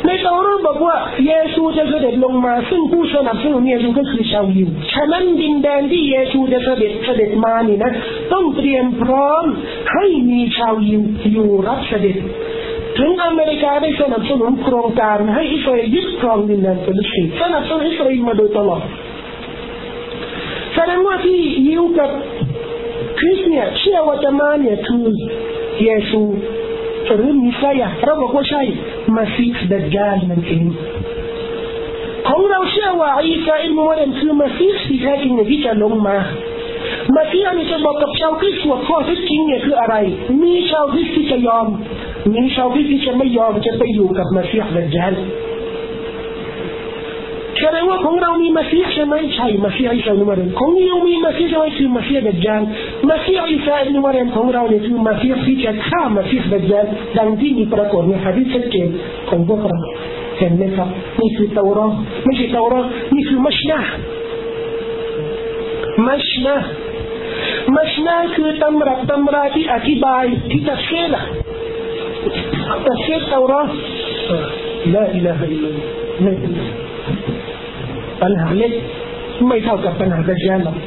ในตอรบอกว่าเยซูจะเสด็จลงมา ซึ่งผู้สนับสนุนเยซูก็คือชาวยิวฉะนั้นดินแดนที่เยซูจะเสด็จเสด็จมานี่นะ ต้องเตรียมพร้อมให้มีชาวยิวอยู่รับเสด็จถึงอเมริกาได้สนับสนุนโครงการให้อิสราเอลยึดครองดินแดนเป็นสิสนับสนุนอิสราเอลมาโดยตลอดแสดงว่าที่ยิวกับคริสเนี่ยเชื่อว่าจะมาเนี่ยคือเยซูหรือมิสยาเราบอกว่าใช่ มาซีสดัจจาลนั่นเองของเราเชื่อว่าอีสาอิลมุฮัมมัดคือมาซีสที่แท้จริงที่จะลงมามาซีอันจะบอกกับชาวคริสต์ว่าข้อเท็จจริงเนี่ยคืออะไร มีชาวคริสต์ที่จะยอม มีชาวคริสต์ที่จะไม่ยอมจะไปอยู่กับมาซีห์ดัจจาลแสดงว่าของใช่ไหมใช่มาซีอิสาอิน كان هو كون يومي مسيح شما يشهي مسيح عيسى بن مريم كون يومي مسيح شما يشهي مسيح دجان مسيح عيسى بن مريم كون يومي في مسيح في كتخا مسيح دجال. دان ديني بركور من حديث سكين كون بكرة كان نفع مش في التوراة مش في التوراة مش في مشنا. مشنا. مشناه كو تمرة تمرة تي أتباعي تي تفسيرة. تفسير التوراة لا إله إلا الله. لا إله إلا الله. ปัญหาเล็กไม่เท่ากับปัญหาดัจจานหรอก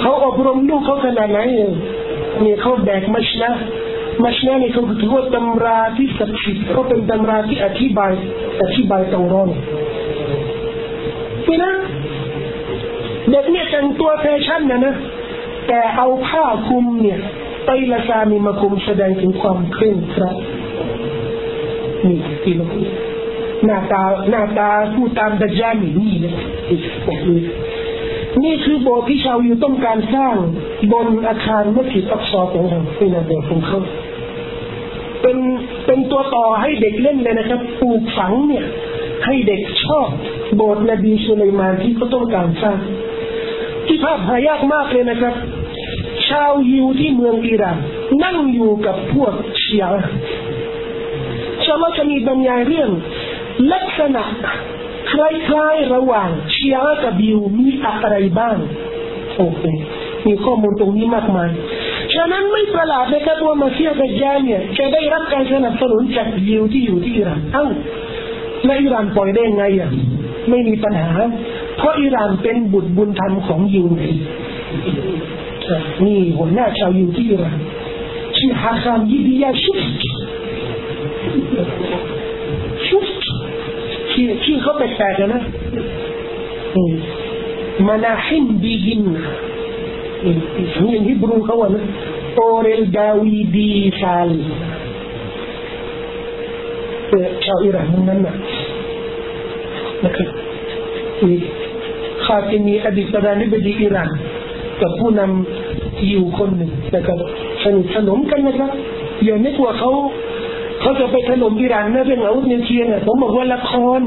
เขาอบรมลูกเขาขนาดไหนเนี่ยเขาแบกมัชนะมัชนะนี่เขาถือว่าตำราที่ศักดิ์สิทธิ์เขาเป็นตำราที่อธิบายอธิบายตรงรอนนี่นะเด็กเนี่ยแต่งตัวแฟชั่นนะนะแต่เอาผ้าคลุมเนี่ยไตละซามีมาคุมแสดงถึงความเคร่งครัดนี่ที่เราพูด หน้าตาหน้าตาผู้ตามดัจจานี่นี่เลยนี่คือโบสถ์ที่ชาวยูต้องการสร้างบนอาคารมัสยิดอักซอของเราเป็นแบบของเขาเป็นเป็นตัวต่อให้เด็กเล่นเลยนะครับปลูกฝังเนี่ย ให้เด็กชอบโบสถ์นบีสุลัยมานที่เขาต้องการสร้าง ที่ภาพหายากมากเลยนะครับ ชาวยิวที่เมืองอิหร่านนั่งอยู่กับพวกเชียร์ชาวจะมีบรรยายเรื่อง ลักษณะคล้ายๆระหว่างเชียร์กับบิวมีอะไรบ้างโอเคมีข้อมูลตรงนี้มากมายฉะนั้นไม่ประหลาดนะครับว่ามาเซียกับยาเนี่ยจะได้รับการสนับสนุนจากยิวที่อยู่ที่อิหร่านเอ้าและอิหร่านปล่อยได้ไงอะไม่มีปัญหา เพราะอิหร่านเป็นบุตรบุญธรรมของยิวนี่หัวหน้าชาวยิวที่อิหร่านชื่อฮาคามยิดียาชุฟชุฟ ชื่อชื่อเขาแปลกๆนะมานาฮิมบีฮิมนี่ฮิบรูเขาว่านะโอเรลดาวีดีซาลชาวอิร่านนั้นนะนะครับข้าจะมีอดีตประธานาธิบดีอิหร่านกับผู้นำอยู่คนหนึ่งนะครับสนิทสนมกันนะครับอย่านึกว่าเขา เขาจะไปถล่มอิหร่านนะเรื่องอาวุธนิวเคลียร์เนี่ยผมบอกว่าละคร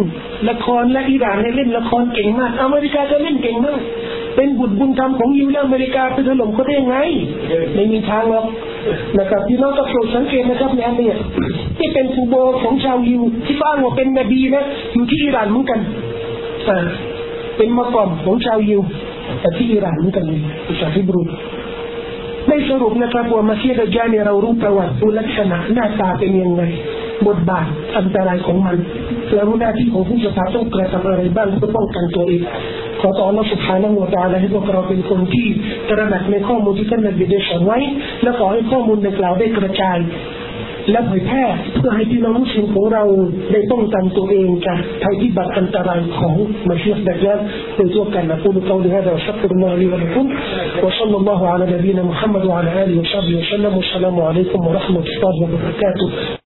ละครและอิหร่านเนี่ยเล่นละครเก่งมาก อเมริกาก็เล่นเก่งมาก เป็นบุตรบุญธรรมของยิวและอเมริกาไปถล่มเขาได้ยังไง ไม่มีทางหรอกนะครับพี่น้องต้องโปรดสังเกตนะครับเนี่ยเนี่ยที่เป็นฟูโบของชาวยิวที่อ้างว่าเป็นนบีนะอยู่ที่อิหร่านเหมือนกันเป็นมากอมของชาวยิวแต่ที่อิหร่านเหมือนกันเลยภาษาฮิบรู ได้สรุปนะครับว่ามาเซียดยานีเรารู้ประวัติดูลักษณะหน้าตาเป็นยังไงบทบาทอันตรายของมันและรู้หน้าที่ของผู้ศรัทธาต้องกระทำอะไรบ้างเพื่อป้องกันตัวเองขอต่อรับสุภานัหัวตาและให้พวกเราเป็นคนที่ตระหนักในข้อมูลที่ท่านนบีได้สอนไว้ และขอให้ข้อมูลในกล่าวได้กระจาย และเผยแพร่เพื่อให้พี่น้องมุสลิมของเราได้ป้องกันตัวเองจากภัยพิบัติอันตรายของมาชียดัจญาลโดยทั่วกันนะพูดกล่าวนี้ฮะสักการะลีวะลักุม وصلى الله على نبينا محمد وعلى آله وصحبه وسلم والسلام عليكم ورحمة الله وبركاته